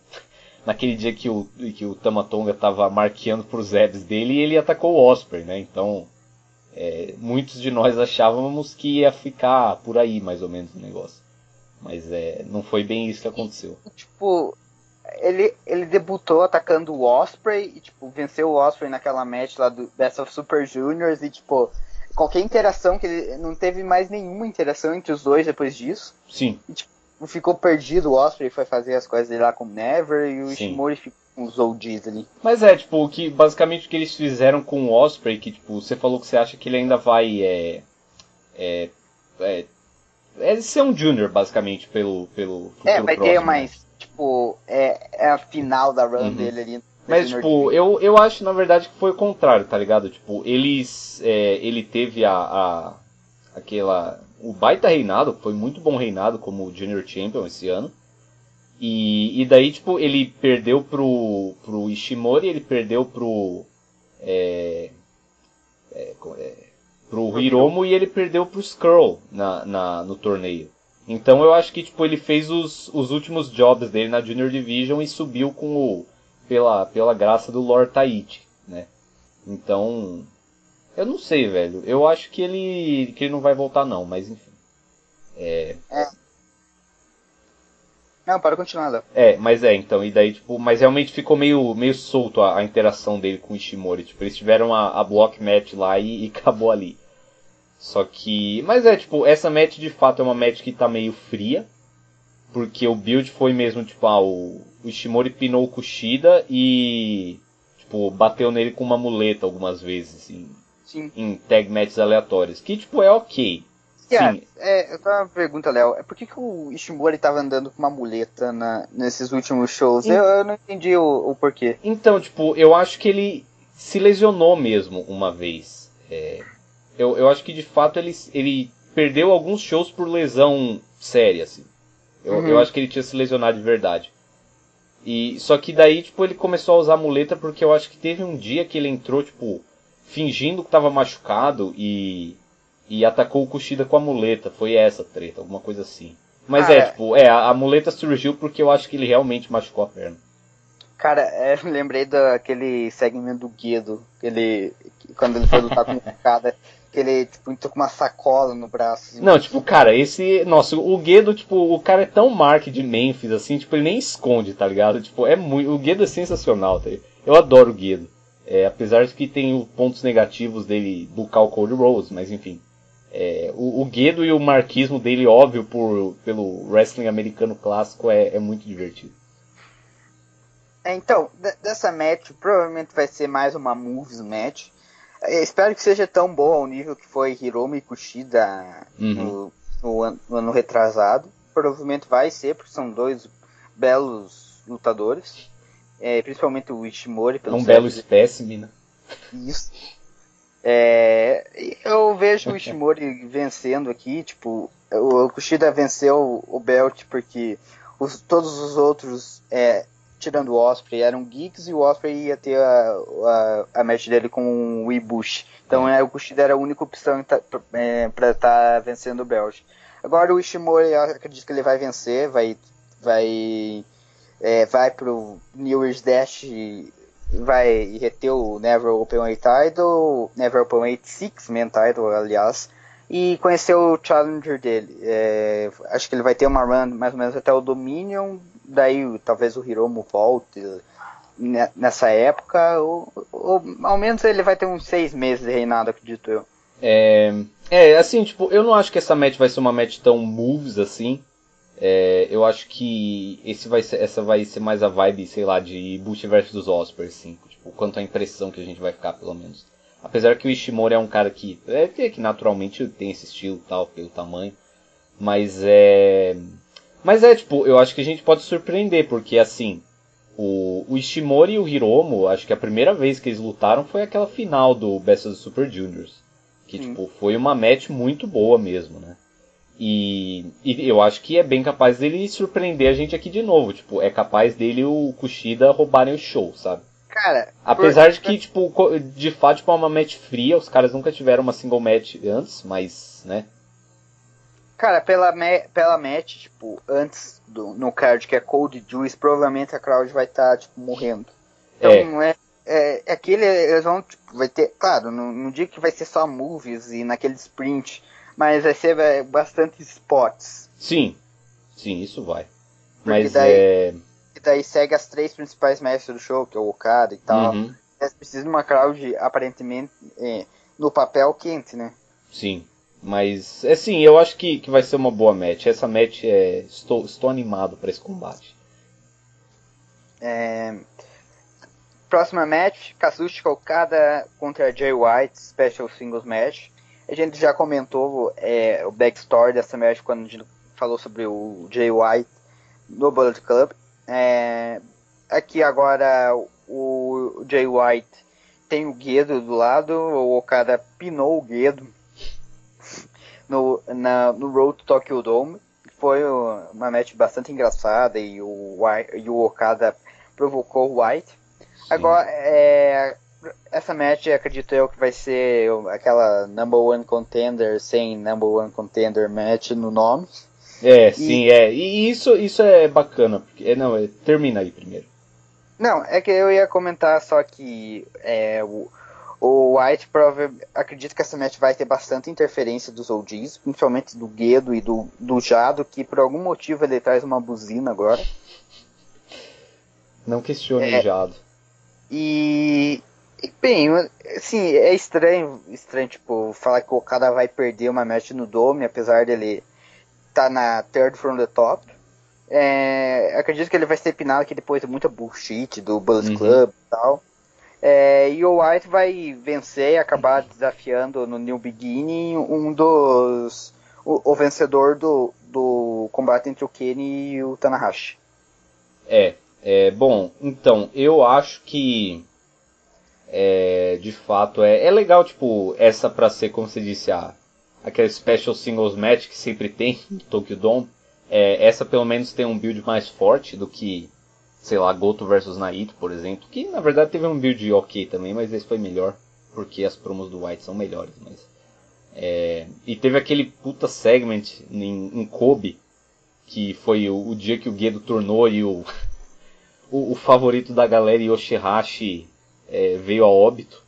Speaker 2: naquele dia que o, que o Tamatonga estava marqueando para os Zebs dele e ele atacou o Osprey, né? Então, é, muitos de nós achávamos que ia ficar por aí, mais ou menos, o negócio. Mas é, não foi bem isso que aconteceu.
Speaker 1: Tipo, ele, ele debutou atacando o Osprey e, tipo, venceu o Osprey naquela match lá do Best of Super Juniors e, tipo, qualquer interação que ele não teve mais nenhuma interação entre os dois depois disso.
Speaker 2: Sim.
Speaker 1: E, tipo, ficou perdido o Osprey foi fazer as coisas dele lá com o Never e o Sim. Ishimori ficou com os oldies ali.
Speaker 2: Mas é, tipo, que basicamente o que eles fizeram com o Osprey, que tipo, você falou que você acha que ele ainda vai é é, é, é ser um junior basicamente pelo pelo
Speaker 1: É, vai próximo, ter mais, né? tipo, é, é a final da run uhum. dele ali
Speaker 2: mas, tipo, eu, eu acho, na verdade, que foi o contrário, tá ligado? Tipo, eles. É, ele teve a, a. aquela. O baita reinado, foi muito bom reinado como Junior Champion esse ano. E, e daí, tipo, ele perdeu pro, pro Ishimori, ele perdeu pro. É, é, é, pro Hiromu e ele perdeu pro Skrull na, na, no torneio. Então eu acho que tipo, ele fez os, os últimos jobs dele na Junior Division e subiu com o, pela, pela graça do Lord Tahiti, né? Então, eu não sei, velho. Eu acho que ele, que ele não vai voltar não, mas enfim. É...
Speaker 1: é. Não, para continuar, Léo.
Speaker 2: É, mas é, então, e daí, tipo, mas realmente ficou meio, meio solto a, a interação dele com o Ishimori. Tipo, eles tiveram a, a block match lá e, e acabou ali. Só que. Mas é, tipo, essa match de fato é uma match que tá meio fria. Porque o build foi mesmo, tipo, ah, o, o Ishimori pinou o Kushida e, tipo, bateu nele com uma muleta algumas vezes, assim,
Speaker 1: Sim.
Speaker 2: em tag matches aleatórios. Que, tipo, é ok.
Speaker 1: Yeah, Sim. É, uma pergunta, Léo. É por que, que o Ishimori tava andando com uma muleta na, nesses últimos shows? Eu, eu, não entendi o, o, porquê.
Speaker 2: Então, tipo, eu acho que ele se lesionou mesmo uma vez. É, eu, eu acho que de fato ele, ele perdeu alguns shows por lesão séria, assim. Eu, uhum. eu acho que ele tinha se lesionado de verdade. E só que daí, tipo, ele começou a usar muleta porque eu acho que teve um dia que ele entrou, tipo, fingindo que tava machucado e e atacou o Kushida com a muleta. Foi essa treta, alguma coisa assim. Mas é, tipo, é, a, a, muleta surgiu porque eu acho que ele realmente machucou a perna.
Speaker 1: Cara, é, lembrei daquele segmento do Guido, ele, quando ele foi lutar com o Cada, que ele, tipo, entrou com uma sacola no braço.
Speaker 2: Não, tipo, cara, esse. Nossa, o Guedo, tipo, o cara é tão mark de Memphis, assim, tipo, ele nem esconde, tá ligado? Tipo, é muito. O Guedo é sensacional, tá? Eu adoro o Guedo. É, apesar de que tem pontos negativos dele bucar o Cody Rose, mas enfim. É, o, o Guedo e o marquismo dele, óbvio, por, pelo wrestling americano clássico, é, é muito divertido.
Speaker 1: É, então, dessa match, provavelmente vai ser mais uma moves match. É, espero que seja tão bom ao nível que foi Hiromi Kushida uhum. no, no, ano, no, ano, retrasado. Provavelmente vai ser, porque são dois belos lutadores. É, principalmente o Ishimori.
Speaker 2: Pelo um belo espécime, né?
Speaker 1: Isso. É, eu vejo o Ishimori vencendo aqui, tipo, o Kushida venceu o belt porque os, todos os outros, é, tirando o Osprey, eram geeks e o Osprey ia ter a, a, a match dele com o Ibushi. Então é, o Kushida era a única opção é, para estar tá vencendo o belt. Agora o Ishimori, eu acredito que ele vai vencer, vai, vai, é, vai pro New Year's Dash vai reter o Never Open Weight Title, Never Open Weight Six Man Title, aliás, e conhecer o Challenger dele. É, acho que ele vai ter uma run mais ou menos até o Dominion, daí talvez o Hiromu volte nessa época, ou, ou ao menos ele vai ter uns seis meses de reinado, acredito eu.
Speaker 2: É, é, assim, tipo, eu não acho que essa match vai ser uma match tão moves assim. É, eu acho que esse vai ser, essa vai ser mais a vibe, sei lá, de Bush versus Osprey, assim, tipo, quanto a impressão que a gente vai ficar, pelo menos. Apesar que o Ishimori é um cara que, é, que naturalmente tem esse estilo tal, pelo tamanho, mas é, mas é, tipo, eu acho que a gente pode surpreender, porque assim, o, o Ishimori e o Hiromo, acho que a primeira vez que eles lutaram foi aquela final do Best of the Super Juniors, que, tipo, foi uma match muito boa mesmo, né? E, e, eu acho que é bem capaz dele surpreender a gente aqui de novo. Tipo, é capaz dele o Kushida roubarem o show, sabe?
Speaker 1: Cara.
Speaker 2: Apesar por... de que, tipo, de fato, tipo, é uma match fria, os caras nunca tiveram uma single match antes, mas, né?
Speaker 1: Cara, pela, me... pela match, tipo, antes do, no card que é Cold Juice, provavelmente a crowd vai estar, tá, tipo, morrendo. Então, é. não é. É, é aquele, eles vão, tipo, vai ter, claro, no, no dia que vai ser só movies e naquele sprint mas vai ser bastante spots.
Speaker 2: Sim, sim, isso vai. Porque mas daí, é...
Speaker 1: daí segue as três principais mestres do show, que é o Okada e tal. Uhum. Eles precisam de uma crowd aparentemente é, no papel quente, né?
Speaker 2: Sim. Mas, é sim, eu acho que, que vai ser uma boa match. Essa match é. Estou, estou animado para esse combate.
Speaker 1: É, próxima match: Kazuchika Okada contra Jay White, Special Singles Match. A gente já comentou é, o backstory dessa match quando a gente falou sobre o Jay White no Bullet Club. É, aqui agora o, Jay White tem o Guedo do lado, o Okada pinou o Guedo no, na, no Road to Tokyo Dome. Foi uma match bastante engraçada e o, e o Okada provocou o White. Agora, é, essa match acredito eu que vai ser aquela number one contender sem number one contender match no nome.
Speaker 2: É, e... sim, é. E isso, isso é bacana. Porque, é, não, é, termina aí primeiro.
Speaker 1: Não, é que eu ia comentar só que é, o, o White provavelmente acredito que essa match vai ter bastante interferência dos OGs, principalmente do Guedo e do, do Jado, que por algum motivo ele traz uma buzina agora.
Speaker 2: Não questione é, o Jado.
Speaker 1: E, Bem, assim, é estranho, estranho, tipo, falar que o Okada vai perder uma match no Dome, apesar dele tá na third from the top. É, acredito que ele vai ser pinado aqui depois de muita bullshit do Bullet uhum. Club e tal. É, e o White vai vencer e acabar desafiando no New Beginning um dos. o, o vencedor do, do combate entre o Kenny e o Tanahashi.
Speaker 2: É, é, bom, então, eu acho que é, de fato é, é legal, tipo, essa pra ser, como você disse, a, aquele special singles match que sempre tem no Tokyo Dome. É, essa pelo menos tem um build mais forte do que, sei lá, Goto versus Naito, por exemplo. Que na verdade teve um build ok também, mas esse foi melhor. Porque as promos do White são melhores. Mas, é, e teve aquele puta segment em, em Kobe, que foi o, o, dia que o Gedo tornou e o, o, o favorito da galera Yoshihashi é, veio a óbito,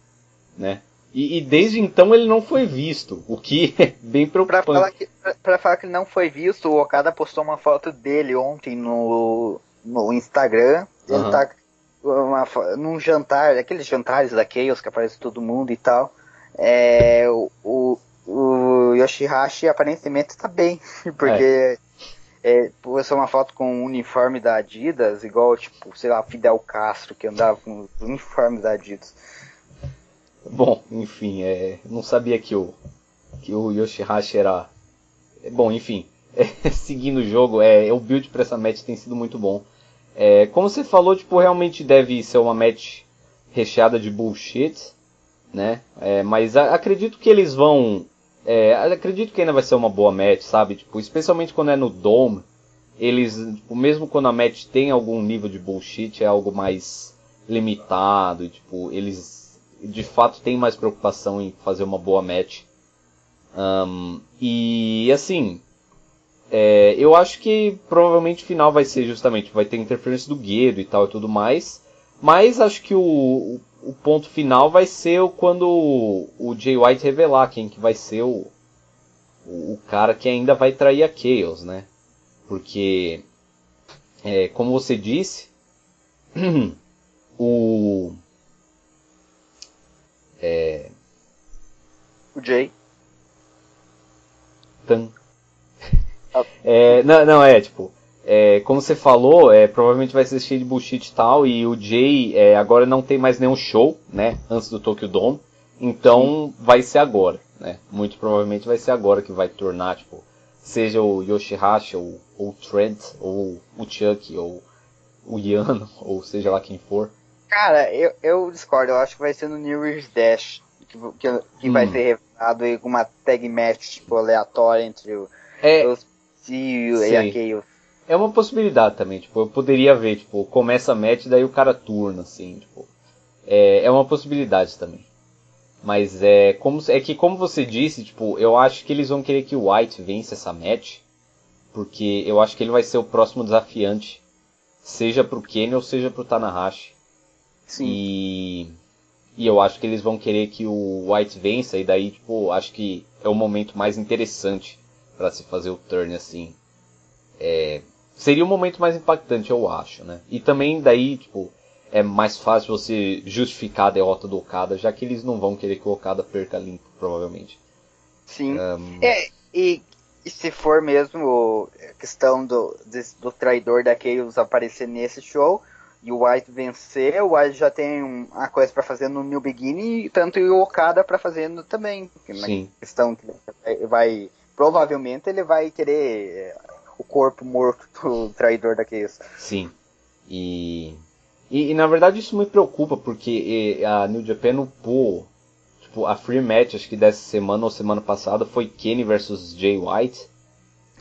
Speaker 2: né? E, e, desde então ele não foi visto, o que é bem preocupante. Pra
Speaker 1: falar, que, pra, pra falar que ele não foi visto, o Okada postou uma foto dele ontem no, no Instagram. Ele uhum. tá uma, num jantar, aqueles jantares da Chaos que aparece todo mundo e tal. É, o, o, o Yoshihashi aparentemente tá bem, porque é. É, postou uma foto com o uniforme da Adidas, igual, tipo, sei lá, Fidel Castro, que andava com os uniformes da Adidas.
Speaker 2: Bom, enfim, é, não sabia que o, que o Yoshihashi era. É, bom, enfim, é, seguindo o jogo, é, o build para essa match tem sido muito bom. É, como você falou, tipo, realmente deve ser uma match recheada de bullshit. né? É, mas a, acredito que eles vão. É, acredito que ainda vai ser uma boa match, sabe? Tipo, especialmente quando é no Dome, eles, tipo, mesmo quando a match tem algum nível de bullshit, é algo mais limitado, tipo, eles de fato têm mais preocupação em fazer uma boa match. Um, e assim, é, eu acho que provavelmente o final vai ser justamente, vai ter interferência do Guedo e tal e tudo mais. Mas acho que o, o ponto final vai ser quando o, o Jay White revelar quem que vai ser o, o, cara que ainda vai trair a Chaos, né? Porque, é, como você disse, o. É,
Speaker 1: o Jay.
Speaker 2: Tan. Ah. É, não, não, é, tipo, é, como você falou, é, provavelmente vai ser cheio de bullshit e tal, e o Jay é, agora não tem mais nenhum show, né, antes do Tokyo Dome, então vai ser agora, né, muito provavelmente vai ser agora que vai tornar, tipo, seja o Yoshihashi, ou, ou o Trent, ou o Chuck, ou o Yano, ou seja lá quem for.
Speaker 1: Cara, eu, eu discordo, eu acho que vai ser no New Year's Dash, que, que, que hum. vai ser revelado aí com uma tag match, tipo, aleatória entre o, é, os e a Chaos.
Speaker 2: É uma possibilidade também, tipo, eu poderia ver, tipo, começa a match daí o cara turna, assim, tipo. É, é uma possibilidade também. Mas é como é que como você disse, tipo, eu acho que eles vão querer que o White vença essa match, porque eu acho que ele vai ser o próximo desafiante, seja pro Kenny ou seja pro Tanahashi. Sim. E e eu acho que eles vão querer que o White vença e daí, tipo, acho que é o momento mais interessante para se fazer o turn assim. É, seria o momento mais impactante, eu acho, né? E também daí, tipo, é mais fácil você justificar a derrota do Okada, já que eles não vão querer que o Okada perca limpo, provavelmente.
Speaker 1: Sim. Um... É, e, e, se for mesmo a questão do, do traidor da Chaos aparecer nesse show e o White vencer, o White já tem uma coisa para fazer no New Beginning, tanto e o Okada para fazer também. Sim. Na questão que vai provavelmente ele vai querer o corpo morto do traidor da Chaos.
Speaker 2: Sim. E, e, e, na verdade isso me preocupa, porque a New Japan upou. Tipo, a free match, acho que dessa semana ou semana passada, foi Kenny versus Jay White.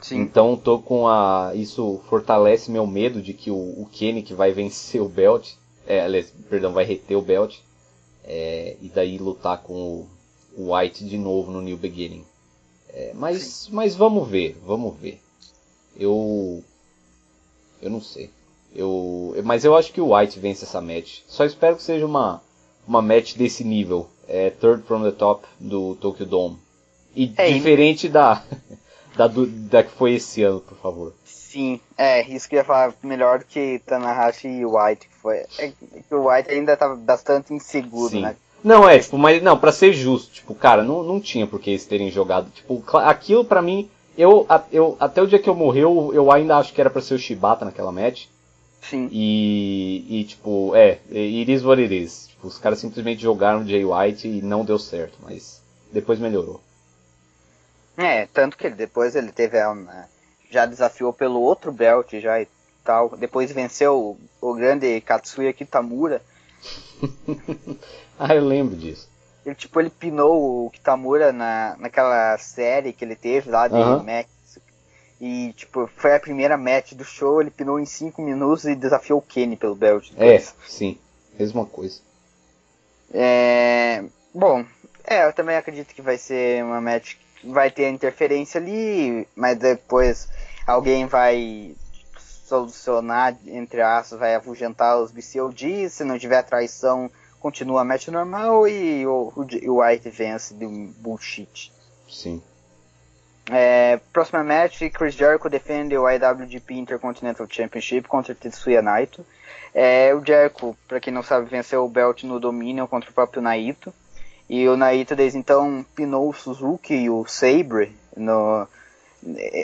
Speaker 2: Sim. Então tô com a. Isso fortalece meu medo de que o, o Kenny que vai vencer o belt. É, aliás, perdão, vai reter o belt. É, e daí lutar com o, o White de novo no New Beginning. É, mas, mas vamos ver, vamos ver. Eu. Eu não sei. Eu, mas eu acho que o White vence essa match. Só espero que seja uma, uma match desse nível. É, third from the top do Tokyo Dome. E é, diferente da, da, do, da que foi esse ano, por favor.
Speaker 1: Sim, é, isso que eu ia falar melhor do que Tanahashi e White. Que foi, é, que o White ainda estava bastante inseguro, Sim. né?
Speaker 2: Não, é, tipo, mas não, para ser justo, tipo, cara, não, não tinha por que eles terem jogado. Tipo, aquilo para mim eu, eu, até o dia que eu morri, eu, eu ainda acho que era pra ser o Shibata naquela match.
Speaker 1: Sim.
Speaker 2: E, e tipo, é, it is what it is. Tipo, os caras simplesmente jogaram Jay White e não deu certo, mas depois melhorou.
Speaker 1: É, tanto que depois ele teve uma, já desafiou pelo outro belt já e tal. Depois venceu o, o grande Katsuya Kitamura.
Speaker 2: ah, eu lembro disso.
Speaker 1: Ele, tipo, ele pinou o Kitamura na, naquela série que ele teve lá de uhum. México. E, tipo, foi a primeira match do show, ele pinou em 5 minutos e desafiou o Kenny pelo belt.
Speaker 2: É, sim. Mesma coisa.
Speaker 1: É... Bom, é, eu também acredito que vai ser uma match que vai ter interferência ali, mas depois alguém vai solucionar, entre aspas, vai afugentar os BCOD, se não tiver traição continua a match normal e o, o White vence de um bullshit.
Speaker 2: Sim.
Speaker 1: É, próxima match, Chris Jericho defende o IWGP Intercontinental Championship contra Tetsuya Naito. É, o Jericho, para quem não sabe, venceu o belt no Dominion contra o próprio Naito. E o Naito desde então pinou o Suzuki e o Sabre no,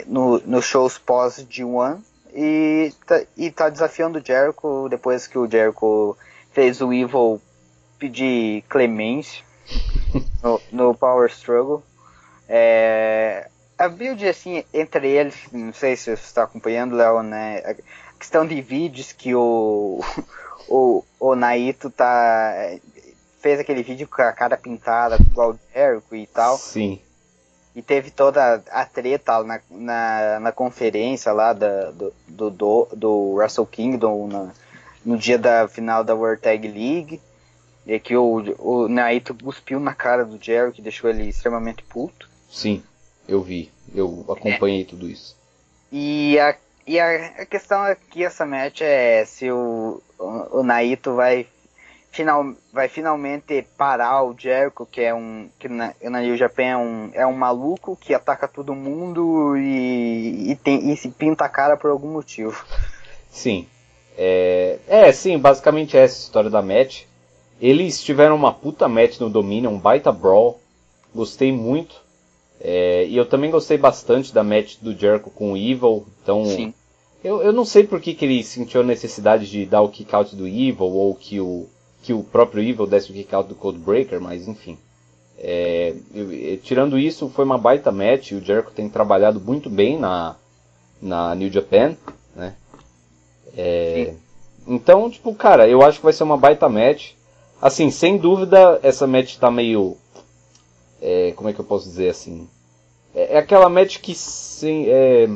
Speaker 1: no, no shows pós G1. E tá, e tá desafiando o Jericho depois que o Jericho fez o Evil pedir clemência no, no Power Struggle. É, a build, assim, entre eles, não sei se você está acompanhando, Léo, né? A questão de vídeos que o, o, o Naito tá, fez aquele vídeo com a cara pintada, igual o Jericho e tal.
Speaker 2: Sim.
Speaker 1: E teve toda a treta na, na, na conferência lá da, do, do, do, do Wrestle Kingdom na, no dia da final da World Tag League. E que o, o Naito cuspiu na cara do Jerry, que deixou ele extremamente puto.
Speaker 2: Sim, eu vi. Eu acompanhei é. tudo isso.
Speaker 1: E a, e a, a questão aqui, essa match, é se o, o, o Naito vai, final, vai finalmente parar o Jericho, que é um. que na, na New Japan é um, é um maluco que ataca todo mundo e, e, tem, e se pinta a cara por algum motivo.
Speaker 2: Sim. É, é, sim, basicamente é essa história da match. Eles tiveram uma puta match no Dominion, um baita brawl. Gostei muito. É, e eu também gostei bastante da match do Jericho com o Evil. Então, Sim. Eu, eu não sei por que, que ele sentiu a necessidade de dar o kick out do Evil ou que o, que o próprio Evil desse o kick out do Codebreaker, mas enfim. É, eu, tirando isso, foi uma baita match. O Jericho tem trabalhado muito bem na, na New Japan, né? É, então, tipo, cara, eu acho que vai ser uma baita match. Assim, sem dúvida, essa match tá meio. É, como é que eu posso dizer assim? É, é aquela match que sim, é,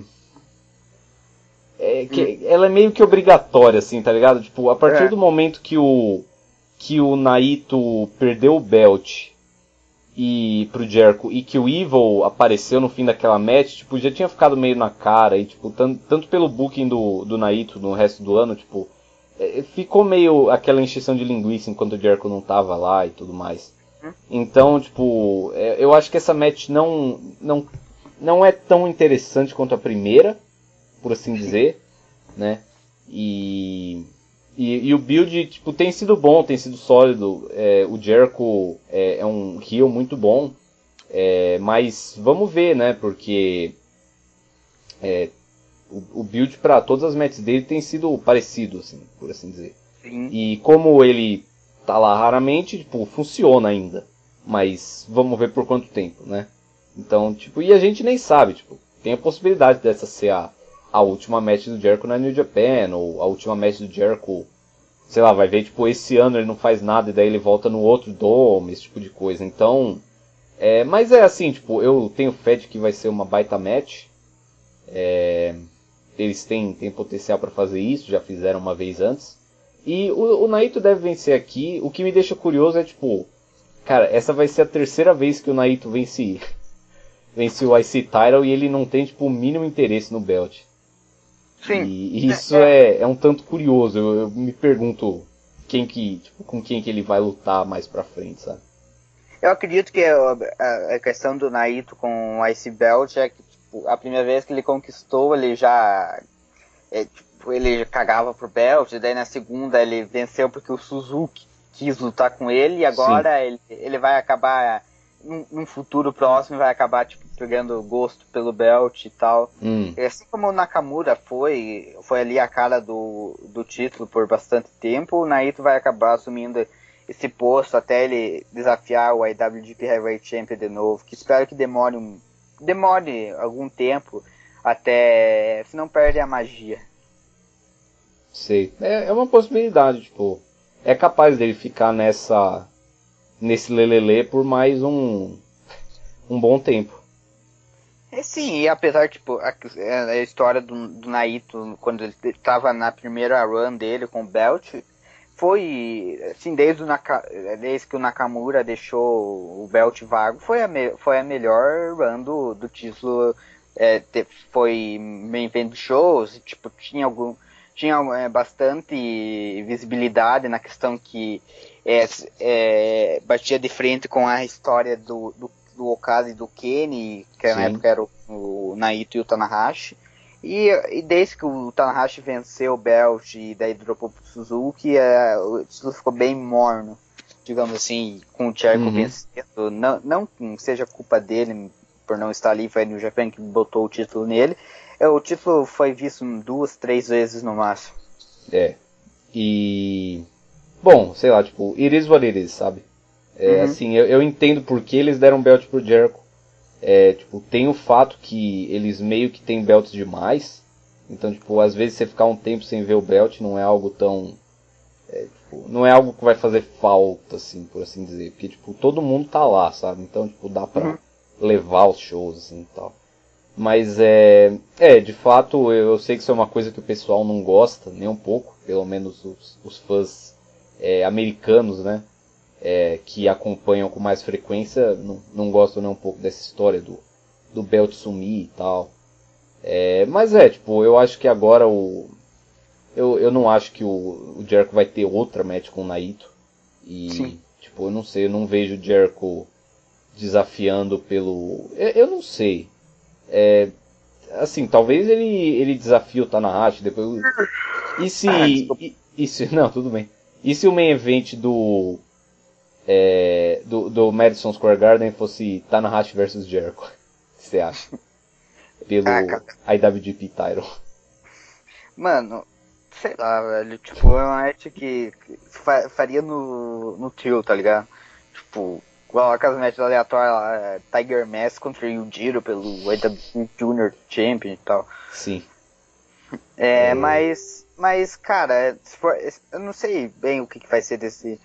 Speaker 2: é, que hum. ela é meio que obrigatória, assim, tá ligado? Tipo, a partir é. do momento que o que o Naito perdeu o belt e pro Jericho e que o Evil apareceu no fim daquela match, tipo, já tinha ficado meio na cara e tipo, tanto, tanto pelo booking do, do Naito no resto do ano, tipo, ficou meio aquela encheção de linguiça enquanto o Jericho não tava lá e tudo mais. Uhum. Então, tipo, é, eu acho que essa match não, não, não é tão interessante quanto a primeira, por assim dizer, né? E, e, e, o build, tipo, tem sido bom, tem sido sólido. É, o Jericho é, é, um heal muito bom. É, mas vamos ver, né? Porque é, o, o build para todas as matches dele tem sido parecido, assim, por assim dizer. Sim. E como ele tá lá raramente, tipo, funciona ainda. Mas vamos ver por quanto tempo, né? Então, tipo, e a gente nem sabe, tipo, tem a possibilidade dessa ser a, a última match do Jericho na New Japan, ou a última match do Jericho, sei lá, vai ver, tipo, esse ano ele não faz nada e daí ele volta no outro Dome, esse tipo de coisa. Então, é, mas é assim, tipo, eu tenho fé de que vai ser uma baita match. É, eles têm, têm potencial para fazer isso, já fizeram uma vez antes. E o, o Naito deve vencer aqui. O que me deixa curioso é tipo, cara, essa vai ser a terceira vez que o Naito vence, vence o IC Title e ele não tem tipo o mínimo interesse no belt.
Speaker 1: Sim.
Speaker 2: E, isso é, é, é um tanto curioso. Eu, eu, me pergunto quem que, tipo, com quem que ele vai lutar mais pra frente, sabe?
Speaker 1: Eu acredito que a, a, a questão do Naito com o Ice Belt é que tipo, a primeira vez que ele conquistou, ele já. É, tipo, ele cagava pro Belt, e daí na segunda ele venceu porque o Suzuki quis lutar com ele, e agora ele, ele vai acabar. Num, num, futuro próximo vai acabar tipo, pegando gosto pelo belt e tal.
Speaker 2: Hum.
Speaker 1: Assim como o Nakamura foi, foi ali a cara do, do título por bastante tempo, o Naito vai acabar assumindo esse posto até ele desafiar o IWGP Heavyweight Champion de novo, que espero que demore um, demore algum tempo até se não perde a magia.
Speaker 2: Sei. É, é uma possibilidade, tipo. É capaz dele ficar nessa. nesse lelele por mais um. um bom tempo.
Speaker 1: É, sim, e apesar, tipo, a, a história do, do, Naito, quando ele estava na primeira run dele com o Belt, foi, assim, desde, o Naka, desde que o Nakamura deixou o Belt vago, foi a, me, foi a melhor run do, do título, é, foi bem vendo shows, tipo, tinha algum, tinha é, bastante visibilidade na questão que é, é, batia de frente com a história do, do, do Okaza e do Kenny, que Sim. na época era o, o Naito e o Tanahashi. E, e desde que o Tanahashi venceu o Belt e daí dropou pro Suzuki, é, o título ficou bem morno, digamos assim, com o Jericho uhum. vencendo. Não, não seja culpa dele por não estar ali, foi no Japan que botou o título nele. É, o título foi visto duas, três vezes no máximo.
Speaker 2: É. E. Bom, sei lá, tipo, iris what it is, sabe? É, uhum. Assim, eu, eu entendo por que eles deram belt pro Jericho. É, tipo, tem o fato que eles meio que têm belts demais. Então, tipo, às vezes você ficar um tempo sem ver o belt não é algo tão. É, Tipo, não é algo que vai fazer falta, assim, por assim dizer. Porque, tipo, todo mundo tá lá, sabe? Então, tipo, dá pra uhum. levar os shows, assim, e tal. Mas é. É, de fato, eu sei que isso é uma coisa que o pessoal não gosta, nem um pouco. Pelo menos os, os fãs é, americanos, né? É, que acompanham com mais frequência, não, não gostam nem um pouco dessa história do, do Belt sumir e tal. É, mas é, tipo, eu acho que agora o. Eu, eu não acho que o, o Jericho vai ter outra match com o Naito. E, Sim. tipo, eu não sei, eu não vejo o Jericho desafiando pelo. Eu, eu não sei. É, assim, talvez ele, ele desafie o Tanahashi depois. E se. Ah, e, e se não, tudo bem. E se o main event do. É, do, do Madison Square Garden fosse Tanahashi versus Jericho? O que você acha? Pelo ah, IWGP title.
Speaker 1: Mano, sei lá, velho. Tipo, é uma arte que, faria no, no trio, tá ligado? Tipo, igual aquelas matches aleatórias lá, é, Tiger Mask contra Yujiro pelo IWGP Junior Champion e tal.
Speaker 2: Sim.
Speaker 1: É, é... mas. Mas, cara, eu não sei bem o que, que vai ser desse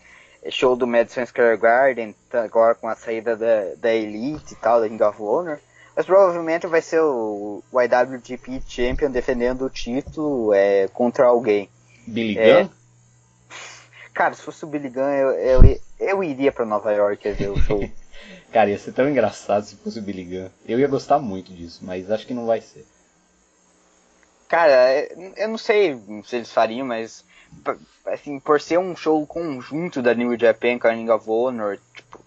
Speaker 1: show do Madison Square Garden, tá, agora com a saída da, da Elite e tal, da Ring of Honor. Mas provavelmente vai ser o, o IWGP Champion defendendo o título é, contra alguém.
Speaker 2: Billy Gunn? É,
Speaker 1: cara, se fosse o Billy Gunn, eu, eu, eu iria pra Nova York ver o show.
Speaker 2: cara, ia ser tão engraçado se fosse o Billy Gunn. Eu ia gostar muito disso, mas acho que não vai ser.
Speaker 1: Cara, eu não sei se eles fariam, mas assim, por ser um show conjunto da New Japan com a Ring of Honor, tipo,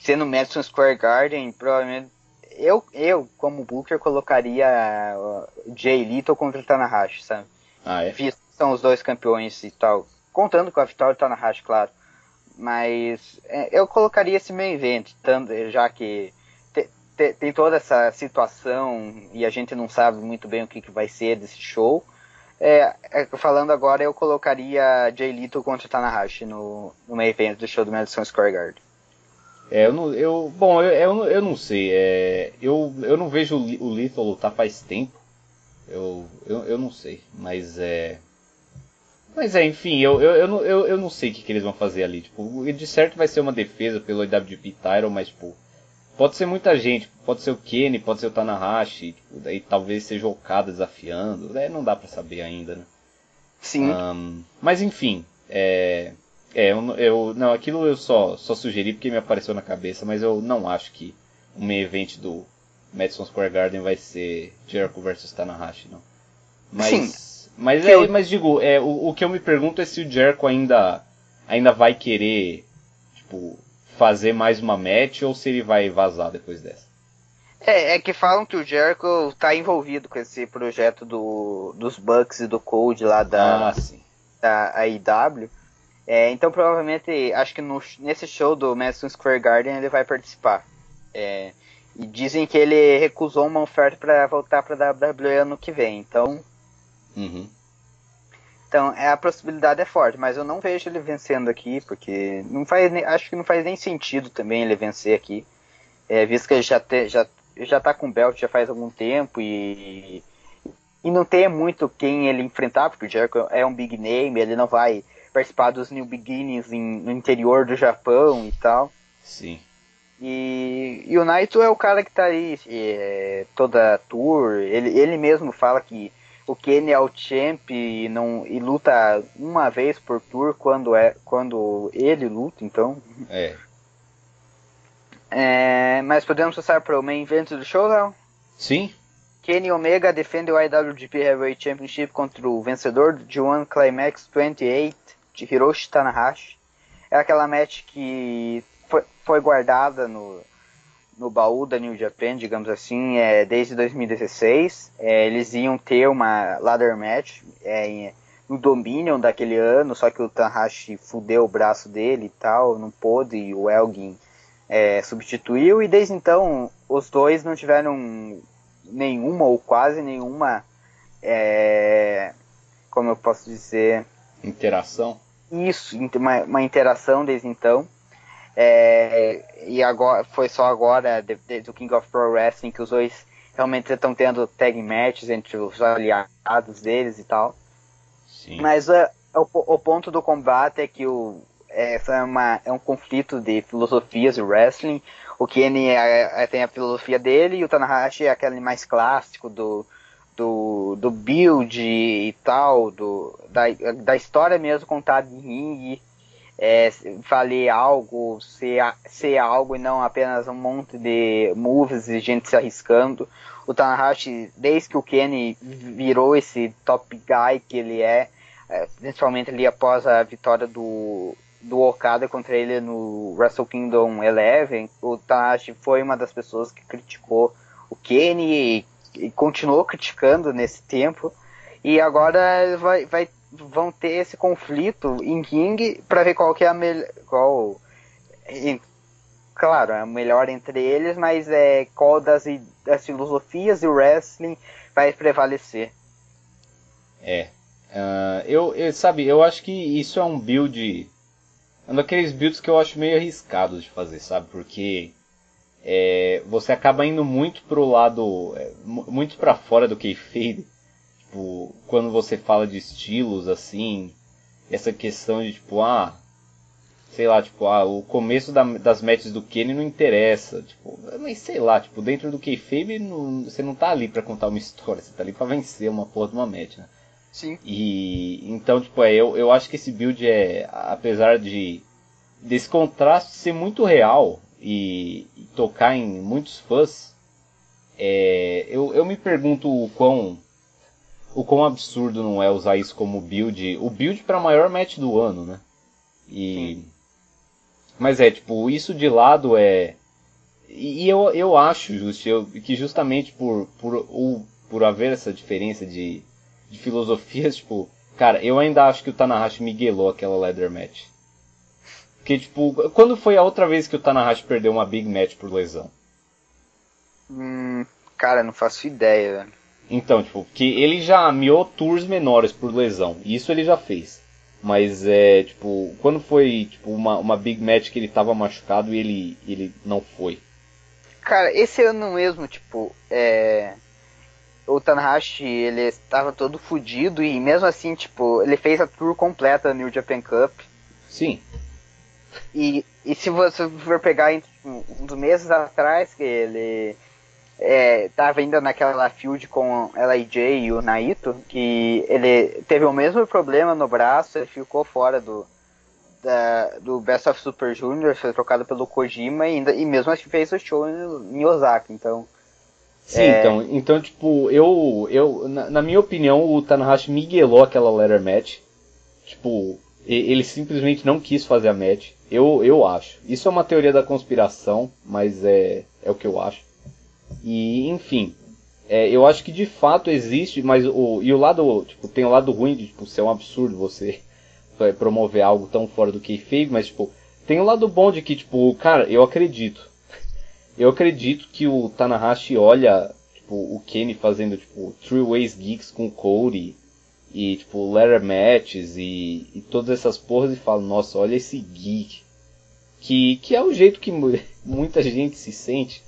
Speaker 1: sendo Madison Square Garden, provavelmente eu, eu, como Booker, colocaria Jay Little contra Tanahashi, sabe?
Speaker 2: Ah, é?
Speaker 1: Visto que são os dois campeões e tal. Contando com a vitória do Tanahashi, claro. Mas é, eu colocaria esse meio evento, tanto, já que te, te, tem toda essa situação e a gente não sabe muito bem o que, que vai ser desse show. É, é, falando agora, eu colocaria Jay Little contra Tanahashi no, no meio evento do show do Madison Square Garden.
Speaker 2: É, eu não, eu, bom, eu, eu, eu não sei. É, eu, eu não vejo o Lethal lutar faz tempo. Eu, eu, eu não sei. Mas é. Mas é, enfim, eu, eu, eu, não, eu, eu não sei o que, que eles vão fazer ali. Tipo, de certo vai ser uma defesa pelo IWGP Title, mas tipo. Pode ser muita gente, pode ser o Kenny, pode ser o Tanahashi, tipo, daí talvez seja o Okada desafiando, daí não dá para saber ainda, né?
Speaker 1: Sim.
Speaker 2: Um, mas enfim, é, é, eu, eu, não, aquilo eu só, só sugeri porque me apareceu na cabeça, mas eu não acho que o main event do Madison Square Garden vai ser Jericho versus Tanahashi, não. Mas, Sim. mas, é, eu... mas digo, é, o, o que eu me pergunto é se o Jericho ainda, ainda vai querer, tipo, fazer mais uma match ou se ele vai vazar depois dessa.
Speaker 1: É, é que falam que o Jericho está envolvido com esse projeto do, dos Bucks e do Code lá da,
Speaker 2: ah,
Speaker 1: da AEW. É, então provavelmente, acho que no, nesse show do Madison Square Garden ele vai participar. É, e dizem que ele recusou uma oferta para voltar para a WWE ano que vem. Então,
Speaker 2: uhum.
Speaker 1: Então é, a possibilidade é forte, mas eu não vejo ele vencendo aqui, porque não faz, acho que não faz nem sentido também ele vencer aqui. É, visto que ele já, te, já, já tá com o belt já faz algum tempo e, e não tem muito quem ele enfrentar, porque o Jericho é um big name, ele não vai participar dos New Beginnings em, no interior do Japão e tal.
Speaker 2: Sim.
Speaker 1: E, e o Naito é o cara que tá aí é, toda tour. Ele, ele mesmo fala que o Kenny é o champ e, não, e luta uma vez por tour quando, é, quando ele luta, então.
Speaker 2: É.
Speaker 1: é mas podemos passar para o main event do showdown?
Speaker 2: Sim.
Speaker 1: Kenny Omega defende o IWGP Heavyweight Championship contra o vencedor de One Climax 28 de Hiroshi Tanahashi. É aquela match que foi, foi guardada no, no baú da New Japan, digamos assim, é, desde 2016. É, eles iam ter uma ladder match é, no Dominion daquele ano, só que o Tanahashi fudeu o braço dele e tal, não pôde, e o Elgin é, substituiu, e desde então os dois não tiveram nenhuma ou quase nenhuma, é, como eu posso dizer...
Speaker 2: Interação?
Speaker 1: Isso, uma, uma interação desde então. É, e agora foi só agora, desde o King of Pro Wrestling, que os dois realmente estão tendo tag matches entre os aliados deles e tal.
Speaker 2: Sim.
Speaker 1: Mas uh, o, o, ponto do combate é que o, é, uma, é um conflito de filosofias e wrestling. O Kenny é, é, tem a filosofia dele e o Tanahashi é aquele mais clássico do, do, do build e tal, do, da, da história mesmo contada em ringue. É, valer algo, ser, ser algo e não apenas um monte de moves e gente se arriscando. O Tanahashi, desde que o Kenny virou esse top guy que ele é, é principalmente ali após a vitória do, do Okada contra ele no Wrestle Kingdom 11, o Tanahashi foi uma das pessoas que criticou o Kenny e, e continuou criticando nesse tempo. E agora vai, vai, vão ter esse conflito em ring para ver qual que é a melhor. Qual, claro, é melhor entre eles, mas é qual das, das filosofias e o wrestling vai prevalecer.
Speaker 2: É. Uh, eu, eu, sabe, eu acho que isso é um build um daqueles builds que eu acho meio arriscado de fazer, sabe? Porque é, você acaba indo muito pro lado, é, muito para fora do kayfabe. Tipo, quando você fala de estilos, assim, essa questão de tipo, ah, sei lá, tipo, ah, o começo da, das matches do Kenny não interessa, tipo, mas sei lá, tipo, dentro do kayfabe não, você não tá ali para contar uma história, você tá ali para vencer uma porra de uma match, né?
Speaker 1: Sim.
Speaker 2: E então, tipo, é, eu, eu acho que esse build é, apesar de desse contraste ser muito real e, e tocar em muitos fãs, é, eu, eu me pergunto o quão o quão absurdo não é usar isso como build, o build para maior match do ano, né? E Sim. mas é tipo isso de lado é e eu, eu acho just, eu, que justamente por por, por haver essa diferença de de filosofias, tipo, cara, eu ainda acho que o Tanahashi miguelou aquela leather match. Porque, tipo, quando foi a outra vez que o Tanahashi perdeu uma big match por lesão?
Speaker 1: Hum, cara, não faço ideia, velho.
Speaker 2: Então, tipo, que ele já amiou tours menores por lesão. Isso ele já fez. Mas é, tipo, quando foi, tipo, uma, uma big match que ele tava machucado e ele, ele não foi?
Speaker 1: Cara, esse ano mesmo, tipo, é o Tanahashi, ele estava todo fudido e mesmo assim, tipo, ele fez a tour completa New Japan Cup.
Speaker 2: Sim.
Speaker 1: E, e se você for pegar tipo, um dos meses atrás, que ele é, tava ainda naquela field com LIJ e o Naito, que ele teve o mesmo problema no braço, ele ficou fora do, da, do Best of Super Junior, foi trocado pelo Kojima e, ainda, e mesmo assim fez o show em, em Osaka, então
Speaker 2: Sim, é... então, então, tipo, eu, eu na, na, minha opinião, o Tanahashi miguelou aquela letter match. Tipo, ele simplesmente não quis fazer a match. Eu, eu acho. Isso é uma teoria da conspiração, mas é, é o que eu acho. E, enfim, é, eu acho que de fato existe, mas o, e o lado, tipo, tem o lado ruim de, tipo, ser um absurdo você promover algo tão fora do kayfabe, mas, tipo, tem o lado bom de que, tipo, cara, eu acredito eu acredito que o Tanahashi olha tipo, o Kenny fazendo tipo Three Ways Geeks com Cody e tipo ladder matches e, e todas essas porras e fala, nossa, olha esse geek. Que, que é o jeito que muita gente se sente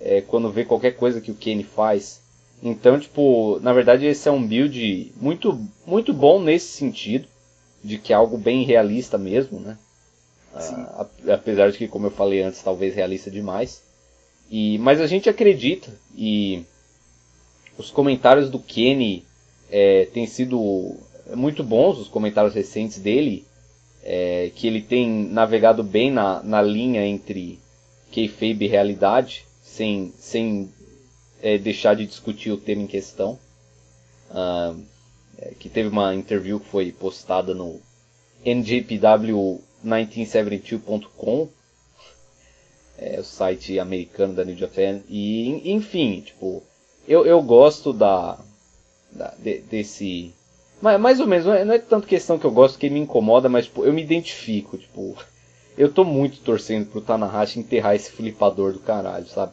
Speaker 2: é, quando vê qualquer coisa que o Kenny faz. Então, tipo, na verdade esse é um build muito, muito bom nesse sentido, de que é algo bem realista mesmo, né? Ah, apesar de que, como eu falei antes, talvez realista demais. E, mas a gente acredita e os comentários do Kenny é, têm sido muito bons, os comentários recentes dele, é, que ele tem navegado bem na, na linha entre kayfabe e realidade, sem, sem é, deixar de discutir o tema em questão. Uh, que teve uma interview que foi postada no njpw1972.com é, o site americano da New Japan. E, enfim, tipo, eu, eu gosto da, da de, desse. Mais, mais ou menos, não é, não é tanto questão que eu gosto que me incomoda, mas tipo, eu me identifico, tipo, eu tô muito torcendo pro Tanahashi enterrar esse flipador do caralho, sabe?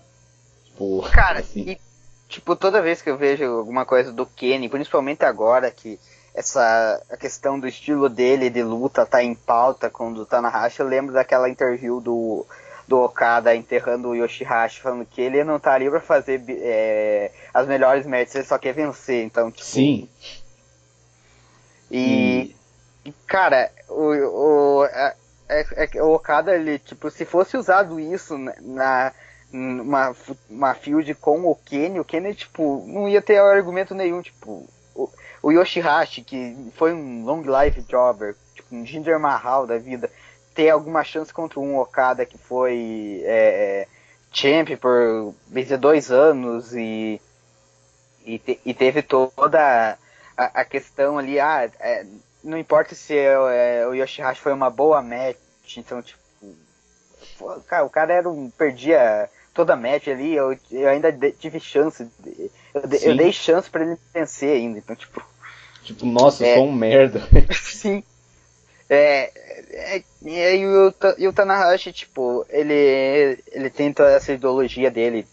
Speaker 1: Tipo, Cara, assim. e, tipo, toda vez que eu vejo alguma coisa do Kenny, principalmente agora que essa a questão do estilo dele de luta tá em pauta com o Tanahashi, eu lembro daquela interview do do Okada enterrando o Yoshihashi, falando que ele não tá ali pra fazer é, as melhores matches, ele só quer vencer, então, tipo...
Speaker 2: Sim.
Speaker 1: E... cara, o, o, é, é, é, o Okada, ele, tipo, se fosse usado isso na, uma, uma field com o Kenny, o Kenny, tipo, não ia ter argumento nenhum, tipo, o, o Yoshihashi, que foi um long life jobber, tipo, um Jinder Mahal da vida, ter alguma chance contra um Okada que foi é, é champ por dois anos e, e, te, e teve toda a, a, questão ali, ah, é, não importa se é, o Yoshihashi foi uma boa match, então, tipo, cara, o cara era um, perdia toda a match ali, eu, eu ainda de, tive chance, de, eu, eu, dei chance para ele vencer ainda, então, tipo...
Speaker 2: Tipo, nossa, é, sou um merda.
Speaker 1: sim. É, é, e, o, e o Tanahashi, tipo, ele, ele tem toda essa ideologia dele,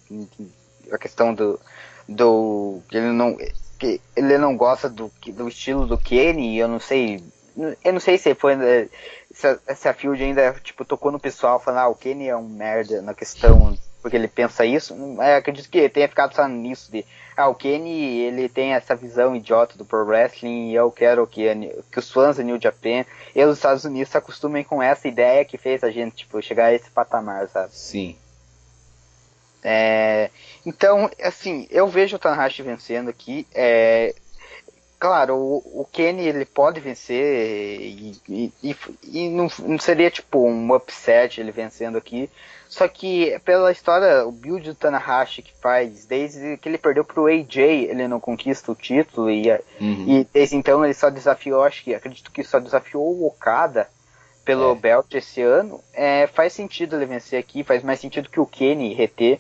Speaker 1: a questão do, do ele não que ele não gosta do, do estilo do Kenny, eu não sei, eu não sei se foi se, se a Field ainda tipo tocou no pessoal falando ah, o Kenny é um merda na questão porque ele pensa isso, é, acredito que tenha ficado só nisso de ah, o Kenny, ele tem essa visão idiota do pro wrestling e eu quero que, que os fãs do New Japan e os Estados Unidos se acostumem com essa ideia que fez a gente, tipo, chegar a esse patamar, sabe?
Speaker 2: Sim.
Speaker 1: É, então, assim, eu vejo o Tanahashi vencendo aqui. É, claro, o, o Kenny ele pode vencer e, e, e, e não, não, seria tipo um upset ele vencendo aqui. Só que pela história, o build do Tanahashi que faz, desde que ele perdeu pro AJ, ele não conquista o título e, uhum. e desde então ele só desafiou, acho que acredito que só desafiou o Okada pelo é. belt esse ano. É, faz sentido ele vencer aqui, faz mais sentido que o Kenny reter.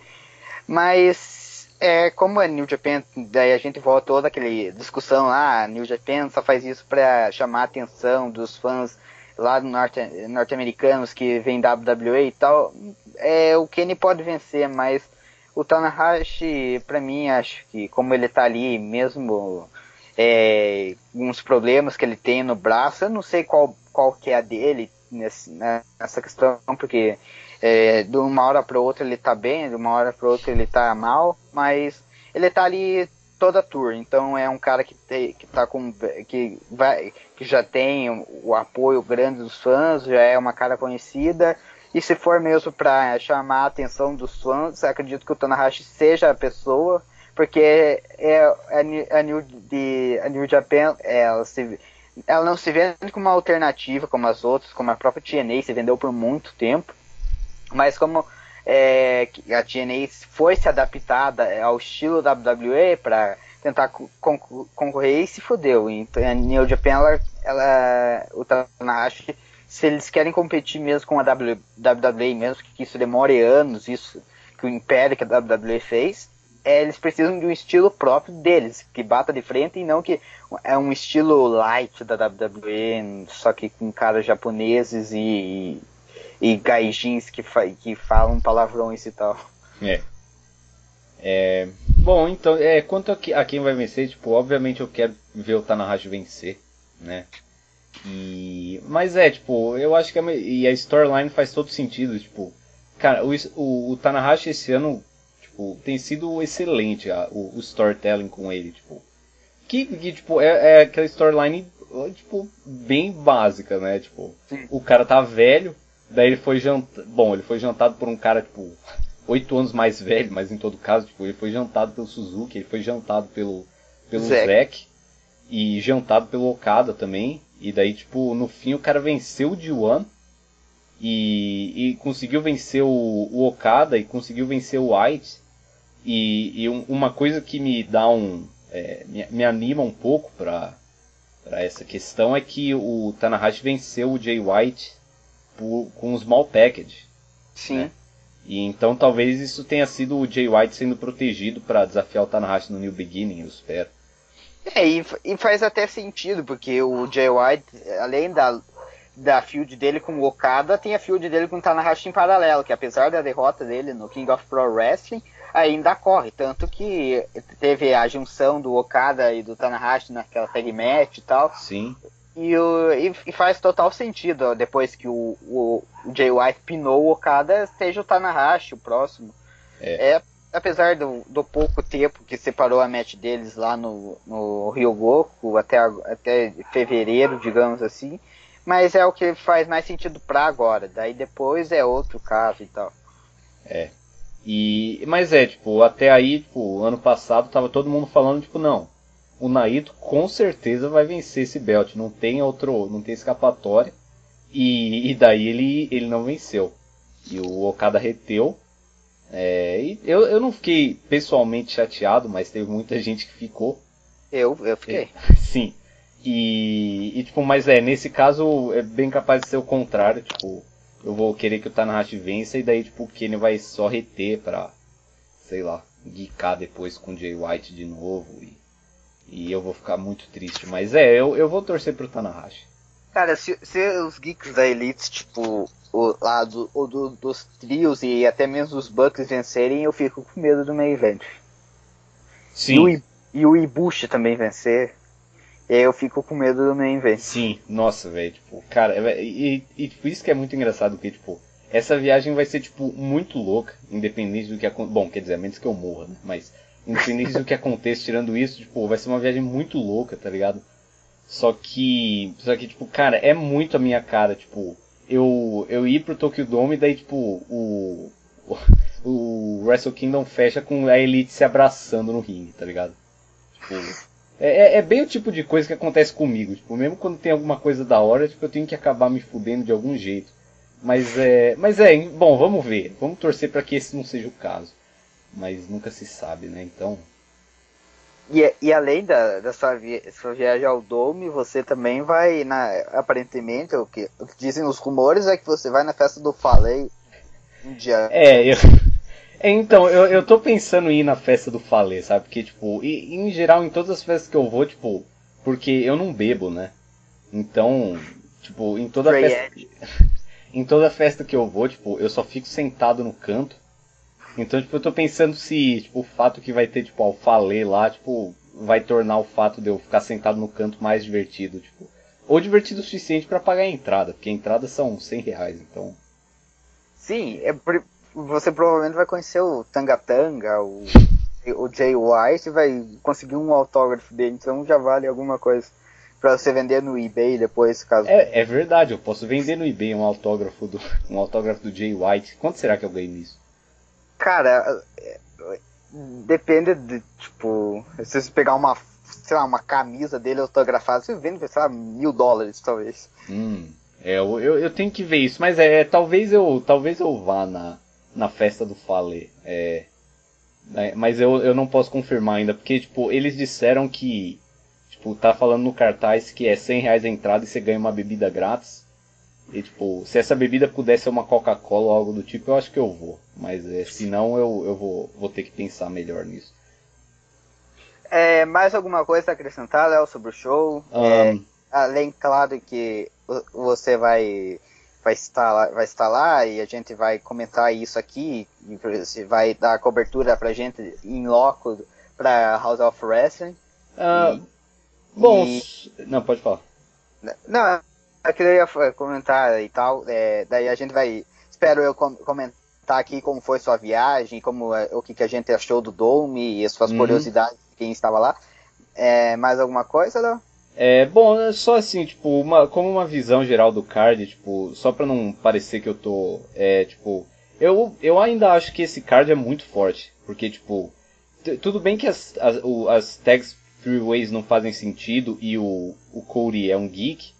Speaker 1: Mas é, como é New Japan, daí a gente volta toda aquela discussão lá, New Japan só faz isso para chamar a atenção dos fãs lá norte, norte-americanos que vem WWE e tal, é, o Kenny pode vencer, mas o Tanahashi, para mim, acho que como ele tá ali, mesmo é, uns problemas que ele tem no braço, eu não sei qual, qual que é a dele nesse, nessa questão, porque é, de uma hora para outra ele tá bem, de uma hora para outra ele tá mal, mas ele tá ali toda a tour. Então é um cara que, tem, que tá com. que vai. que já tem o apoio grande dos fãs, já é uma cara conhecida. E se for mesmo para chamar a atenção dos fãs, acredito que o Tanahashi seja a pessoa, porque é, a, a, New, de, a New Japan, ela, se, ela não se vende como uma alternativa como as outras, como a própria TNA se vendeu por muito tempo, mas como é, a TNA foi se adaptada ao estilo WWE para tentar concorrer e se fodeu. Então a New Japan, ela, ela, o Tanahashi, se eles querem competir mesmo com a WWE, mesmo que isso demore anos, isso que o império que a WWE fez, é, eles precisam de um estilo próprio deles, que bata de frente e não que é um estilo light da WWE, só que com caras japoneses e, e gaijins que, fa que falam palavrões e tal.
Speaker 2: É. é bom, então, é, quanto a, que, a, quem vai vencer, tipo, obviamente eu quero ver o Tanahashi vencer, né? E, mas é, tipo, eu acho que a, e a storyline faz todo sentido, tipo, cara, o, o, o Tanahashi esse ano, tipo, tem sido excelente a, o, o storytelling com ele, tipo, que, que tipo, é, é aquela storyline, tipo, bem básica, né, tipo, Sim. o cara tá velho, Daí ele foi jantado. Bom, ele foi jantado por um cara, tipo, oito anos mais velho, mas em todo caso, tipo, ele foi jantado pelo Suzuki, ele foi jantado pelo, pelo Zack. e jantado pelo Okada também. E daí, tipo, no fim o cara venceu o D1 e, e conseguiu vencer o, o, Okada e conseguiu vencer o White. E, e um, uma coisa que me dá um. É, me, me, anima um pouco pra essa questão é que o Tanahashi venceu o Jay White por, com um small package.
Speaker 1: Sim. Né?
Speaker 2: E então talvez isso tenha sido o Jay White sendo protegido para desafiar o Tanahashi no New Beginning, eu espero.
Speaker 1: É, e, e, faz até sentido, porque o Jay White, além da, da field dele com o Okada, tem a field dele com o Tanahashi em paralelo, que apesar da derrota dele no King of Pro Wrestling, ainda corre. Tanto que teve a junção do Okada e do Tanahashi naquela tag match e tal.
Speaker 2: Sim.
Speaker 1: E, o, e, e, faz total sentido, depois que o, o, o Jay White pinou o Okada, seja o Tanahashi o próximo. É. é apesar do, do, pouco tempo que separou a match deles lá no, no Ryogoku até, até fevereiro, digamos assim, mas é o que faz mais sentido para agora. Daí depois é outro caso e tal.
Speaker 2: É. E, mas é, tipo, até aí, tipo, ano passado tava todo mundo falando, tipo, não, o Naito com certeza vai vencer esse belt, não tem outro, não tem escapatória. E, e daí ele, ele não venceu. E o Okada reteu. É, e eu, eu não fiquei pessoalmente chateado, mas teve muita gente que ficou.
Speaker 1: Eu, eu fiquei.
Speaker 2: Sim. E, e, tipo, mas é, nesse caso é bem capaz de ser o contrário, tipo, eu vou querer que o Tanahashi vença e daí, tipo, o Kenny vai só reter pra, sei lá, geekar depois com o Jay White de novo e, e eu vou ficar muito triste. Mas é, eu, eu vou torcer pro Tanahashi.
Speaker 1: Cara, se, se os geeks da Elite, tipo, o, lá do, o, do, dos trios e até mesmo os Bucks vencerem, eu fico com medo do main event.
Speaker 2: Sim.
Speaker 1: E o, e o Ibushi também vencer. E aí eu fico com medo do main event.
Speaker 2: Sim, nossa, velho, tipo, cara, é, e, e, tipo, isso que é muito engraçado, porque, tipo, essa viagem vai ser, tipo, muito louca, independente do que aconteça. Bom, quer dizer, a menos que eu morra, né? Mas, independente do que aconteça, tirando isso, tipo, vai ser uma viagem muito louca, tá ligado? Só que. Só que, tipo, cara, é muito a minha cara, tipo, eu, eu ir pro Tokyo Dome e daí, tipo, o. O, o Wrestle Kingdom fecha com a Elite se abraçando no ringue, tá ligado? Tipo. É, é, é, bem o tipo de coisa que acontece comigo. Tipo, mesmo quando tem alguma coisa da hora, tipo, eu tenho que acabar me fudendo de algum jeito. Mas é. Mas é, bom, vamos ver. Vamos torcer para que esse não seja o caso. Mas nunca se sabe, né? Então.
Speaker 1: E, e além da, da sua, via, sua viagem ao Dome, você também vai, na, aparentemente, o que, o que dizem os rumores é que você vai na festa do Falei um dia.
Speaker 2: É, eu, é, então, eu, eu tô pensando em ir na festa do Falê, sabe? Porque, tipo, e, em geral, em todas as festas que eu vou, tipo, porque eu não bebo, né? Então, tipo, em toda festa. em toda festa que eu vou, tipo, eu só fico sentado no canto então, tipo, eu tô pensando se tipo, o fato que vai ter, tipo, ao falê lá, tipo, vai tornar o fato de eu ficar sentado no canto mais divertido, tipo. Ou divertido o suficiente para pagar a entrada, porque a entrada são 100 reais, então.
Speaker 1: Sim, é, você provavelmente vai conhecer o Tangatanga, o, o Jay White, vai conseguir um autógrafo dele, então já vale alguma coisa para você vender no eBay depois, caso.
Speaker 2: É, é verdade, eu posso vender no eBay um autógrafo do um autógrafo do Jay White. Quanto será que eu ganho nisso?
Speaker 1: Cara, depende de, tipo, se você pegar uma, sei lá, uma camisa dele autografada, você vende, sei lá, mil dólares, talvez.
Speaker 2: Hum, é, eu, eu, eu, tenho que ver isso, mas é, talvez eu, talvez eu vá na, na festa do Fale, é, é, mas eu, eu não posso confirmar ainda, porque, tipo, eles disseram que, tipo, tá falando no cartaz que é 100 reais a entrada e você ganha uma bebida grátis. E, tipo, se essa bebida pudesse ser uma Coca-Cola ou algo do tipo, eu acho que eu vou. Mas é, se não, eu, eu vou, vou ter que pensar melhor nisso.
Speaker 1: É, mais alguma coisa a acrescentar, Léo, sobre o show? Um... É, além, claro, que você vai, vai, estar lá, vai estar lá e a gente vai comentar isso aqui. E você vai dar cobertura pra gente em loco pra House of Wrestling.
Speaker 2: Uh, e, bom, e... não, pode falar.
Speaker 1: Não, eu queria comentar e tal. É, daí a gente vai. Espero eu comentar aqui como foi sua viagem, como é, o que, que a gente achou do Dome e as suas uhum. curiosidades de quem estava lá. É, mais alguma coisa, Léo?
Speaker 2: É, bom, é só assim, tipo, uma, como uma visão geral do card, tipo, só pra não parecer que eu tô, é, tipo, eu, eu ainda acho que esse card é muito forte, porque, tipo, tudo bem que as, as, o, as tags three ways não fazem sentido e o, o Cody é um geek,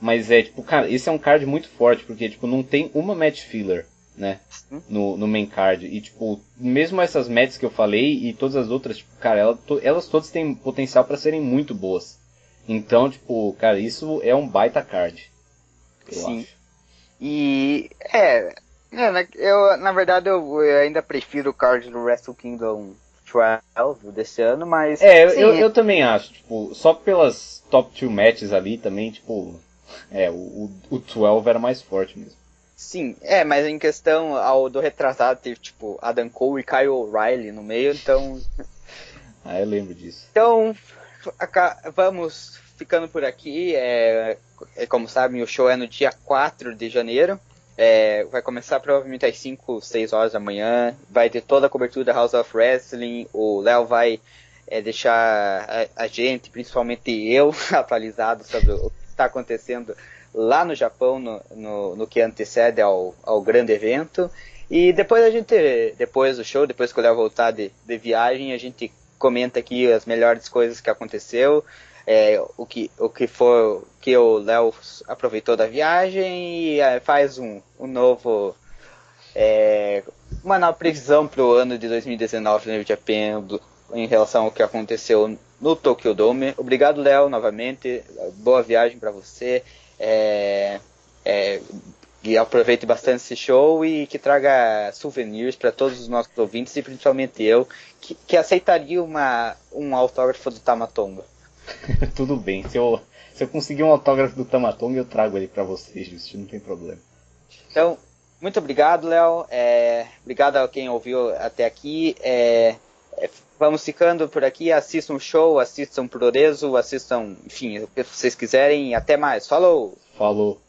Speaker 2: mas é tipo, cara, esse é um card muito forte, porque tipo, não tem uma match filler, né? No, no main card. E tipo, mesmo essas matches que eu falei e todas as outras, tipo, cara, ela, to, elas todas têm potencial para serem muito boas. Então, tipo, cara, isso é um baita card. Eu Sim. Acho.
Speaker 1: E é, é, eu na verdade eu, eu ainda prefiro o card do Wrestle Kingdom 12 desse ano, mas.
Speaker 2: É, sim, eu, eu também acho, tipo, só pelas top 2 matches ali também, tipo, é, o, o 12 era mais forte mesmo.
Speaker 1: Sim, é, mas em questão ao do retrasado teve tipo Adam Cole e Kyle O'Reilly no meio, então.
Speaker 2: ah, eu lembro disso.
Speaker 1: Então, vamos ficando por aqui. É, é, como sabem, o show é no dia 4 de janeiro. É, vai começar provavelmente às 5, 6 horas da manhã. Vai ter toda a cobertura da House of Wrestling. O Léo vai é, deixar a, a, gente, principalmente eu, atualizado sobre o que está acontecendo lá no Japão, no, no, no que antecede ao, ao grande evento. E depois a gente, depois do show, depois que o Léo voltar de, de viagem, a gente comenta aqui as melhores coisas que aconteceu, é, o que o que foi que o Léo aproveitou da viagem e é, faz um, um novo é, uma nova previsão para o ano de 2019 no Japan em relação ao que aconteceu no Tokyo Dome. Obrigado, Léo, novamente. Boa viagem para você. É, é, e aproveite bastante esse show e que traga souvenirs para todos os nossos ouvintes e principalmente eu, que, que aceitaria uma, um autógrafo do Tamatonga.
Speaker 2: Tudo bem, se eu, se eu conseguir um autógrafo do Tamatonga, eu trago ele para vocês, Justo, não tem problema.
Speaker 1: Então, muito obrigado, Léo. É, obrigado a quem ouviu até aqui. É, é, vamos ficando por aqui. Assistam o show, assistam Prorezo, assistam, enfim, o que vocês quiserem. Até mais. Falou!
Speaker 2: Falou!